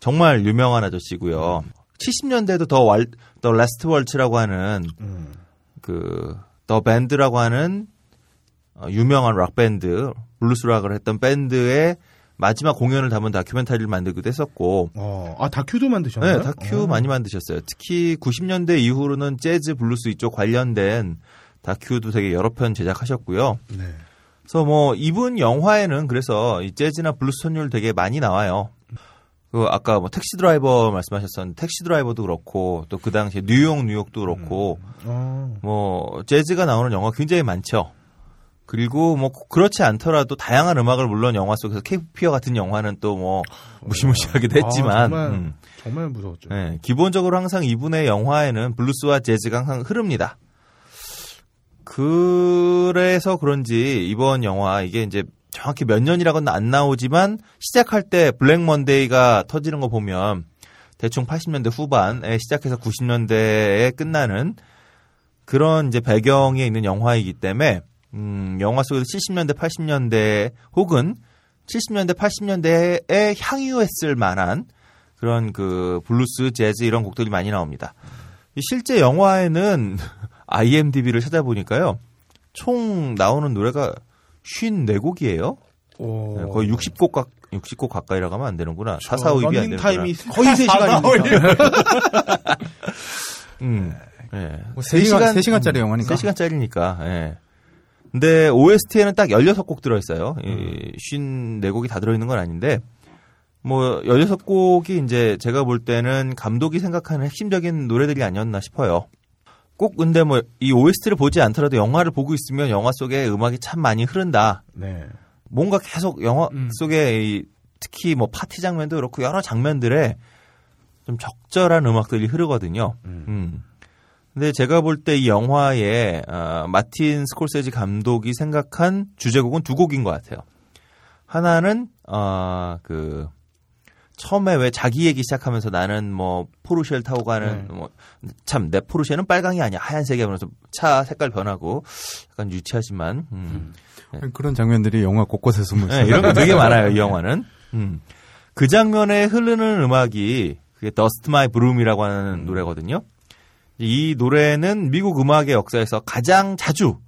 정말 유명한 아저씨고요. 70년대에도 The Wal, The Last Waltz라고 하는 음. 그 The Band라고 하는 어, 유명한 rock 밴드 blues rock을 했던 밴드의 마지막 공연을 담은 다큐멘터리를 만들기도 했었고 어, 아, 다큐도 만드셨나요? 네, 다큐 어. 많이 만드셨어요. 특히 90년대 이후로는 재즈 블루스 이쪽 관련된 다큐도 되게 여러 편 제작하셨고요. 네. 그래서 뭐 이분 영화에는 그래서 이 재즈나 블루스 선율 되게 많이 나와요. 그 아까 뭐 택시 드라이버 말씀하셨었는데 택시 드라이버도 그렇고 또 그 당시에 뉴욕 뉴욕도 그렇고 어. 뭐 재즈가 나오는 영화 굉장히 많죠. 그리고 뭐 그렇지 않더라도 다양한 음악을 물론 영화 속에서 케이피어 같은 영화는 또 뭐 무시무시하기도 아, 했지만 정말, 음. 정말 무서웠죠. 네, 기본적으로 항상 이분의 영화에는 블루스와 재즈가 항상 흐릅니다. 그래서 그런지 이번 영화 이게 이제 정확히 몇 년이라고는 안 나오지만 시작할 때 Black Monday가 터지는 거 보면 대충 80년대 후반에 시작해서 90년대에 끝나는 그런 이제 배경에 있는 영화이기 때문에 음, 영화 속에서 70년대 80년대 혹은 70년대 80년대에 향유했을 만한 그런 그 블루스, 재즈 이런 곡들이 많이 나옵니다. 이 실제 영화에는 (laughs) IMDb를 찾아보니까요. 총 나오는 노래가 54곡이에요. 오. 네, 거의 60곡 가 60곡 가까이라고 하면 안 되는구나. 4, 4, 5, 2이 안 되는구나. 타임이 거의 3시간이니까. (laughs) 음. 예. 뭐 3시간, 3시간 짜리 영화니까. 3시간짜리니까. 예. 근데 OST에는 딱 16곡 들어 있어요. 이 54곡이 다 들어 있는 건 아닌데, 뭐, 16곡이 이제 제가 볼 때는 감독이 생각하는 핵심적인 노래들이 아니었나 싶어요. 꼭 근데 뭐, 이 OST를 보지 않더라도 영화를 보고 있으면 영화 속에 음악이 참 많이 흐른다. 네. 뭔가 계속 영화 음. 속에 이 특히 뭐 파티 장면도 그렇고 여러 장면들에 좀 적절한 음악들이 흐르거든요. 음. 근데 제가 볼 때 이 영화에 어, 마틴 스콜세지 감독이 생각한 주제곡은 두 곡인 것 같아요. 하나는 어 그 처음에 왜 자기 얘기 시작하면서 나는 뭐 포르쉐를 타고 가는 뭐참 내 포르쉐는 빨강이 아니야 하얀색이야 그러면서 차 색깔 변하고 약간 유치하지만 음. 그런 장면들이 영화 곳곳에 숨어 있어요. 네, 이런 거 되게 많아요, 이 영화는. 음. 그 장면에 흐르는 음악이 그게 Dust My Broom이라고 하는 노래거든요. 이 노래는 미국 음악의 역사에서 가장 자주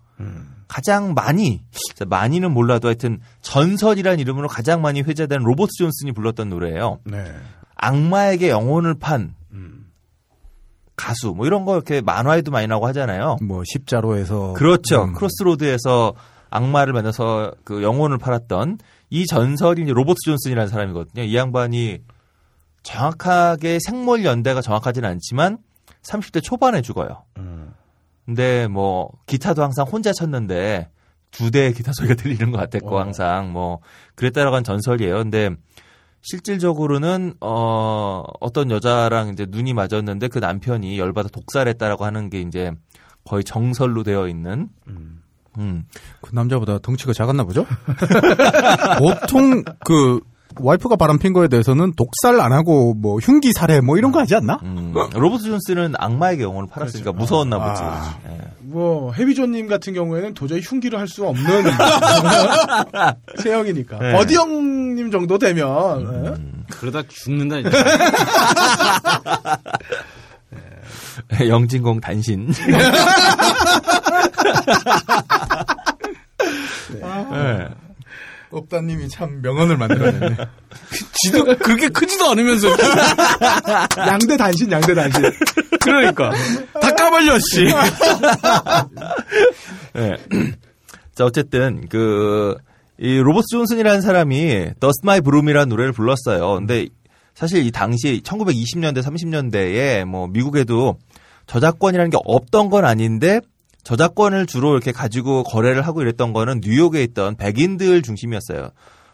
가장 많이 많이는 몰라도 하여튼 전설이라는 이름으로 가장 많이 회자된 로버트 존슨이 불렀던 노래예요. 네. 악마에게 영혼을 판 음. 가수 뭐 이런 거 이렇게 만화에도 많이 나오고 하잖아요. 뭐 십자로에서 그렇죠. 음. crossroad에서 악마를 만나서 그 영혼을 팔았던 이 전설이 이제 로버트 존슨이라는 사람이거든요. 이 양반이 정확하게 생몰 연대가 정확하지는 않지만 30대 초반에 죽어요. 음. 근데 뭐 기타도 항상 혼자 쳤는데 두 대의 기타 소리가 (laughs) 들리는 것 같았고 어. 항상 뭐 그랬다라고 한 전설이에요. 근데 실질적으로는 어 어떤 여자랑 이제 눈이 맞았는데 그 남편이 열받아 독살했다라고 하는 게 이제 거의 정설로 되어 있는 음. 그 남자보다 덩치가 작았나 보죠? (laughs) 보통 그 와이프가 바람핀 거에 대해서는 독살 안 하고 뭐 흉기 살해 뭐 이런 거 하지 않나? 음. 로버트 존스는 악마에게 영혼을 팔았으니까 무서웠나 보지. 아. 예. 뭐 해비존님 같은 경우에는 도저히 흉기를 할 수 없는 (laughs) 체형이니까 네. 어디 형님 정도 되면 음. 그러다 죽는다. 이제. (laughs) 영진공 단신. 네. (laughs) 업다님이 참 명언을 만들어냈네. (laughs) 지도 그렇게 크지도 않으면서 예. (laughs) 양대 단신 양대 단신 그러니까 다 까발려 씨. (laughs) 네. (clears throat) 자, 어쨌든, 그, 이 로버트 존슨이라는 사람이 Dust My Broom이라는 노래를 불렀어요. 근데 사실 이 당시 1920년대, 30년대에 뭐 미국에도 저작권이라는 게 없던 건 아닌데 저작권을 주로 이렇게 가지고 거래를 하고 이랬던 거는 뉴욕에 있던 백인들 중심이었어요.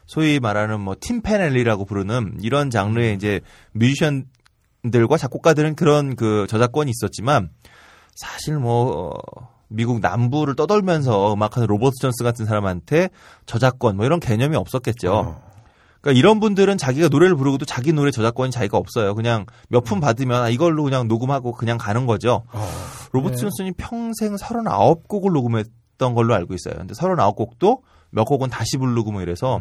소위 말하는 뭐 Tin Pan Alley라고 부르는 이런 장르의 이제 뮤지션들과 작곡가들은 그런 그 저작권이 있었지만 사실 뭐 어, 미국 남부를 떠돌면서 음악하는 로버트 존스 같은 사람한테 저작권 뭐 이런 개념이 없었겠죠. 그러니까 이런 분들은 자기가 노래를 부르고도 자기 노래 저작권이 자기가 없어요. 그냥 몇 푼 받으면 아, 이걸로 그냥 녹음하고 그냥 가는 거죠. 로버트 존슨이 평생 39곡을 녹음했던 걸로 알고 있어요. 근데 39곡도 몇 곡은 다시 부르고 뭐 이래서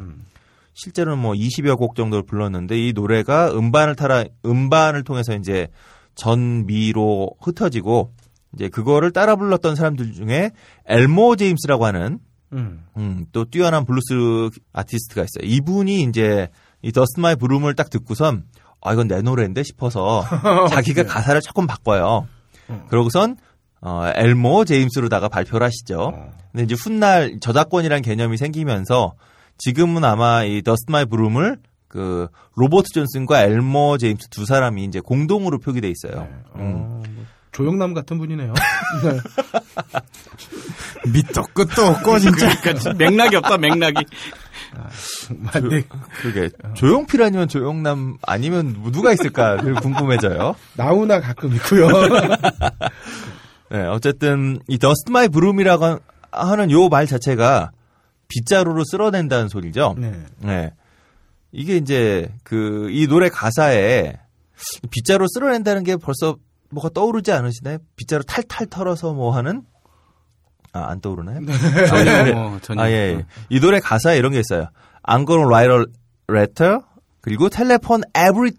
실제로는 뭐 20여 곡 정도를 불렀는데 이 노래가 음반을 타라 음반을 통해서 이제 전미로 흩어지고 이제 그거를 따라 불렀던 사람들 중에 엘모 제임스라고 하는 음. 음, 또 뛰어난 블루스 아티스트가 있어요. 이분이 이제 이 Dust My Broom을 딱 듣고선 아 이건 내 노래인데 싶어서 (laughs) 자기가 가사를 조금 바꿔요. 그러고선 어, 엘모 제임스로다가 발표를 하시죠. 근데 이제 훗날 저작권이란 개념이 생기면서 지금은 아마 이 Dust My Broom을 그 로버트 존슨과 엘모 제임스 두 사람이 이제 공동으로 표기돼 있어요. 음. 조영남 같은 분이네요. 네. 밑도 끝도 없고 진짜. 그러니까 맥락이 없다 맥락이. 맞네. 그게 조용필 아니면 조영남 아니면 누가 있을까 그 궁금해져요. 나훈아 가끔 있고요. (laughs) 네, 어쨌든 이 Dust My Broom이라고 하는 요 말 자체가 빗자루로 쓸어낸다는 소리죠. 네. 네. 이게 이제 그 이 노래 가사에 빗자루 쓸어낸다는 게 벌써 뭐가 떠오르지 않으시나요? 빗자루 탈탈 털어서 뭐 하는 아, 안 떠오르나요? 전혀 뭐 전혀. 아, 예, 예. 이 노래 가사에 이런 게 있어요. I'm gonna write a letter. 그리고 telephone every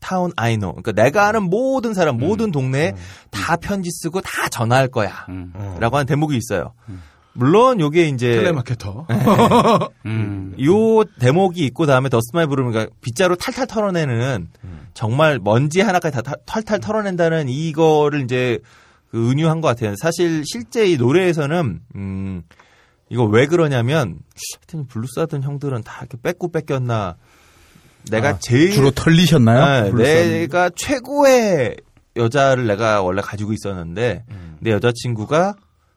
town I know. 그러니까 내가 아는 모든 사람, 모든 동네에 다 편지 쓰고 다 전화할 거야. 음. 라고 하는 대목이 있어요. 물론 요게 이제 텔레마케터. (laughs) 음. 요 대목이 있고 다음에 Dust My Broom 그러니까 빗자루 탈탈 털어내는 정말 먼지 하나까지 다 탈- 탈탈 털어낸다는 이거를 이제 그 은유한 것 같아요. 사실 실제 이 노래에서는 음 이거 왜 그러냐면 하여튼 블루스 하던 형들은 다 이렇게 뺏고 뺏겼나 내가 아, 제일 주로 털리셨나요? 네? 내가 최고의 여자를 내가 원래 가지고 있었는데 내 여자친구가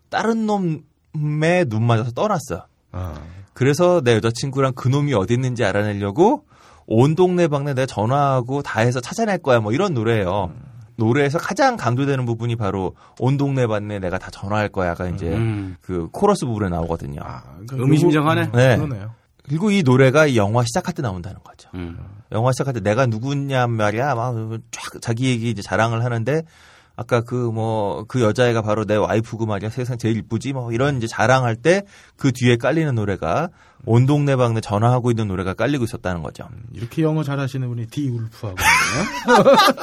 다른 놈이 눈 맞아서 떠났어. 아. 그래서 내 여자친구랑 그 놈이 어디 있는지 알아내려고 온 동네 방네 내가 전화하고 다 해서 찾아낼 거야 뭐 이런 노래예요. 노래에서 가장 강조되는 부분이 바로 온 동네 방네 내가 다 전화할 거야가 이제 음. 그 코러스 부분에 나오거든요. 아, 그러니까 의미심장하네. 요거- 네. 그러네요. 그리고 이 노래가 이 영화 시작할 때 나온다는 거죠. 음. 영화 시작할 때 내가 누구냐 말이야 막 쫙 자기 얘기 이제 자랑을 하는데 아까 그 뭐 그 여자애가 바로 내 와이프고 말이야 세상 제일 이쁘지 뭐 이런 이제 자랑할 때 그 뒤에 깔리는 노래가 온 동네 방네 전화하고 있는 노래가 깔리고 있었다는 거죠. 이렇게 영어 잘하시는 분이 디 울프하고 (laughs)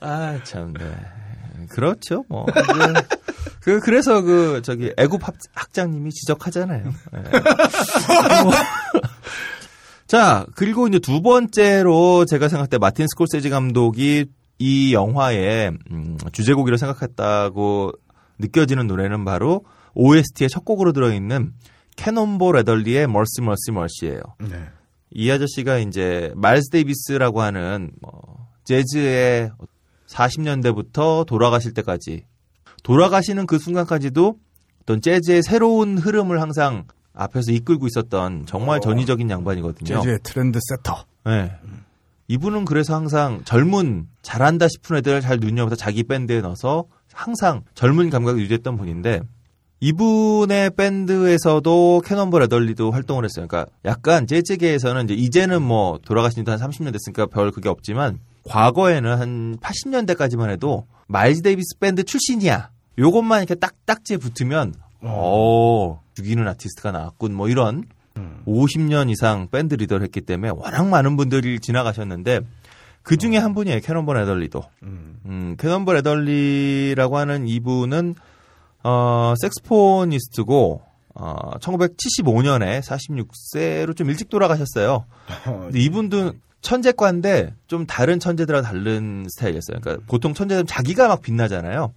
아참 네. 그렇죠 뭐 그 그래서 그 저기 애굽 학- 학장님이 지적하잖아요. 네. 뭐. (laughs) 자 그리고 이제 두 번째로 제가 생각할 때 마틴 스콜세지 감독이 이 영화의 음, 주제곡이라 생각했다고 느껴지는 노래는 바로 OST의 첫 곡으로 들어있는 캐논볼 애덜리의 Mercy Mercy Mercy예요. 네. 이 아저씨가 이제 마일스 데이비스라고 하는 뭐 재즈의 40년대부터 돌아가실 때까지 돌아가시는 그 순간까지도 어떤 재즈의 새로운 흐름을 항상 앞에서 이끌고 있었던 정말 전위적인 양반이거든요. 재즈의 trend setter. 네. 이분은 그래서 항상 젊은 잘한다 싶은 애들을 잘 눈여겨서 자기 밴드에 넣어서 항상 젊은 감각을 유지했던 분인데 이분의 밴드에서도 캐논볼 애덜리도 활동을 했어요. 그러니까 약간 재즈계에서는 이제 이제는 뭐 돌아가신 지도 한 30년 됐으니까 별 그게 없지만 과거에는 한 80년대까지만 해도 마일즈 데이비스 밴드 출신이야. 요것만 이렇게 딱 딱지에 붙으면 어 죽이는 아티스트가 나왔군 뭐 이런 50년 이상 밴드 리더를 했기 때문에 워낙 많은 분들이 지나가셨는데 그 중에 한 분이에요. 캐논볼 애덜리도. 음, 캐논볼 애덜리라고 하는 이분은 어, saxophonist고 어, 1975년에 46세로 좀 일찍 돌아가셨어요. 근데 이분도 천재과인데 좀 다른 천재들과 다른 스타일이었어요. 그러니까 보통 천재들은 자기가 막 빛나잖아요.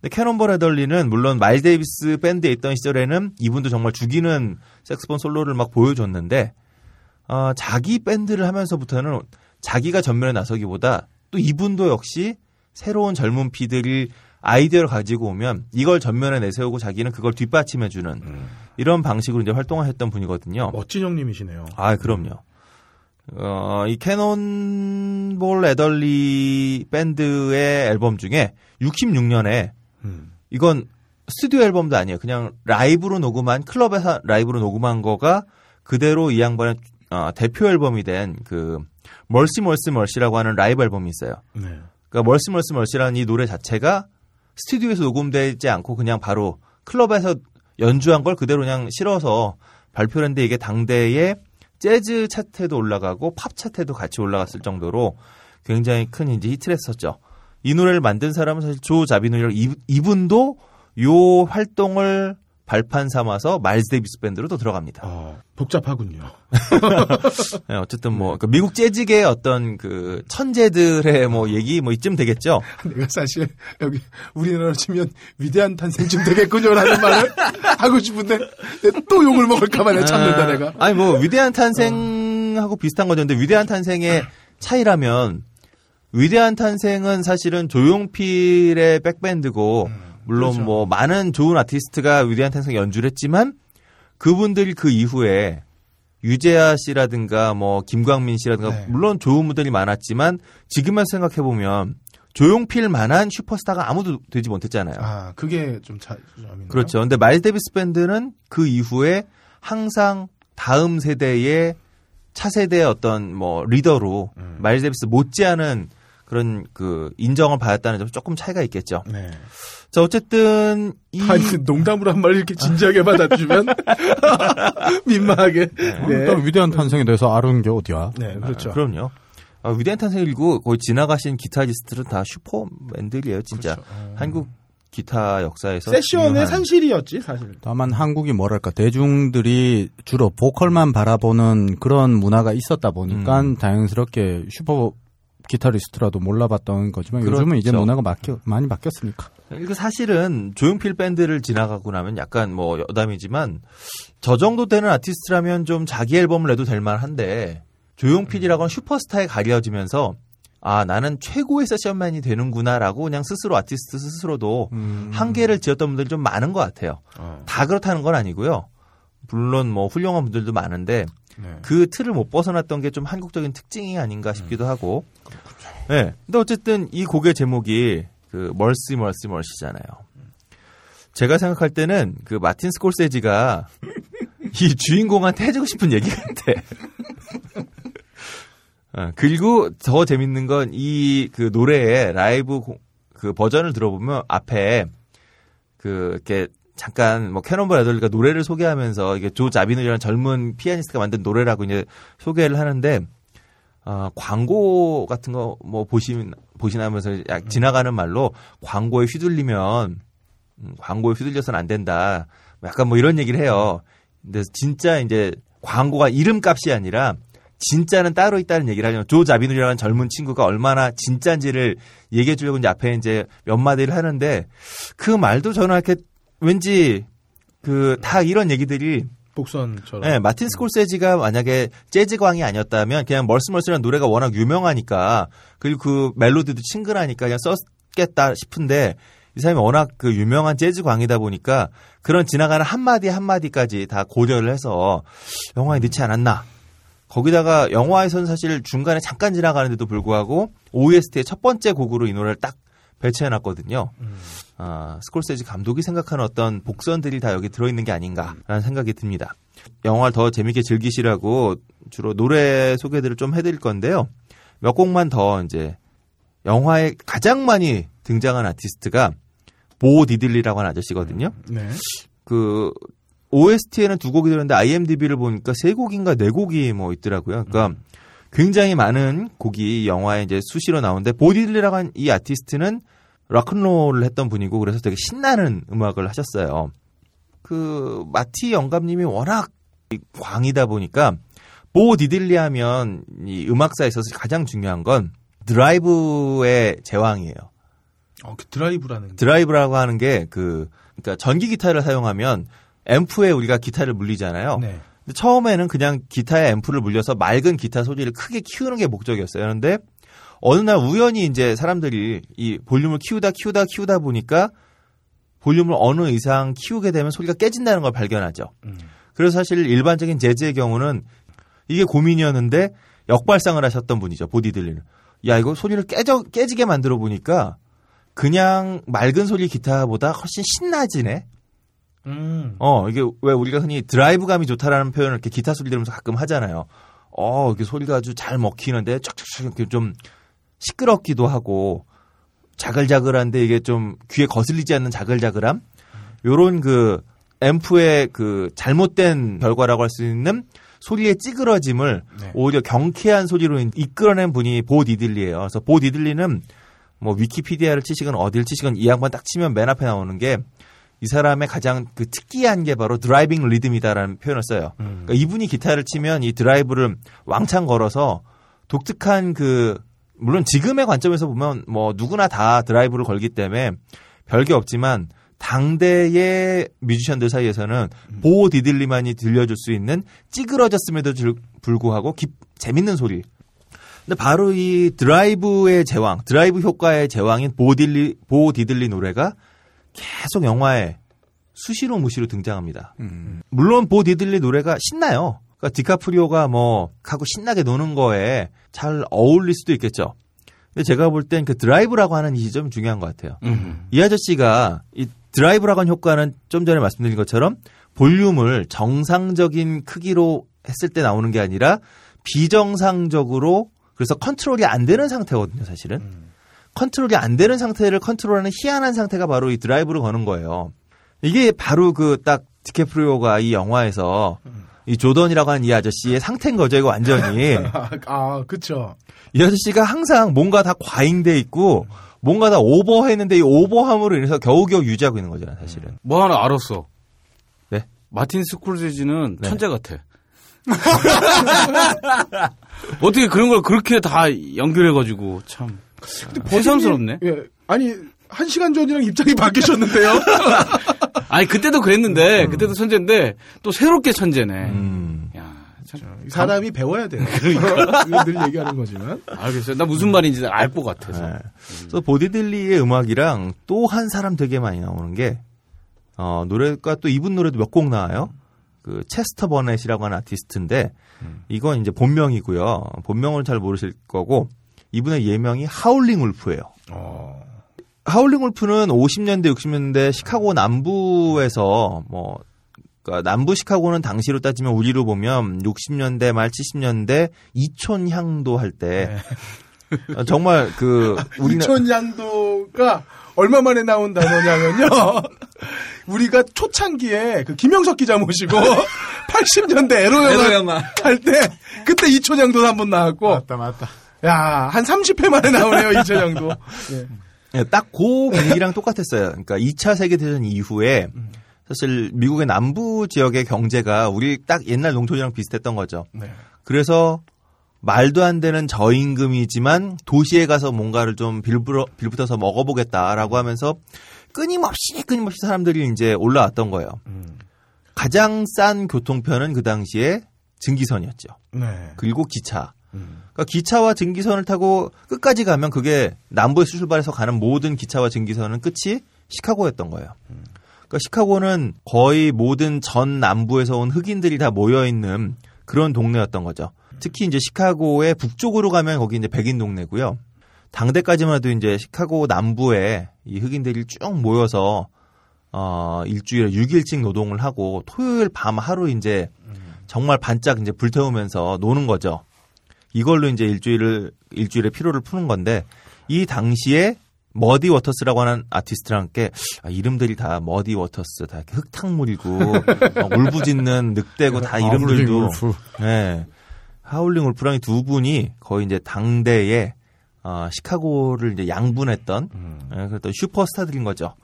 근데 캐논볼 애덜리는 물론 마일 데이비스 밴드에 있던 시절에는 이분도 정말 죽이는 색스폰 솔로를 막 보여줬는데 어, 자기 밴드를 하면서부터는 자기가 전면에 나서기보다 또 이분도 역시 새로운 젊은 피들이 아이디어를 가지고 오면 이걸 전면에 내세우고 자기는 그걸 뒷받침해주는 이런 방식으로 이제 활동을 했던 분이거든요. 멋진 형님이시네요. 아, 그럼요. 어, 이 캐논볼 애덜리 밴드의 앨범 중에 66년에 음. 이건 스튜디오 앨범도 아니에요. 그냥 라이브로 녹음한 클럽에서 라이브로 녹음한 거가 그대로 이 양반의 어, 대표 앨범이 된 그 Mercy Mercy Mercy라고 하는 라이브 앨범이 있어요. 네. 그러니까 Mercy Mercy Mercy라는 이 노래 자체가 스튜디오에서 녹음되지 않고 그냥 바로 클럽에서 연주한 걸 그대로 그냥 실어서 발표를 했는데 이게 당대의 재즈 차트에도 올라가고 팝 차트에도 같이 올라갔을 정도로 굉장히 큰 이제 히트를 했었죠. 이 노래를 만든 사람은 사실 조 이- 이분도 요 활동을 발판 삼아서 마일스 데이비스 밴드로 또 들어갑니다. 어, 복잡하군요. (laughs) 네, 어쨌든 뭐그 미국 재즈계의 어떤 그 천재들의 뭐 얘기 뭐 이쯤 되겠죠. 내가 사실 여기 우리나라로 치면 위대한 탄생쯤 되겠군요라는 말을 하고 싶은데 또 욕을 먹을까봐 내가 참는다 아, 내가. 아니 뭐 위대한 탄생하고 비슷한 거죠. 근데 위대한 탄생의 차이라면 위대한 탄생은 사실은 조용필의 백밴드고 물론 그렇죠. 뭐 많은 좋은 아티스트가 위대한 탄생 연주를 했지만 그분들이 그 이후에 유재하 씨라든가 뭐 김광민 씨라든가 네. 물론 좋은 분들이 많았지만 지금만 생각해 보면 조용필만한 슈퍼스타가 아무도 되지 못했잖아요. 아 그게 좀 차이점이네요. 그렇죠. 근데 마일스 데이비스 밴드는 그 이후에 항상 다음 세대의 차세대의 어떤 뭐 리더로 음. 마일스 데이비스 못지않은 그런 그 인정을 받았다는 점 조금 차이가 있겠죠. 네. 자 어쨌든 이 아니 그 농담으로 한 말 이렇게 진지하게 받아주면 (laughs) 민망하게. 네. 또 위대한 탄생에 대해서 아는 게 어디야? 네, 그렇죠. 아, 그럼요. 아, 위대한 탄생 일고 거의 지나가신 기타리스트들은 다 슈퍼맨들이에요, 진짜. 그렇죠. 어. 한국 기타 역사에서 세션의 유명한. 산실이었지 사실. 다만 한국이 뭐랄까 대중들이 주로 보컬만 바라보는 그런 문화가 있었다 보니까 음. 다행스럽게 슈퍼 기타리스트라도 몰라봤던 거지만 요즘은 이제 그렇죠. 문화가 바뀌, 많이 바뀌었으니까. 이거 사실은 조용필 밴드를 지나가고 나면 약간 뭐 여담이지만 저 정도 되는 아티스트라면 좀 자기 앨범을 내도 될 만한데 조용필이라고는 슈퍼스타에 가려지면서 아 나는 최고의 세션맨이 되는구나라고 그냥 스스로 아티스트 스스로도 한계를 지었던 분들이 좀 많은 것 같아요. 어. 다 그렇다는 건 아니고요. 물론 뭐 훌륭한 분들도 많은데 네. 그 틀을 못 벗어났던 게 좀 한국적인 특징이 아닌가 싶기도 하고. 네. 근데 어쨌든 이 곡의 제목이 그 멀시 멀시 멀시잖아요. 제가 생각할 때는 그 마틴 스콜세지가 이 주인공한테 해주고 싶은 얘기 같아. (laughs) 어, 그리고 더 재밌는 건 이 그 노래의 라이브 고- 그 버전을 들어보면 앞에 그 이렇게 잠깐 뭐 캐논볼 애들리가 노래를 소개하면서 이게 조 자비누이라는 젊은 피아니스트가 만든 노래라고 이제 소개를 하는데 어, 광고 같은 거 뭐 보시 보시나면서 약 지나가는 말로 광고에 휘둘리면 음, 광고에 휘둘려서는 안 된다. 약간 뭐 이런 얘기를 해요. 근데 진짜 이제 광고가 이름값이 아니라 진짜는 따로 있다는 얘기를 하려면 조 자비누리라는 젊은 친구가 얼마나 진짜인지를 얘기해 주려고 이제 앞에 이제 몇 마디를 하는데 그 말도 저는 이렇게 왠지 그 다 이런 얘기들이 복선처럼. 네, 마틴 스콜세지가 만약에 재즈광이 아니었다면 그냥 멀스멀스라는 노래가 워낙 유명하니까 그리고 그 멜로디도 친근하니까 그냥 썼겠다 싶은데 이 사람이 워낙 그 유명한 재즈광이다 보니까 그런 지나가는 한마디 한마디까지 다 고려를 해서 영화에 넣지 않았나. 거기다가 영화에서는 사실 중간에 잠깐 지나가는데도 불구하고 OST의 첫 번째 곡으로 이 노래를 딱 배치해놨거든요. 아, 스콜세지 감독이 생각하는 어떤 복선들이 다 여기 들어있는 게 아닌가라는 생각이 듭니다. 영화를 더 재밌게 즐기시라고 주로 노래 소개들을 좀 해드릴 건데요. 몇 곡만 더 이제 영화에 가장 많이 등장한 아티스트가 보 디들리라고 하는 아저씨거든요. 네. 그 OST에는 두 곡이 들었는데 IMDb를 보니까 세 곡인가 네 곡이 뭐 있더라고요. 그러니까 굉장히 많은 곡이 영화에 이제 수시로 나오는데 보디들리라고 하는 이 아티스트는 락큰롤을 했던 분이고 그래서 되게 신나는 음악을 하셨어요. 그 마티 영감님이 워낙 광이다 보니까 보 디들리 하면 이 음악사에 있어서 가장 중요한 건 드라이브의 제왕이에요. 어, 그 드라이브라는. 드라이브라고 하는 게 그 그러니까 전기 기타를 사용하면 앰프에 우리가 기타를 물리잖아요. 네. 근데 처음에는 그냥 기타에 앰프를 물려서 맑은 기타 소리를 크게 키우는 게 목적이었어요. 그런데 어느 날 우연히 이제 사람들이 이 볼륨을 키우다 키우다 키우다 보니까 볼륨을 어느 이상 키우게 되면 소리가 깨진다는 걸 발견하죠. 음. 그래서 사실 일반적인 재즈의 경우는 이게 고민이었는데 역발상을 하셨던 분이죠. 보디들리는. 야, 이거 소리를 깨져, 깨지게 만들어 보니까 그냥 맑은 소리 기타보다 훨씬 신나지네? 음. 어, 이게 왜 우리가 흔히 드라이브감이 좋다라는 표현을 이렇게 기타 소리 들으면서 가끔 하잖아요. 어, 이게 소리가 아주 잘 먹히는데 쫙쫙쫙 이렇게 좀 시끄럽기도 하고 자글자글한데 이게 좀 귀에 거슬리지 않는 자글자글함? 요런 그 앰프의 그 잘못된 결과라고 할 수 있는 소리의 찌그러짐을 네. 오히려 경쾌한 소리로 이끌어낸 분이 보 디들리예요. 그래서 보 디들리는 뭐 위키피디아를 치시건 어딜 치시건 이 양반 딱 치면 맨 앞에 나오는 게 이 사람의 가장 그 특이한 게 바로 driving rhythm이다라는 표현을 써요. 음. 그러니까 이분이 기타를 치면 이 드라이브를 왕창 걸어서 독특한 그 물론 지금의 관점에서 보면 뭐 누구나 다 드라이브를 걸기 때문에 별게 없지만 당대의 뮤지션들 사이에서는 보 디들리만이 들려줄 수 있는 찌그러졌음에도 줄- 불구하고 기- 재밌는 소리. 근데 바로 이 드라이브의 제왕, 드라이브 효과의 제왕인 보딜리, 보 디들리 노래가 계속 영화에 수시로 무시로 등장합니다. 물론 보 디들리 노래가 신나요. 그러니까 디카프리오가 뭐 하고 신나게 노는 거에 잘 어울릴 수도 있겠죠. 근데 제가 볼 땐 그 드라이브라고 하는 이 지점이 중요한 것 같아요. 음. 이 아저씨가 이 드라이브라고 하는 효과는 좀 전에 말씀드린 것처럼 볼륨을 정상적인 크기로 했을 때 나오는 게 아니라 비정상적으로 그래서 컨트롤이 안 되는 상태거든요, 사실은. 컨트롤이 안 되는 상태를 컨트롤하는 희한한 상태가 바로 이 드라이브를 거는 거예요. 이게 바로 그 딱 디카프리오가 이 영화에서 이 조던이라고 하는 이 아저씨의 상태인 거죠, 이거 완전히. 아, (laughs) 아, 그쵸. 이 아저씨가 항상 뭔가 다 과잉돼 있고 뭔가 다 오버했는데 이 오버함으로 인해서 겨우겨우 유지하고 있는 거잖아요, 사실은. 뭐 하나 알았어. 네? 마틴 스콜세지는 네. 천재 같아. (laughs) 어떻게 그런 걸 그렇게 다 연결해가지고 참 새삼스럽네. 예. 아니, 한 시간 전이랑 입장이 바뀌셨는데요? (laughs) 아니 그때도 그랬는데 그때도 천재인데 또 새롭게 천재네. 음. 야, 참. 이 사람이 배워야 돼요. (laughs) 그러니까. 늘 얘기하는 거지만. 알겠어요. 나 무슨 말인지 알 것 같아서. 네. 그래서 보디딜리의 음악이랑 또 한 사람 되게 많이 나오는 게 어, 노래가 또 이분 노래도 몇 곡 나와요. 그그 체스터 버넷이라고 하는 아티스트인데 이건 이제 본명이고요. 본명을 잘 모르실 거고 이분의 예명이 하울링 울프예요. 어. 하울링 울프는 50년대 60년대 시카고 남부에서 뭐 그러니까 남부 시카고는 당시로 따지면 우리로 보면 60년대 말 70년대 이촌 향도 할때 정말 그 (laughs) 우리는 이촌양도가 얼마 만에 나온 단어냐면요. (laughs) 우리가 초창기에 그 김영석 기자 모시고 (laughs) 80년대 에로 영화 영화. 할때 그때 이촌양도 한번 나왔고 맞다, 맞다. 야, 한 30회 만에 나오네요, 이촌양도. 예. 예, 딱그 분위기랑 똑같았어요. 그러니까 2차 세계대전 이후에 사실 미국의 남부 지역의 경제가 우리 딱 옛날 농촌이랑 비슷했던 거죠. 네. 그래서 말도 안 되는 저임금이지만 도시에 가서 뭔가를 좀 빌부러, 빌붙어서 먹어보겠다라고 하면서 끊임없이 끊임없이 사람들이 이제 올라왔던 거예요. 가장 싼 교통편은 그 당시에 증기선이었죠. 네. 그리고 기차. 그러니까 기차와 증기선을 타고 끝까지 가면 그게 남부에서 출발해서 가는 모든 기차와 증기선은 끝이 시카고였던 거예요. 그러니까 시카고는 거의 모든 전 남부에서 온 흑인들이 다 모여 있는 그런 동네였던 거죠. 특히 이제 시카고의 북쪽으로 가면 거기 이제 백인 동네고요. 당대까지만 해도 이제 시카고 남부에 이 흑인들이 쭉 모여서 어 일주일에 6일씩 노동을 하고 토요일 밤 하루 이제 정말 반짝 이제 불태우면서 노는 거죠. 이걸로 이제 일주일을 일주일의 피로를 푸는 건데 이 당시에 머디 워터스라고 하는 아티스트랑 함께 아, 이름들이 다 머디 워터스 다 흙탕물이고 (laughs) 막 울부짖는 늑대고 다 이름들도 하울링 울프. 네. 하울링 울프랑 이두 분이 거의 이제 당대에 어, 시카고를 이제 양분했던 예, 그랬던 슈퍼스타들인 거죠.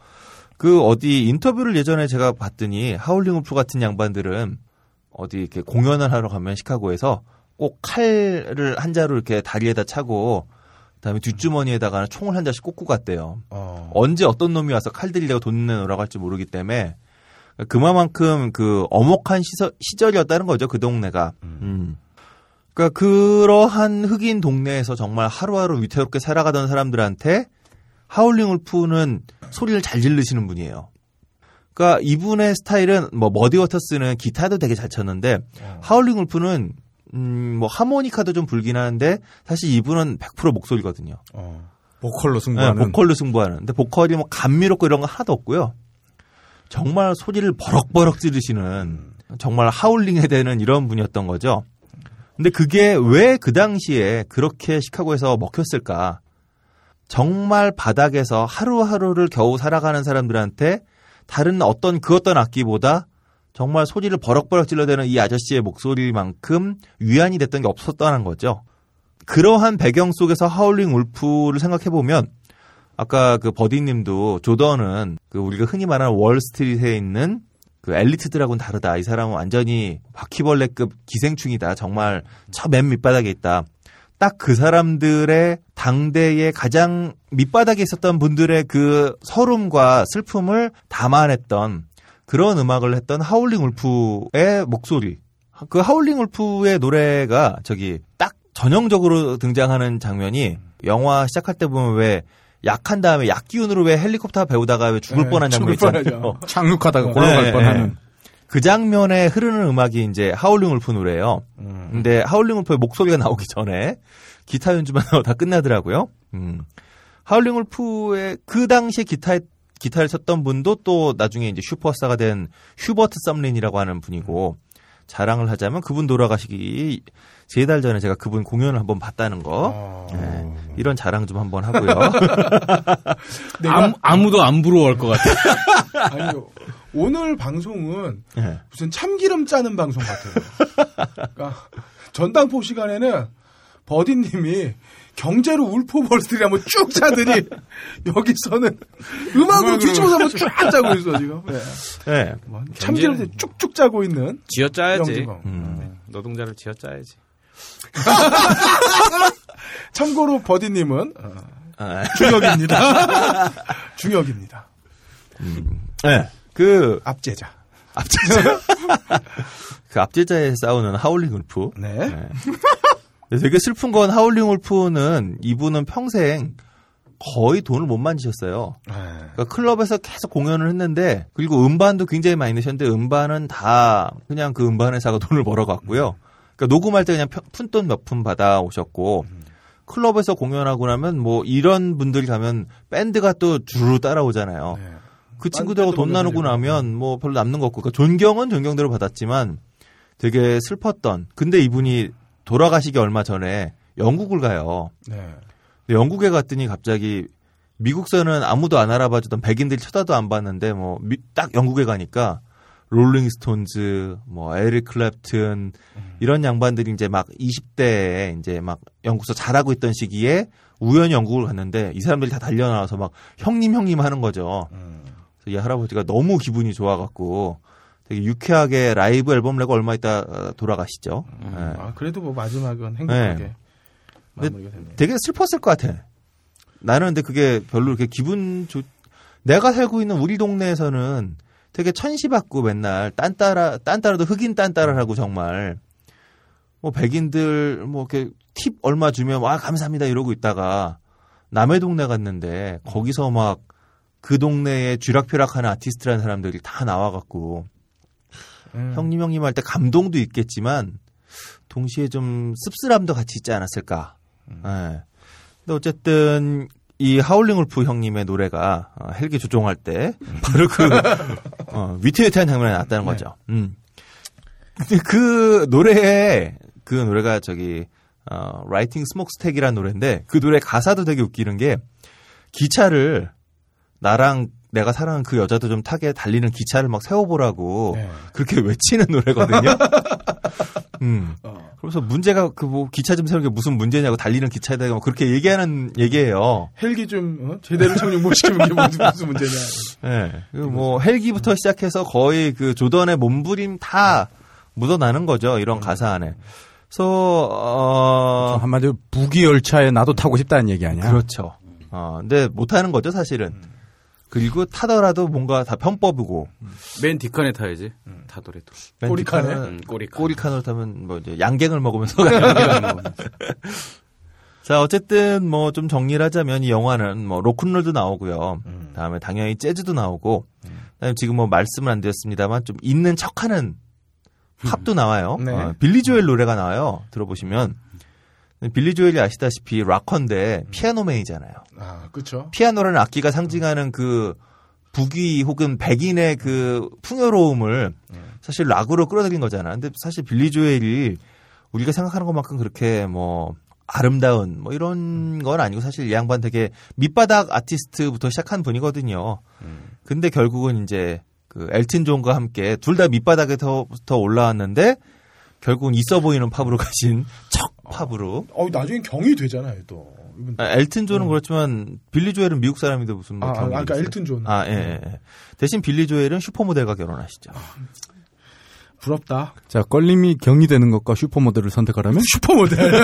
그 어디 인터뷰를 예전에 제가 봤더니 하울링 울프 같은 양반들은 어디 이렇게 공연을 하러 가면 시카고에서 꼭 칼을 한 자루 이렇게 다리에다 차고 그다음에 뒷주머니에다가 총을 한 자씩 꽂고 갔대요. 어. 언제 어떤 놈이 와서 칼 들이려고 돈 내놓으라고 할지 모르기 때문에 그만큼 그 엄혹한 시서, 시절이었다는 거죠 그 동네가. 음. 그러니까 그러한 흑인 동네에서 정말 하루하루 위태롭게 살아가던 사람들한테 하울링 울프는 소리를 잘 지르시는 분이에요. 그러니까 이분의 스타일은 뭐 머디 워터스는 기타도 되게 잘 쳤는데 하울링 울프는 음, 뭐 하모니카도 좀 불긴 하는데 사실 이분은 100% 목소리거든요. 어. 보컬로 네, 승부하는. 보컬로 승부하는. 근데 보컬이 뭐 감미롭고 이런 거 하나도 없고요. 정말 소리를 버럭버럭 지르시는 정말 하울링 해대는 이런 분이었던 거죠. 근데 그게 왜 그 당시에 그렇게 시카고에서 먹혔을까? 정말 바닥에서 하루하루를 겨우 살아가는 사람들한테 다른 어떤 그 어떤 악기보다 정말 소리를 버럭버럭 질러대는 이 아저씨의 목소리만큼 위안이 됐던 게 없었다는 거죠. 그러한 배경 속에서 하울링 울프를 생각해 보면 아까 그 버디님도 조던은 그 우리가 흔히 말하는 월스트리트에 있는 그 엘리트들하고는 다르다. 이 사람은 완전히 바퀴벌레급 기생충이다. 정말 저 맨 밑바닥에 있다. 딱 그 사람들의 당대의 가장 밑바닥에 있었던 분들의 그 서름과 슬픔을 담아냈던 그런 음악을 했던 하울링 울프의 목소리. 그 하울링 울프의 노래가 저기 딱 전형적으로 등장하는 장면이 영화 시작할 때 보면 왜 약한 다음에 약 기운으로 왜 헬리콥터 배우다가 왜 죽을 네, 뻔한 장면 죽을 있잖아요. (laughs) 착륙하다가 골로갈 네, 뻔하는. 네. 그 장면에 흐르는 음악이 이제 하울링 울프 노래예요. 음. 근데 하울링 울프의 목소리가 나오기 전에 기타 연주만 하고 다 끝나더라고요. 음. 하울링 울프의 그 당시에 기타 기타를 쳤던 분도 또 나중에 이제 슈퍼스타가 된 휴버트 썸린이라고 하는 분이고 자랑을 하자면 그분 돌아가시기 세 달 전에 제가 그분 공연을 한번 봤다는 거 어. 네, 이런 자랑 좀 한번 하고요. (laughs) 내가 아무, 아무 도 안 부러워할 것 같아. (laughs) 아니요. 오늘 방송은 네. 무슨 참기름 짜는 방송 같아요. 그러니까 전당포 시간에는 버디님이 경제로 울포벌스트리 한번 쭉 짜더니 (laughs) 여기서는 음악으로 뒤집어서 한번 쫙 짜고 있어 지금. 네. 네. 뭐 참기름도 쭉쭉 짜고 있는 쥐어짜야지. 영지방. 음. 노동자를 쥐어짜야지. (laughs) 참고로 버디님은 어, 아, 중역입니다. (laughs) 중역입니다. 네. 그 압제자. 앞제자 그 앞제자에 싸우는 하울링 울프. 네. 네. 되게 슬픈 건 하울링 울프는 이분은 평생 거의 돈을 못 만지셨어요. 네. 그러니까 클럽에서 계속 공연을 했는데 그리고 음반도 굉장히 많이 내셨는데 음반은 다 그냥 그 음반 회사가 (laughs) 돈을 벌어갔고요. 그러니까 녹음할 때 그냥 푼돈 몇 푼 받아 오셨고 클럽에서 공연하고 나면 뭐 이런 분들이 가면 밴드가 또 주르 따라오잖아요. 네. 그 친구들하고 돈 나누고. 나면 뭐 별로 남는 거 없고 그러니까 존경은 존경대로 받았지만 되게 슬펐던 근데 이분이 돌아가시기 얼마 전에 영국을 가요. 네. 근데 영국에 갔더니 갑자기 미국서는 아무도 안 알아봐주던 백인들이 쳐다도 안 봤는데 뭐 딱 영국에 가니까 롤링스톤즈, 뭐 에릭 클랩튼 이런 양반들이 이제 막 20대에 이제 막 영국서 잘하고 있던 시기에 우연히 영국을 갔는데 이 사람들이 다 달려 나와서 막 형님 형님 하는 거죠. 음. 그래서 이 할아버지가 너무 기분이 좋아갖고 되게 유쾌하게 라이브 앨범 내고 얼마 있다 어, 돌아가시죠. 예. 아, 그래도 뭐 마지막은 행복하게 네. 됐네요. 되게 슬펐을 것 같아. 나는 근데 그게 별로 이렇게 기분 좋. 내가 살고 있는 우리 동네에서는 되게 천시받고 맨날 딴따라 딴따라도 흑인 딴따라를 하고 정말 뭐 백인들 뭐 이렇게 팁 얼마 주면 와 감사합니다 이러고 있다가 남의 동네 갔는데 거기서 막 그 동네에 쥐락펴락하는 아티스트라는 사람들이 다 나와갖고 음. 형님 형님 할 때 감동도 있겠지만 동시에 좀 씁쓸함도 같이 있지 않았을까. 음. 예. 근데 어쨌든 이 하울링 울프 형님의 노래가 어, 헬기 조종할 때 바로 그 어, 위태위태한 장면이 나왔다는 네. 거죠. 음. 근데 그 노래에 그 노래가 저기 어, Lightning Smokestack이라는 노래인데 그 노래 가사도 되게 웃기는 게 기차를 나랑 내가 사랑하는 그 여자도 좀 타게 달리는 기차를 막 세워보라고 네. 그렇게 (laughs) 외치는 노래거든요. (laughs) 음. 어. 그래서 문제가 그 뭐 기차 좀 세우는 게 무슨 문제냐고 달리는 기차에다가 뭐 그렇게 얘기하는 얘기예요. 헬기 좀 어? 제대로 착륙 못 시키면 이게 무슨, 무슨 문제냐. 예. 그리고 뭐 헬기부터 시작해서 거의 그 조던의 몸부림 다 묻어나는 거죠. 이런 가사 안에. 그래서 어 한마디로 부기 열차에 나도 타고 싶다는 얘기 아니야? 그렇죠. 어 근데 못 하는 거죠, 사실은. 그리고 타더라도 뭔가 다 편법이고 맨 뒷칸에 타야지. 타더라도. 맨 꼬리칸에? 뒷칸은 음, 꼬리칸. 꼬리칸으로 타면 뭐 이제 양갱을 먹으면서. (laughs) 자 어쨌든 뭐 좀 정리를 하자면 이 영화는 뭐 로큰롤도 나오고요. 음. 다음에 당연히 재즈도 나오고 그다음에 지금 뭐 말씀은 안 드렸습니다만 좀 있는 척하는 팝도 나와요. 네. 어, 빌리 조엘 노래가 나와요. 들어보시면 빌리 조엘이 아시다시피 락커인데 피아노맨이잖아요. 아, 그쵸. 피아노라는 악기가 상징하는 그 북위 혹은 백인의 그 풍요로움을 사실 락으로 끌어들인 거잖아. 근데 사실 빌리 조엘이 우리가 생각하는 것만큼 그렇게 뭐 아름다운 뭐 이런 건 아니고 사실 이 양반 되게 밑바닥 아티스트부터 시작한 분이거든요. 근데 결국은 이제 그 엘튼 존과 함께 둘 다 밑바닥에서부터 올라왔는데 결국은 있어 보이는 팝으로 가신 척 팝으로. 어, 나중에 경이 되잖아요, 또. 아, 엘튼 존은 그렇지만 빌리 조엘은 미국 사람인데 무슨 뭐 아, 아, 그러니까 있어요? 엘튼 존. 아, 예, 예, 예. 대신 빌리 조엘은 슈퍼모델과 결혼하시죠. 부럽다. 자, 껄림이 경이 되는 것과 슈퍼모델을 선택하라면? (laughs) 슈퍼모델. (laughs)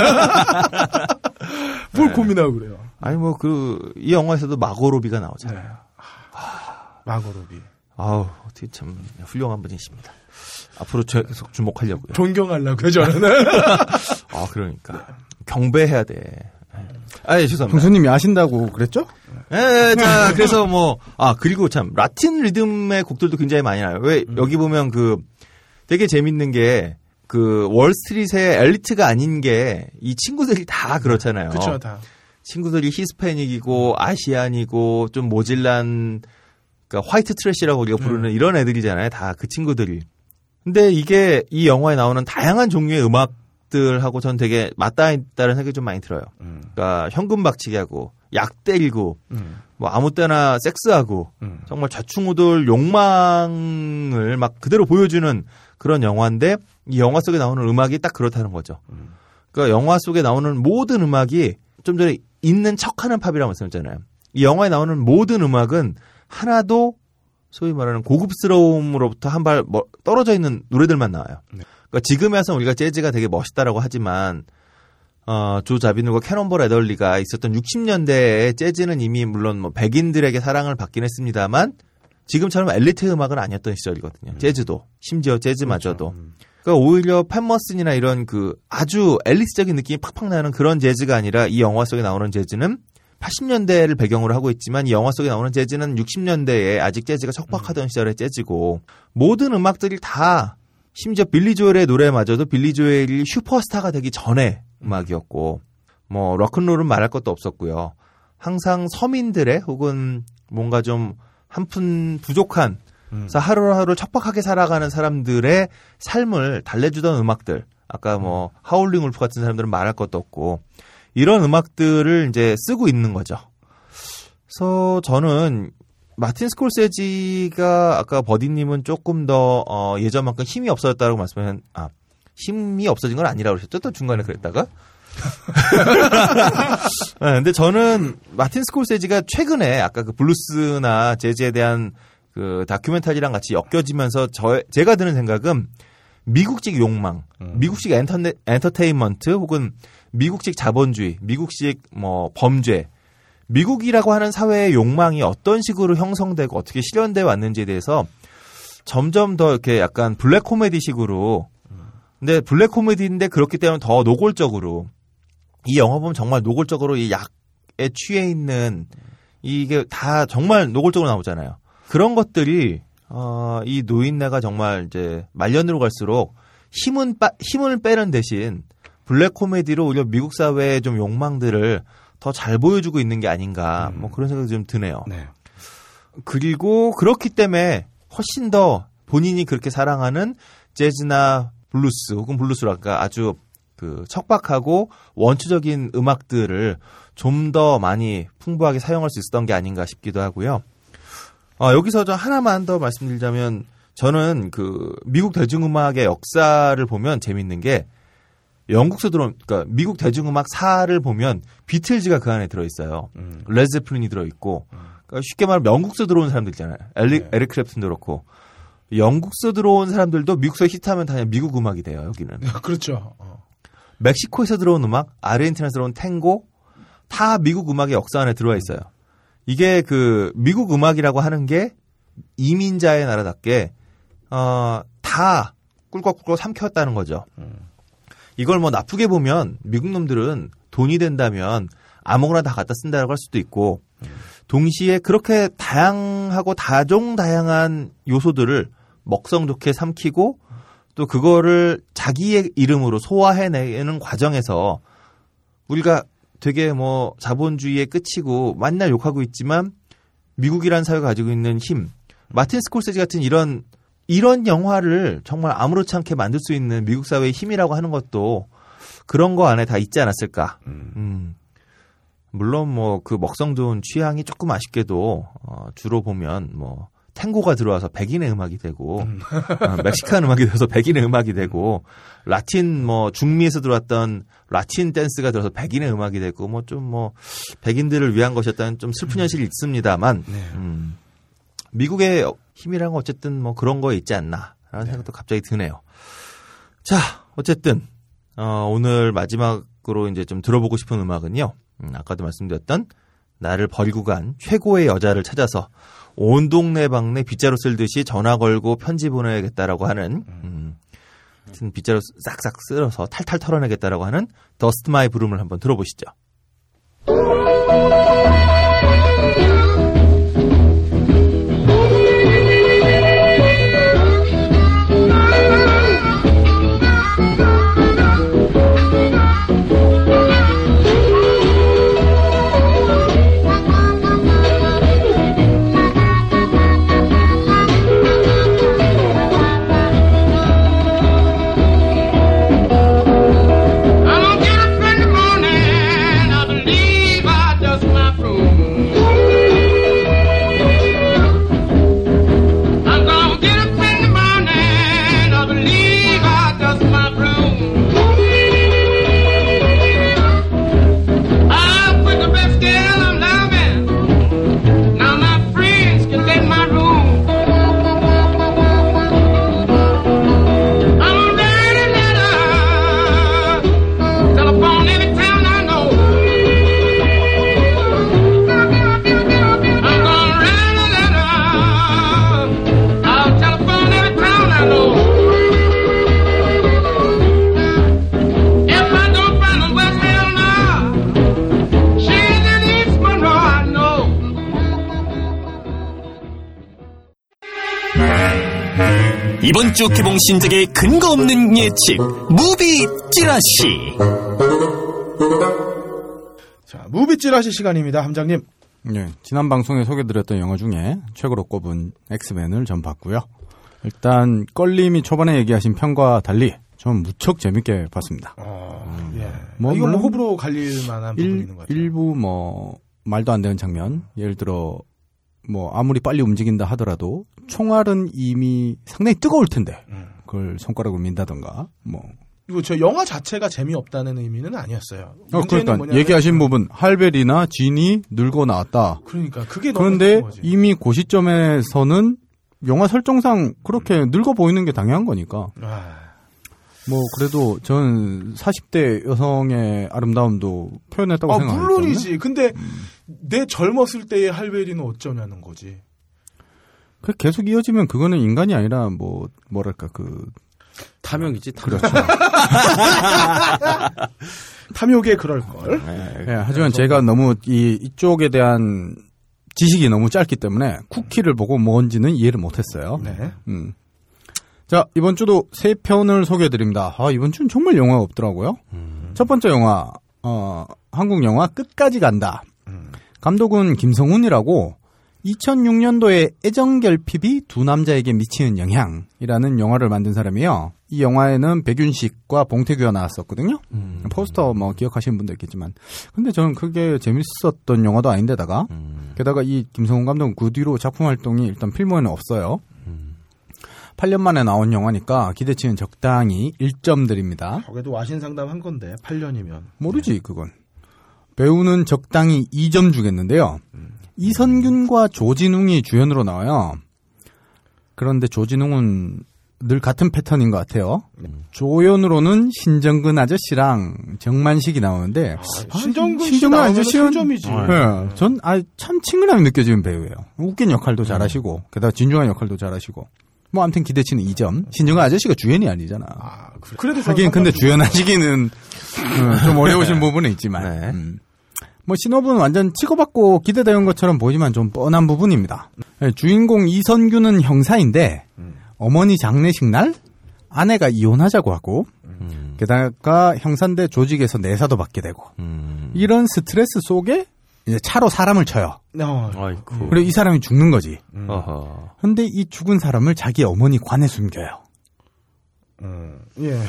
뭘 고민하고 그래요. 아니 뭐 그 이 영화에서도 마고로비가 나오잖아요. 마고로비. 아우 어떻게 참 훌륭한 분이십니다. 앞으로 계속 주목하려고요. 존경하려고요, 저는. (laughs) 아 그러니까 경배해야 돼. 아, 예, 죄송합니다. 형수님이 아신다고 그랬죠? 예, 예, 자, 그래서 뭐, 아, 그리고 참, 라틴 리듬의 곡들도 굉장히 많이 나요. 왜, 여기 보면 그, 되게 재밌는 게, 그, 월스트리트의 엘리트가 아닌 게, 이 친구들이 다 그렇잖아요. 그쵸, 다. 친구들이 히스패닉이고, 아시안이고, 좀 모질란, 그니까 white trash라고 우리가 부르는 이런 애들이잖아요. 다 그 친구들이. 근데 이게 이 영화에 나오는 다양한 종류의 음악 들하고 전 되게 맞닿아 있다는 생각이 좀 많이 들어요. 그러니까 현금 박치기 하고 약 때리고 음. 뭐 아무 때나 섹스하고 음. 정말 좌충우돌 욕망을 막 그대로 보여주는 그런 영화인데 이 영화 속에 나오는 음악이 딱 그렇다는 거죠. 그러니까 영화 속에 나오는 모든 음악이 좀 전에 있는 척하는 팝이라고 말씀드렸잖아요. 이 영화에 나오는 모든 음악은 하나도 소위 말하는 고급스러움으로부터 한 발 떨어져 있는 노래들만 나와요. 그러니까 지금에 와서 우리가 재즈가 되게 멋있다라고 하지만 어, 조 자비누과 캐논볼 애덜리가 있었던 60년대에 재즈는 이미 물론 뭐 백인들에게 사랑을 받긴 했습니다만 지금처럼 엘리트 음악은 아니었던 시절이거든요. 재즈도 심지어 재즈마저도. 그러니까 오히려 팬머슨이나 이런 그 아주 엘리스적인 느낌이 팍팍 나는 그런 재즈가 아니라 이 영화 속에 나오는 재즈는 80년대를 배경으로 하고 있지만 이 영화 속에 나오는 재즈는 60년대에 아직 재즈가 척박하던 시절의 재즈고 모든 음악들이 다 심지어 빌리 조엘의 노래마저도 빌리 조엘이 슈퍼스타가 되기 전에 음악이었고 뭐 락큰롤은 말할 것도 없었고요. 항상 서민들의 혹은 뭔가 좀 한푼 부족한 그래서 하루하루 척박하게 살아가는 사람들의 삶을 달래주던 음악들. 아까 뭐 하울링 울프 같은 사람들은 말할 것도 없고 이런 음악들을 이제 쓰고 있는 거죠. 그래서 저는 마틴 스콜세지가 아까 버디님은 조금 더 어, 예전만큼 힘이 없어졌다고 말씀하신 아 힘이 없어진 건 아니라고 그러셨죠? 또 중간에 그랬다가 (laughs) 네, 근데 저는 마틴 스콜세지가 최근에 아까 그 블루스나 재즈에 대한 그 다큐멘터리랑 같이 엮여지면서 저 제가 드는 생각은 미국식 욕망, 미국식 엔터네, 엔터테인먼트 혹은 미국식 자본주의, 미국식 뭐 범죄, 미국이라고 하는 사회의 욕망이 어떤 식으로 형성되고 어떻게 실현돼 왔는지에 대해서 점점 더 이렇게 약간 블랙 코미디식으로 근데 블랙 코미디인데 그렇기 때문에 더 노골적으로 이 영화 보면 정말 노골적으로 이 약에 취해 있는 이게 다 정말 노골적으로 나오잖아요. 그런 것들이 어, 이 노인네가 정말 이제 말년으로 갈수록 힘은 빠, 힘을 빼는 대신 블랙 코미디로 오히려 미국 사회의 좀 욕망들을 더 잘 보여주고 있는 게 아닌가 뭐 그런 생각이 좀 드네요. 네. 그리고 그렇기 때문에 훨씬 더 본인이 그렇게 사랑하는 재즈나 블루스 혹은 블루스랄까 아주 그 척박하고 원초적인 음악들을 좀 더 많이 풍부하게 사용할 수 있었던 게 아닌가 싶기도 하고요. 어, 여기서 저 하나만 더 말씀드리자면 저는 그 미국 대중음악의 역사를 보면 재밌는 게 영국서 들어온 그러니까 미국 대중음악 사를 보면 비틀즈가 그 안에 들어 있어요. 레드 제플린이 들어 있고 그러니까 쉽게 말하면 영국서 들어온 사람들 있잖아요. 엘리, 네. 에릭 클랩튼도 그렇고 영국서 들어온 사람들도 미국서 히트하면 다 그냥 미국 음악이 돼요. 여기는 그렇죠. 어. 멕시코에서 들어온 음악, 아르헨티나에서 들어온 탱고 다 미국 음악의 역사 안에 들어와 있어요. 이게 그 미국 음악이라고 하는 게 이민자의 나라답게 어 다 꿀꺽꿀꺽 삼켰다는 거죠. 이걸 뭐 나쁘게 보면 미국 놈들은 돈이 된다면 아무거나 다 갖다 쓴다고 할 수도 있고 동시에 그렇게 다양하고 다종다양한 요소들을 먹성 좋게 삼키고 또 그거를 자기의 이름으로 소화해내는 과정에서 우리가 되게 뭐 자본주의의 끝이고 맨날 욕하고 있지만 미국이라는 사회가 가지고 있는 힘 마틴 스콜세지 같은 이런 이런 영화를 정말 아무렇지 않게 만들 수 있는 미국 사회의 힘이라고 하는 것도 그런 거 안에 다 있지 않았을까. 음. 물론 뭐 그 먹성 좋은 취향이 조금 아쉽게도 어, 주로 보면 뭐 탱고가 들어와서 백인의 음악이 되고 어, 멕시칸 음악이 돼서 백인의 음악이 되고 라틴 뭐 중미에서 들어왔던 라틴 댄스가 들어서 백인의 음악이 되고 뭐 좀뭐 백인들을 위한 것이었다는 좀 슬픈 현실이 있습니다만. 음, 미국의 힘이란 건 어쨌든 뭐 그런 거에 있지 않나라는 생각도 갑자기 드네요. 자 어쨌든 어, 오늘 마지막으로 이제 좀 들어보고 싶은 음악은요. 음, 아까도 말씀드렸던 나를 버리고 간 최고의 여자를 찾아서 온 동네 방네 빗자루 쓸듯이 전화 걸고 편지 보내야겠다라고 하는 음, 하여튼 빗자루 싹싹 쓸어서 탈탈 털어내겠다라고 하는 Dust My Broom을 한번 들어보시죠. 이번 주 개봉 신작의 근거 없는 예측 무비 찌라시 자, 무비 찌라시 시간입니다, 함장님. 네, 지난 방송에 소개드렸던 영화 중에 최고로 꼽은 엑스맨을 전 봤고요. 일단 껄림이 초반에 얘기하신 편과 달리 전 무척 재밌게 봤습니다. 어, 예. 뭐, 이건 뭐 호불호 갈릴 만한 부분이 일, 있는 것 같아요. 일부 뭐 말도 안 되는 장면, 예를 들어 뭐 아무리 빨리 움직인다 하더라도 총알은 이미 상당히 뜨거울 텐데 음. 그걸 손가락으로 민다던가 뭐 그리고 저 영화 자체가 재미없다는 의미는 아니었어요. 어, 그러니까 뭐냐면- 얘기하신 부분 할벨이나 진이 늙어 나왔다. 그러니까 그게 너무 그런데. 이미 그 시점에서는 영화 설정상 그렇게 늙어 보이는 게 당연한 거니까. 아, 뭐 그래도 전 40대 여성의 아름다움도 표현했다고 아, 생각하거든요. 물론이지. 근데 내 젊었을 때의 할베리는 어쩌냐는 거지. 그 계속 이어지면 그거는 인간이 아니라 뭐 뭐랄까 그 탐욕이지. 탐욕. 그렇죠. (laughs) 탐욕에 그럴 걸. 예, 하지만 제가 너무 이 이쪽에 대한 지식이 너무 짧기 때문에 쿠키를 보고 뭔지는 이해를 못했어요. 네. 음. 자, 이번 주도 세 편을 소개해 드립니다. 아, 이번 주는 정말 영화가 없더라고요. 첫 번째 영화, 어, 한국 영화 끝까지 간다. 감독은 김성훈이라고 2006년도에 애정 결핍이 두 남자에게 미치는 영향이라는 영화를 만든 사람이에요. 이 영화에는 백윤식과 봉태규가 나왔었거든요. 포스터 뭐 기억하시는 분도 있겠지만. 근데 저는 그게 재밌었던 영화도 아닌데다가 게다가 이 김성훈 감독은 그 뒤로 작품 활동이 일단 필모에는 없어요. 8년 만에 나온 영화니까 기대치는 적당히 1점 드립니다. 저게도 와신 상담 한 건데 8년이면. 모르지 그건. 배우는 적당히 2점 주겠는데요. 이선균과 조진웅이 주연으로 나와요. 그런데 조진웅은 늘 같은 패턴인 것 같아요. 조연으로는 신정근 아저씨랑 정만식이 나오는데 아, 신정근 씨 신정근 나오면 아저씨는 3점이지. 네, 전참 친근함이 느껴지는 배우예요. 웃긴 역할도 잘하시고 게다가 진중한 역할도 잘하시고 뭐 아무튼 기대치는 2점. 신정근 아저씨가 주연이 아니잖아. 아, 그래. 그래도 하긴 근데 주연하시기는 어, 좀 어려우신 부분은 있지만 네. 음. 뭐 신업은 완전 치고받고 기대되는 것처럼 보이지만 좀 뻔한 부분입니다. 네, 주인공 이선규는 형사인데 어머니 장례식 날 아내가 이혼하자고 하고 게다가 형사인데 조직에서 내사도 받게 되고 음. 이런 스트레스 속에 이제 차로 사람을 쳐요. 어, 아이고. 그리고 이 사람이 죽는 거지. 어허. 근데 이 죽은 사람을 자기 어머니 관에 숨겨요. 음, 예.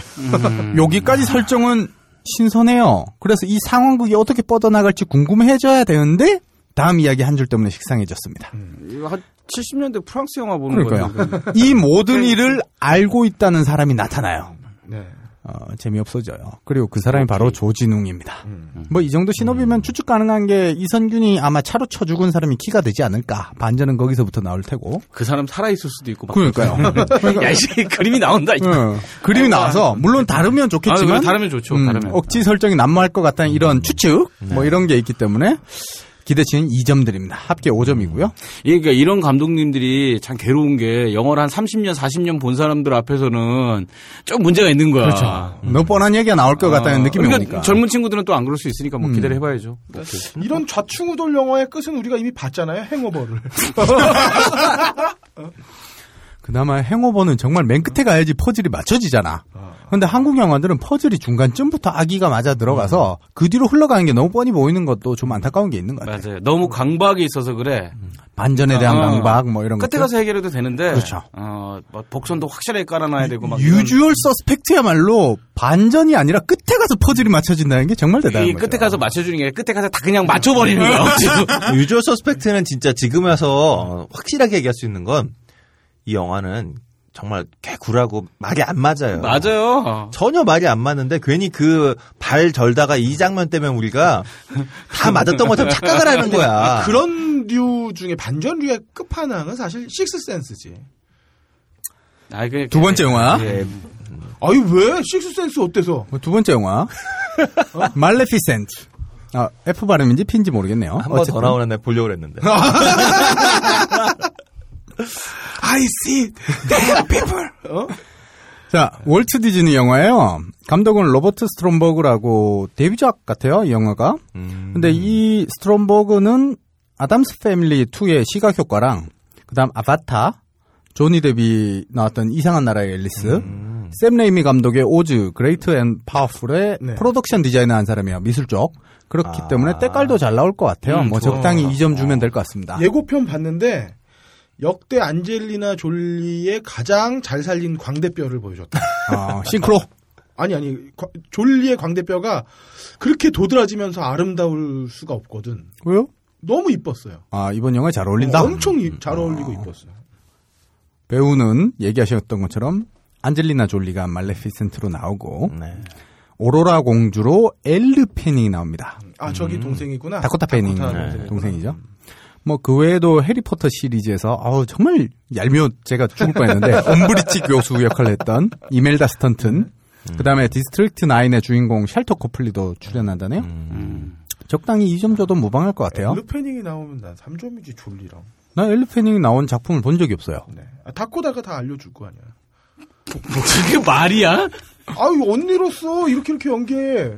여기까지 설정은 신선해요. 그래서 이 상황극이 어떻게 뻗어나갈지 궁금해져야 되는데 다음 이야기 한 줄 때문에 식상해졌습니다. 이거 한 70년대 프랑스 영화 보는. 거예요. 이 모든 일을 알고 있다는 사람이 나타나요. 네. 어, 재미없어져요. 그리고 그 사람이 바로 조진웅입니다. 뭐이 정도 신업이면 추측 가능한 게 이선균이 아마 차로 쳐 죽은 사람이 키가 되지 않을까. 반전은 거기서부터 나올 테고. 그 사람 살아있을 수도 있고. 막 그러니까요. (laughs) 야, 이 그림이 나온다. 어, 그림이 나와서 물론 다르면 좋겠지만 아, 다르면 좋죠. 음, 다르면. 억지 설정이 난무할 것 같다는 이런 추측 뭐 이런 게 있기 때문에 기대치는 2점 드립니다. 합계 5점이고요. 그러니까 이런 감독님들이 참 괴로운 게 영화를 한 30년, 40년 본 사람들 앞에서는 좀 문제가 있는 거야. 그렇죠. 너무 뻔한 얘기가 나올 것 같다는 아, 느낌이 그러니까 오니까. 젊은 친구들은 또 안 그럴 수 있으니까 뭐 음. 기대를 해봐야죠. 이런 좌충우돌 영화의 끝은 우리가 이미 봤잖아요. 행어버를. (laughs) 그나마 행오버는 정말 맨 끝에 가야지 퍼즐이 맞춰지잖아. 근데 한국 영화들은 퍼즐이 중간쯤부터 아기가 맞아 들어가서 그 뒤로 흘러가는 게 너무 뻔히 보이는 것도 좀 안타까운 게 있는 것 같아요. 맞아요. 너무 강박이 있어서 그래. 반전에 대한 어. 강박 뭐 이런 끝에 것들. 가서 해결해도 되는데. 그렇죠. 어, 뭐 복선도 확실하게 깔아놔야 되고 막. 유주얼 서스펙트야말로 반전이 아니라 끝에 가서 퍼즐이 맞춰진다는 게 정말 대단한 이 거죠. 끝에 가서 맞춰주는 게 아니라 끝에 가서 다 그냥 맞춰버리는. 억지로. (laughs) (laughs) 유저 서스펙트는 진짜 지금 와서 확실하게 얘기할 수 있는 건 이 영화는 정말 개구라고 말이 안 맞아요. 맞아요. 전혀 말이 안 맞는데 괜히 그 발 절다가 이 장면 때문에 우리가 다 맞았던 것처럼 착각을 하는 거야. 그런 류 중에 반전류의 끝판왕은 사실 식스센스지. 아, 그, 두 번째 영화. 예. 아니 왜 식스센스 어때서? 두 번째 영화. (laughs) 말레피센트. 아, F 발음인지 P인지 모르겠네요. 한 번 더 어쨌든. 나오는 애 보려고 그랬는데. (laughs) I see dead people. 어? 자, 월트 디즈니 영화예요. 감독은 로버트 스트롬버그라고 데뷔작 같아요, 이 영화가. 음. 근데 이 스트롬버그는 아담스 패밀리 2의 시각 효과랑 그다음 아바타, 조니 뎁이 나왔던 이상한 나라의 앨리스, 음. 샘 레이미 감독의 오즈, Great and Powerful의 네. 프로덕션 디자이너 한 사람이에요. 미술 쪽. 그렇기 아. 때문에 때깔도 잘 나올 것 같아요. 음, 뭐 좋아. 적당히 2점 주면 될 것 같습니다. 예고편 봤는데 역대 안젤리나 졸리의 가장 잘 살린 광대뼈를 보여줬다. 어, 싱크로. 아니 아니 과- 졸리의 광대뼈가 그렇게 도드라지면서 아름다울 수가 없거든. 왜요? 너무 이뻤어요. 아, 이번 영화에 잘 어울린다. 아. 엄청 이- 잘 어울리고 이뻤어요. 배우는 얘기하셨던 것처럼 안젤리나 졸리가 말레피센트로 나오고 네. 오로라 공주로 엘르 페닝이 나옵니다. 아 저기 동생이구나. 다코타 페닝 다코타 네. 동생이구나. 뭐 그 외에도 해리포터 시리즈에서 아우 정말 얄미워 제가 죽을 뻔했는데 (laughs) 엄브리치 교수 역할을 했던 이멜다 스턴튼 그다음에 District 9의 주인공 샬토 코플리도 출연한다네요. 음. 적당히 2점 줘도 무방할 것 같아요. 엘르 패닝이 나오면 난 3점이지 졸리랑. 나 엘르 패닝이 나온 작품을 본 적이 없어요. 네. 아, 다코다가 다 알려줄 거 아니야. 그게 말이야? 아유 언니로서 이렇게 이렇게 연기해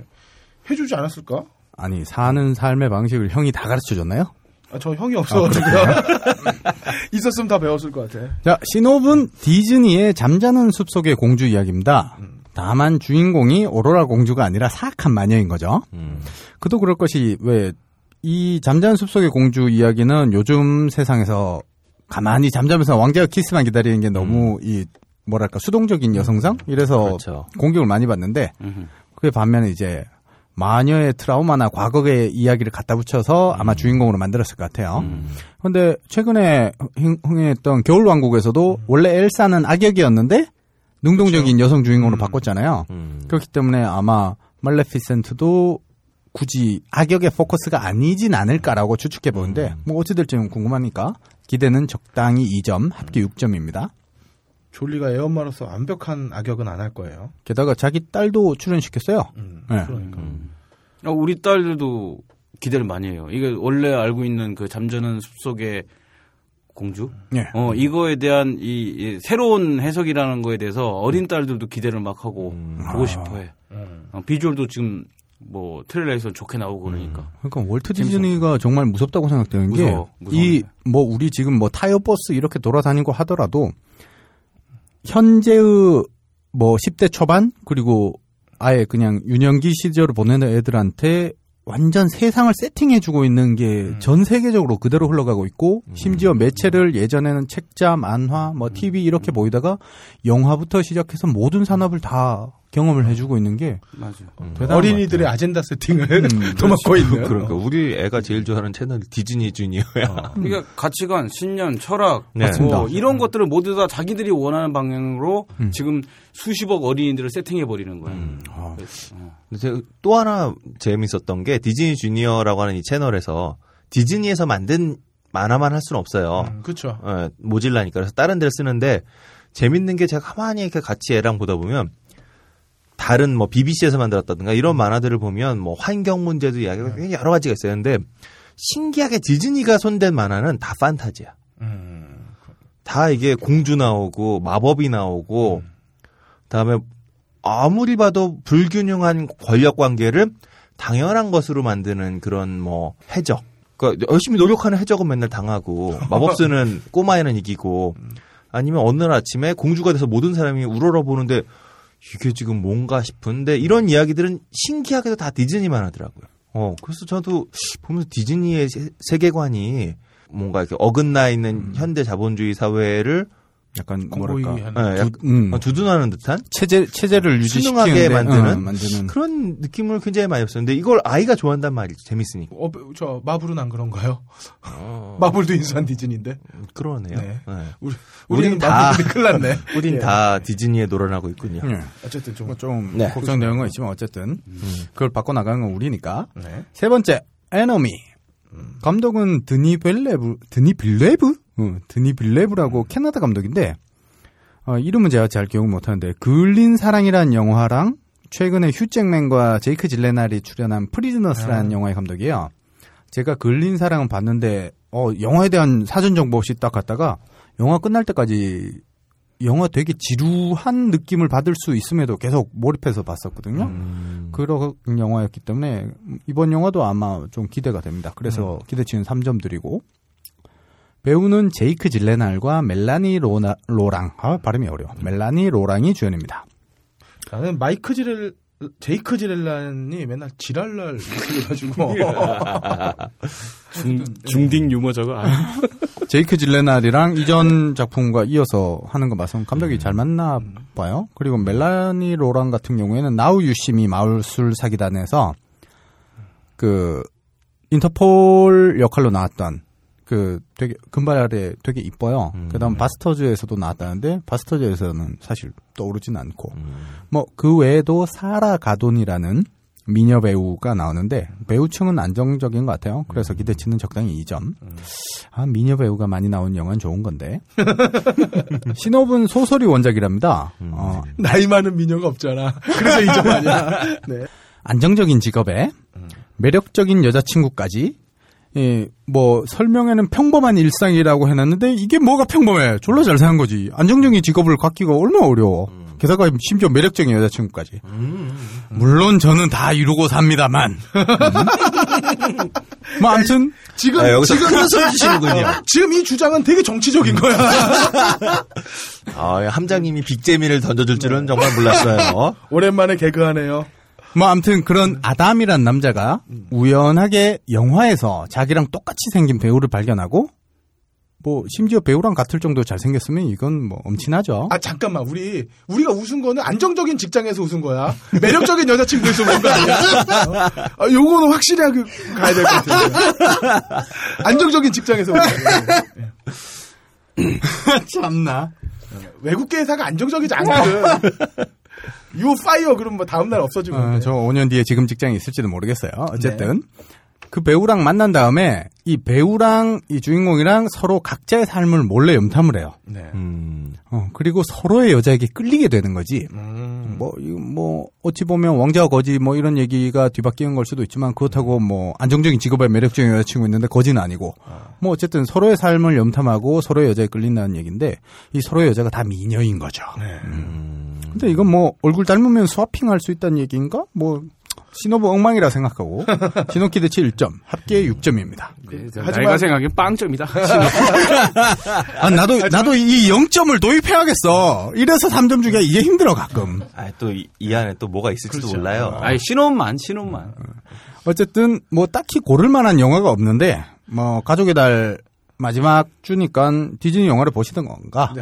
해주지 않았을까? 아니 사는 삶의 방식을 형이 다 가르쳐 줬나요? 아, 저 형이 없어가지고요. (laughs) 있었으면 다 배웠을 것 같아. 자, 신호분 디즈니의 잠자는 숲속의 공주 이야기입니다. 다만 주인공이 오로라 공주가 아니라 사악한 마녀인 거죠. 음. 그도 그럴 것이 왜 이 잠자는 숲속의 공주 이야기는 요즘 세상에서 가만히 잠자면서 왕자가 키스만 기다리는 게 너무 이 뭐랄까 수동적인 여성상 이래서 그렇죠. 공격을 많이 받는데 음흠. 그에 반면에 이제 마녀의 트라우마나 과거의 이야기를 갖다 붙여서 아마 주인공으로 만들었을 것 같아요. 음. 근데 최근에 흥- 흥행했던 겨울왕국에서도 원래 엘사는 악역이었는데 능동적인 여성 주인공으로 바꿨잖아요. 음. 그렇기 때문에 아마 말레피센트도 굳이 악역의 포커스가 아니진 않을까라고 추측해 보는데 뭐 어찌 될지는 궁금하니까 기대는 적당히 2점, 합계 6점입니다. 졸리가 애엄마로서 완벽한 악역은 안 할 거예요. 게다가 자기 딸도 출연시켰어요. 음, 네. 그러니까. 어, 우리 딸들도 기대를 많이 해요. 이게 원래 알고 있는 그 잠자는 숲속의 공주? 예. 어, 이거에 대한 이, 이 새로운 해석이라는 거에 대해서 어린 딸들도 기대를 막 하고 보고 싶어 해. 음. 어, 비주얼도 지금 뭐 트레일러에서 좋게 나오고 그러니까. 그러니까 월트 디즈니가 정말 무섭다고 생각되는. 게 이 뭐 우리 지금 뭐 타이어 버스 이렇게 돌아다니고 하더라도 현재의 뭐 10대 초반 그리고 아예 그냥 유년기 시절을 보내는 애들한테 완전 세상을 세팅해주고 있는 게 전 세계적으로 그대로 흘러가고 있고 심지어 매체를 예전에는 책자, 만화, 뭐 TV 이렇게 보이다가 영화부터 시작해서 모든 산업을 다 경험을 해주고 있는 게 맞아. 대단한 어린이들의 아젠다 세팅을 음, (laughs) 도맡고 있는. 그러니까 우리 애가 제일 좋아하는 채널이 디즈니 주니어야. 그러니까 가치관, 신념, 철학, 네. 뭐 이런 것들을 모두 다 자기들이 원하는 방향으로 음. 지금 수십억 어린이들을 세팅해 버리는 거야. 음. 아, 근데 제가 또 하나 재밌었던 게 디즈니 주니어라고 하는 이 채널에서 디즈니에서 만든 만화만 할 수는 없어요. 음, 그렇죠. 어, 모질라니까 그래서 다른 데를 쓰는데 재밌는 게 제가 가만히 이렇게 같이 애랑 보다 보면 다른 뭐 BBC에서 만들었다든가 이런 만화들을 보면 뭐 환경 문제도 이야기가 굉장히 여러 가지가 있어요. 근데 신기하게 디즈니가 손댄 만화는 다 판타지야. 음. 다 이게 공주 나오고 마법이 나오고 그다음에 아무리 봐도 불균형한 권력 관계를 당연한 것으로 만드는 그런 뭐 해적. 그러니까 열심히 노력하는 해적은 맨날 당하고 (laughs) 마법 쓰는 꼬마애는 이기고 아니면 어느 날 아침에 공주가 돼서 모든 사람이 우러러 보는데 이게 지금 뭔가 싶은데 이런 이야기들은 신기하게도 다 디즈니만 하더라고요. 어, 그래서 저도 보면서 디즈니의 세- 세계관이 뭔가 이렇게 어긋나 있는 현대 자본주의 사회를 약간 뭐랄까. 예, 약- 두, 음, 어, 두둔하는 듯한 체제 체제를 유지시키는 순응하게 만드는 만드는 그런 느낌을 굉장히 많이. 근데 이걸 아이가 좋아한단 말이지 재밌으니까. 어, 저 마블은 안 그런가요? (laughs) 마블도 인수한 디즈니인데. 그러네요. 네. 네. 우리 우리는 다- 마블인데 큰일 났네. (laughs) 우린 예. 다 디즈니에 놀아나고 있군요. 예. 어쨌든 좀. 뭐좀 네. 걱정되는 건 있지만 어쨌든 그걸 바꿔 나가는 건 우리니까. 네. 세 번째 Enemy 감독은 드니 빌뇌브 드니 빌뇌브 어, 드니 빌뇌브라고 캐나다 감독인데 어, 이름은 제가 잘 기억 못하는데 그을린 사랑이라는 영화랑 최근에 휴 잭맨과 제이크 질렌할이 출연한 Prisoners라는 영화의 감독이에요. 제가 그을린 사랑은 봤는데 어, 영화에 대한 사전 정보 없이 딱 갔다가 영화 끝날 때까지 영화 되게 지루한 느낌을 받을 수 있음에도 계속 몰입해서 봤었거든요. 음. 그런 영화였기 때문에 이번 영화도 아마 좀 기대가 됩니다. 그래서 기대치는 3점 드리고 배우는 제이크 질렌할과 멜라니 로나, 로랑, 아, 발음이 어려워. 멜라니 로랑이 주연입니다. 나는 마이크 지렐 제이크 지렐란이 맨날 지랄날 (laughs) 그래가지고 중, 중딩 유머 저거. (laughs) 아, 제이크 질렌할이랑 이전 작품과 이어서 하는 거 봐서 감독이 잘 맞나 봐요. 그리고 멜라니 로랑 같은 경우에는 Now You See Me 마술 사기단에서 그 인터폴 역할로 나왔던 그 되게 금발에 되게 이뻐요. 그다음 바스터즈에서도 나왔다는데 바스터즈에서는 사실 떠오르진 않고 뭐그 외에도 사라 가돈이라는 미녀 배우가 나오는데 배우층은 안정적인 것 같아요. 그래서 기대치는 적당히 2점. 아 미녀 배우가 많이 나온 영화는 좋은 건데. (laughs) 신업은 소설이 원작이랍니다. 어, 나이 많은 미녀가 없잖아. 그래서 이점 아니야. (laughs) 네. 안정적인 직업에 매력적인 여자친구까지 예, 뭐 설명에는 평범한 일상이라고 해놨는데 이게 뭐가 평범해? 졸라 잘 사는 거지. 안정적인 직업을 갖기가 얼마나 어려워. 게다가 심지어 매력적인 여자친구까지. 물론 저는 다 이루고 삽니다만. (laughs) 뭐 아무튼 지금 아, 여기서 지금 큰 소리 주시는군요. 지금 이 주장은 되게 정치적인 거야. (laughs) 아, 함장님이 빅재미를 던져줄 줄은 정말 몰랐어요. (laughs) 오랜만에 개그하네요. 뭐 아무튼 그런 아담이란 남자가 우연하게 영화에서 자기랑 똑같이 생긴 배우를 발견하고 뭐 심지어 배우랑 같을 정도 잘생겼으면 이건 뭐 엄친하죠. 아 잠깐만 우리 우리가 웃은 거는 안정적인 직장에서 웃은 거야. 매력적인 여자친구에서 웃은 거 아니야? (laughs) 아, 요거는 확실하게 가야 될 것 같아요. 안정적인 직장에서 웃은 거야. (laughs) 참나. 외국계 회사가 안정적이지 않거든. (laughs) 유 파이어 그럼 뭐 다음 날 없어지고. 어, 저 5년 뒤에 지금 직장에 있을지도 모르겠어요. 어쨌든 그 배우랑 만난 다음에 이 배우랑 이 주인공이랑 서로 각자의 삶을 몰래 염탐을 해요. 네. 음, 어, 그리고 서로의 여자에게 끌리게 되는 거지. 음. 뭐, 이거 뭐, 어찌 보면 왕자와 거지 뭐 이런 얘기가 뒤바뀌는 걸 수도 있지만 그렇다고 뭐 안정적인 직업에 매력적인 여자친구 있는데 거지는 아니고 뭐 어쨌든 서로의 삶을 염탐하고 서로의 여자에 끌린다는 얘기인데 이 서로의 여자가 다 미녀인 거죠. 음. 근데 이건 뭐 얼굴 닮으면 스와핑 할 수 있다는 얘기인가? 뭐 신호부 엉망이라 생각하고 신호 기대치 1점, 합계 6점입니다. 나이가 생각엔 빵점이다. (laughs) 아, 나도 나도 이 0점을 도입해야겠어. 이래서 3점 주기가 이게 힘들어 가끔. 아, 또이 안에 또 뭐가 있을지도 몰라요. 아이, 신혼만, 신혼만. 어쨌든 뭐 딱히 고를 만한 영화가 없는데 뭐 가족의 달 마지막 주니까 디즈니 영화를 보시던 건가?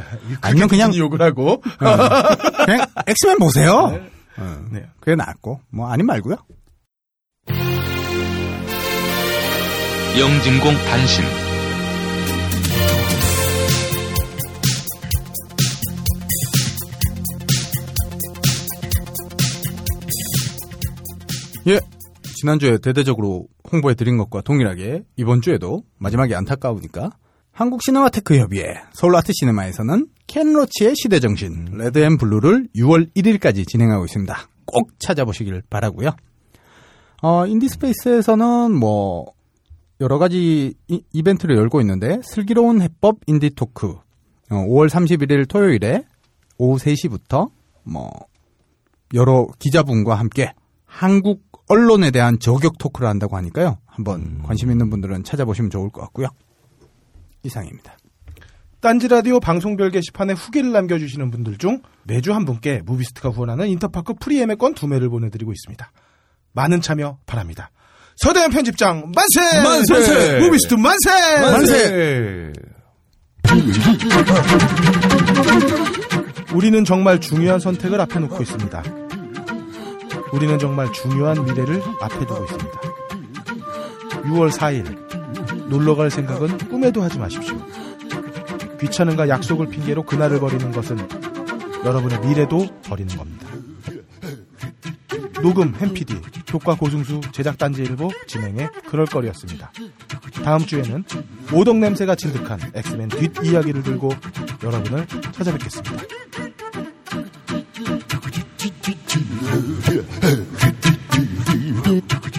아니면 그냥 디즈니 욕을 하고. 어, 그냥 엑스맨 보세요. 어, 네. 그게 낫고 뭐 아니 말고요. 영진공 단신 예. 지난주에 대대적으로 홍보해 드린 것과 동일하게 이번 주에도 마지막에 안타까우니까 한국 시네마테크 협의회 서울 아트 시네마에서는 켄 로치의 시대 정신 Red and Blue를 6월 1일까지 진행하고 있습니다. 꼭 찾아보시길 바라고요. 어, 인디스페이스에서는 뭐 여러 가지 이, 이벤트를 열고 있는데 슬기로운 해법 Indie Talk 어, 5월 31일 토요일에 오후 3시부터 뭐 여러 기자분과 함께 한국 언론에 대한 저격 talk를 한다고 하니까요. 한번 관심 있는 분들은 찾아보시면 좋을 것 같고요. 이상입니다. 딴지 라디오 방송별 게시판에 후기를 남겨주시는 분들 중 매주 한 분께 무비스트가 후원하는 인터파크 프리예매권 두 매를 보내드리고 있습니다. 많은 참여 바랍니다. 서대현 편집장 만세! 만세! 무비스트 만세! 만세! 우리는 정말 중요한 선택을 앞에 놓고 있습니다. 우리는 정말 중요한 미래를 앞에 두고 있습니다. 6월 4일 놀러 갈 생각은 꿈에도 하지 마십시오. 귀찮음과 약속을 핑계로 그날을 버리는 것은 여러분의 미래도 버리는 겁니다. 녹음 햄피디 효과 고승수 제작 딴지일보 진행의 그럴거리였습니다. 다음 주에는 오덕 냄새가 진득한 엑스맨 뒷이야기를 들고 여러분을 찾아뵙겠습니다. (laughs)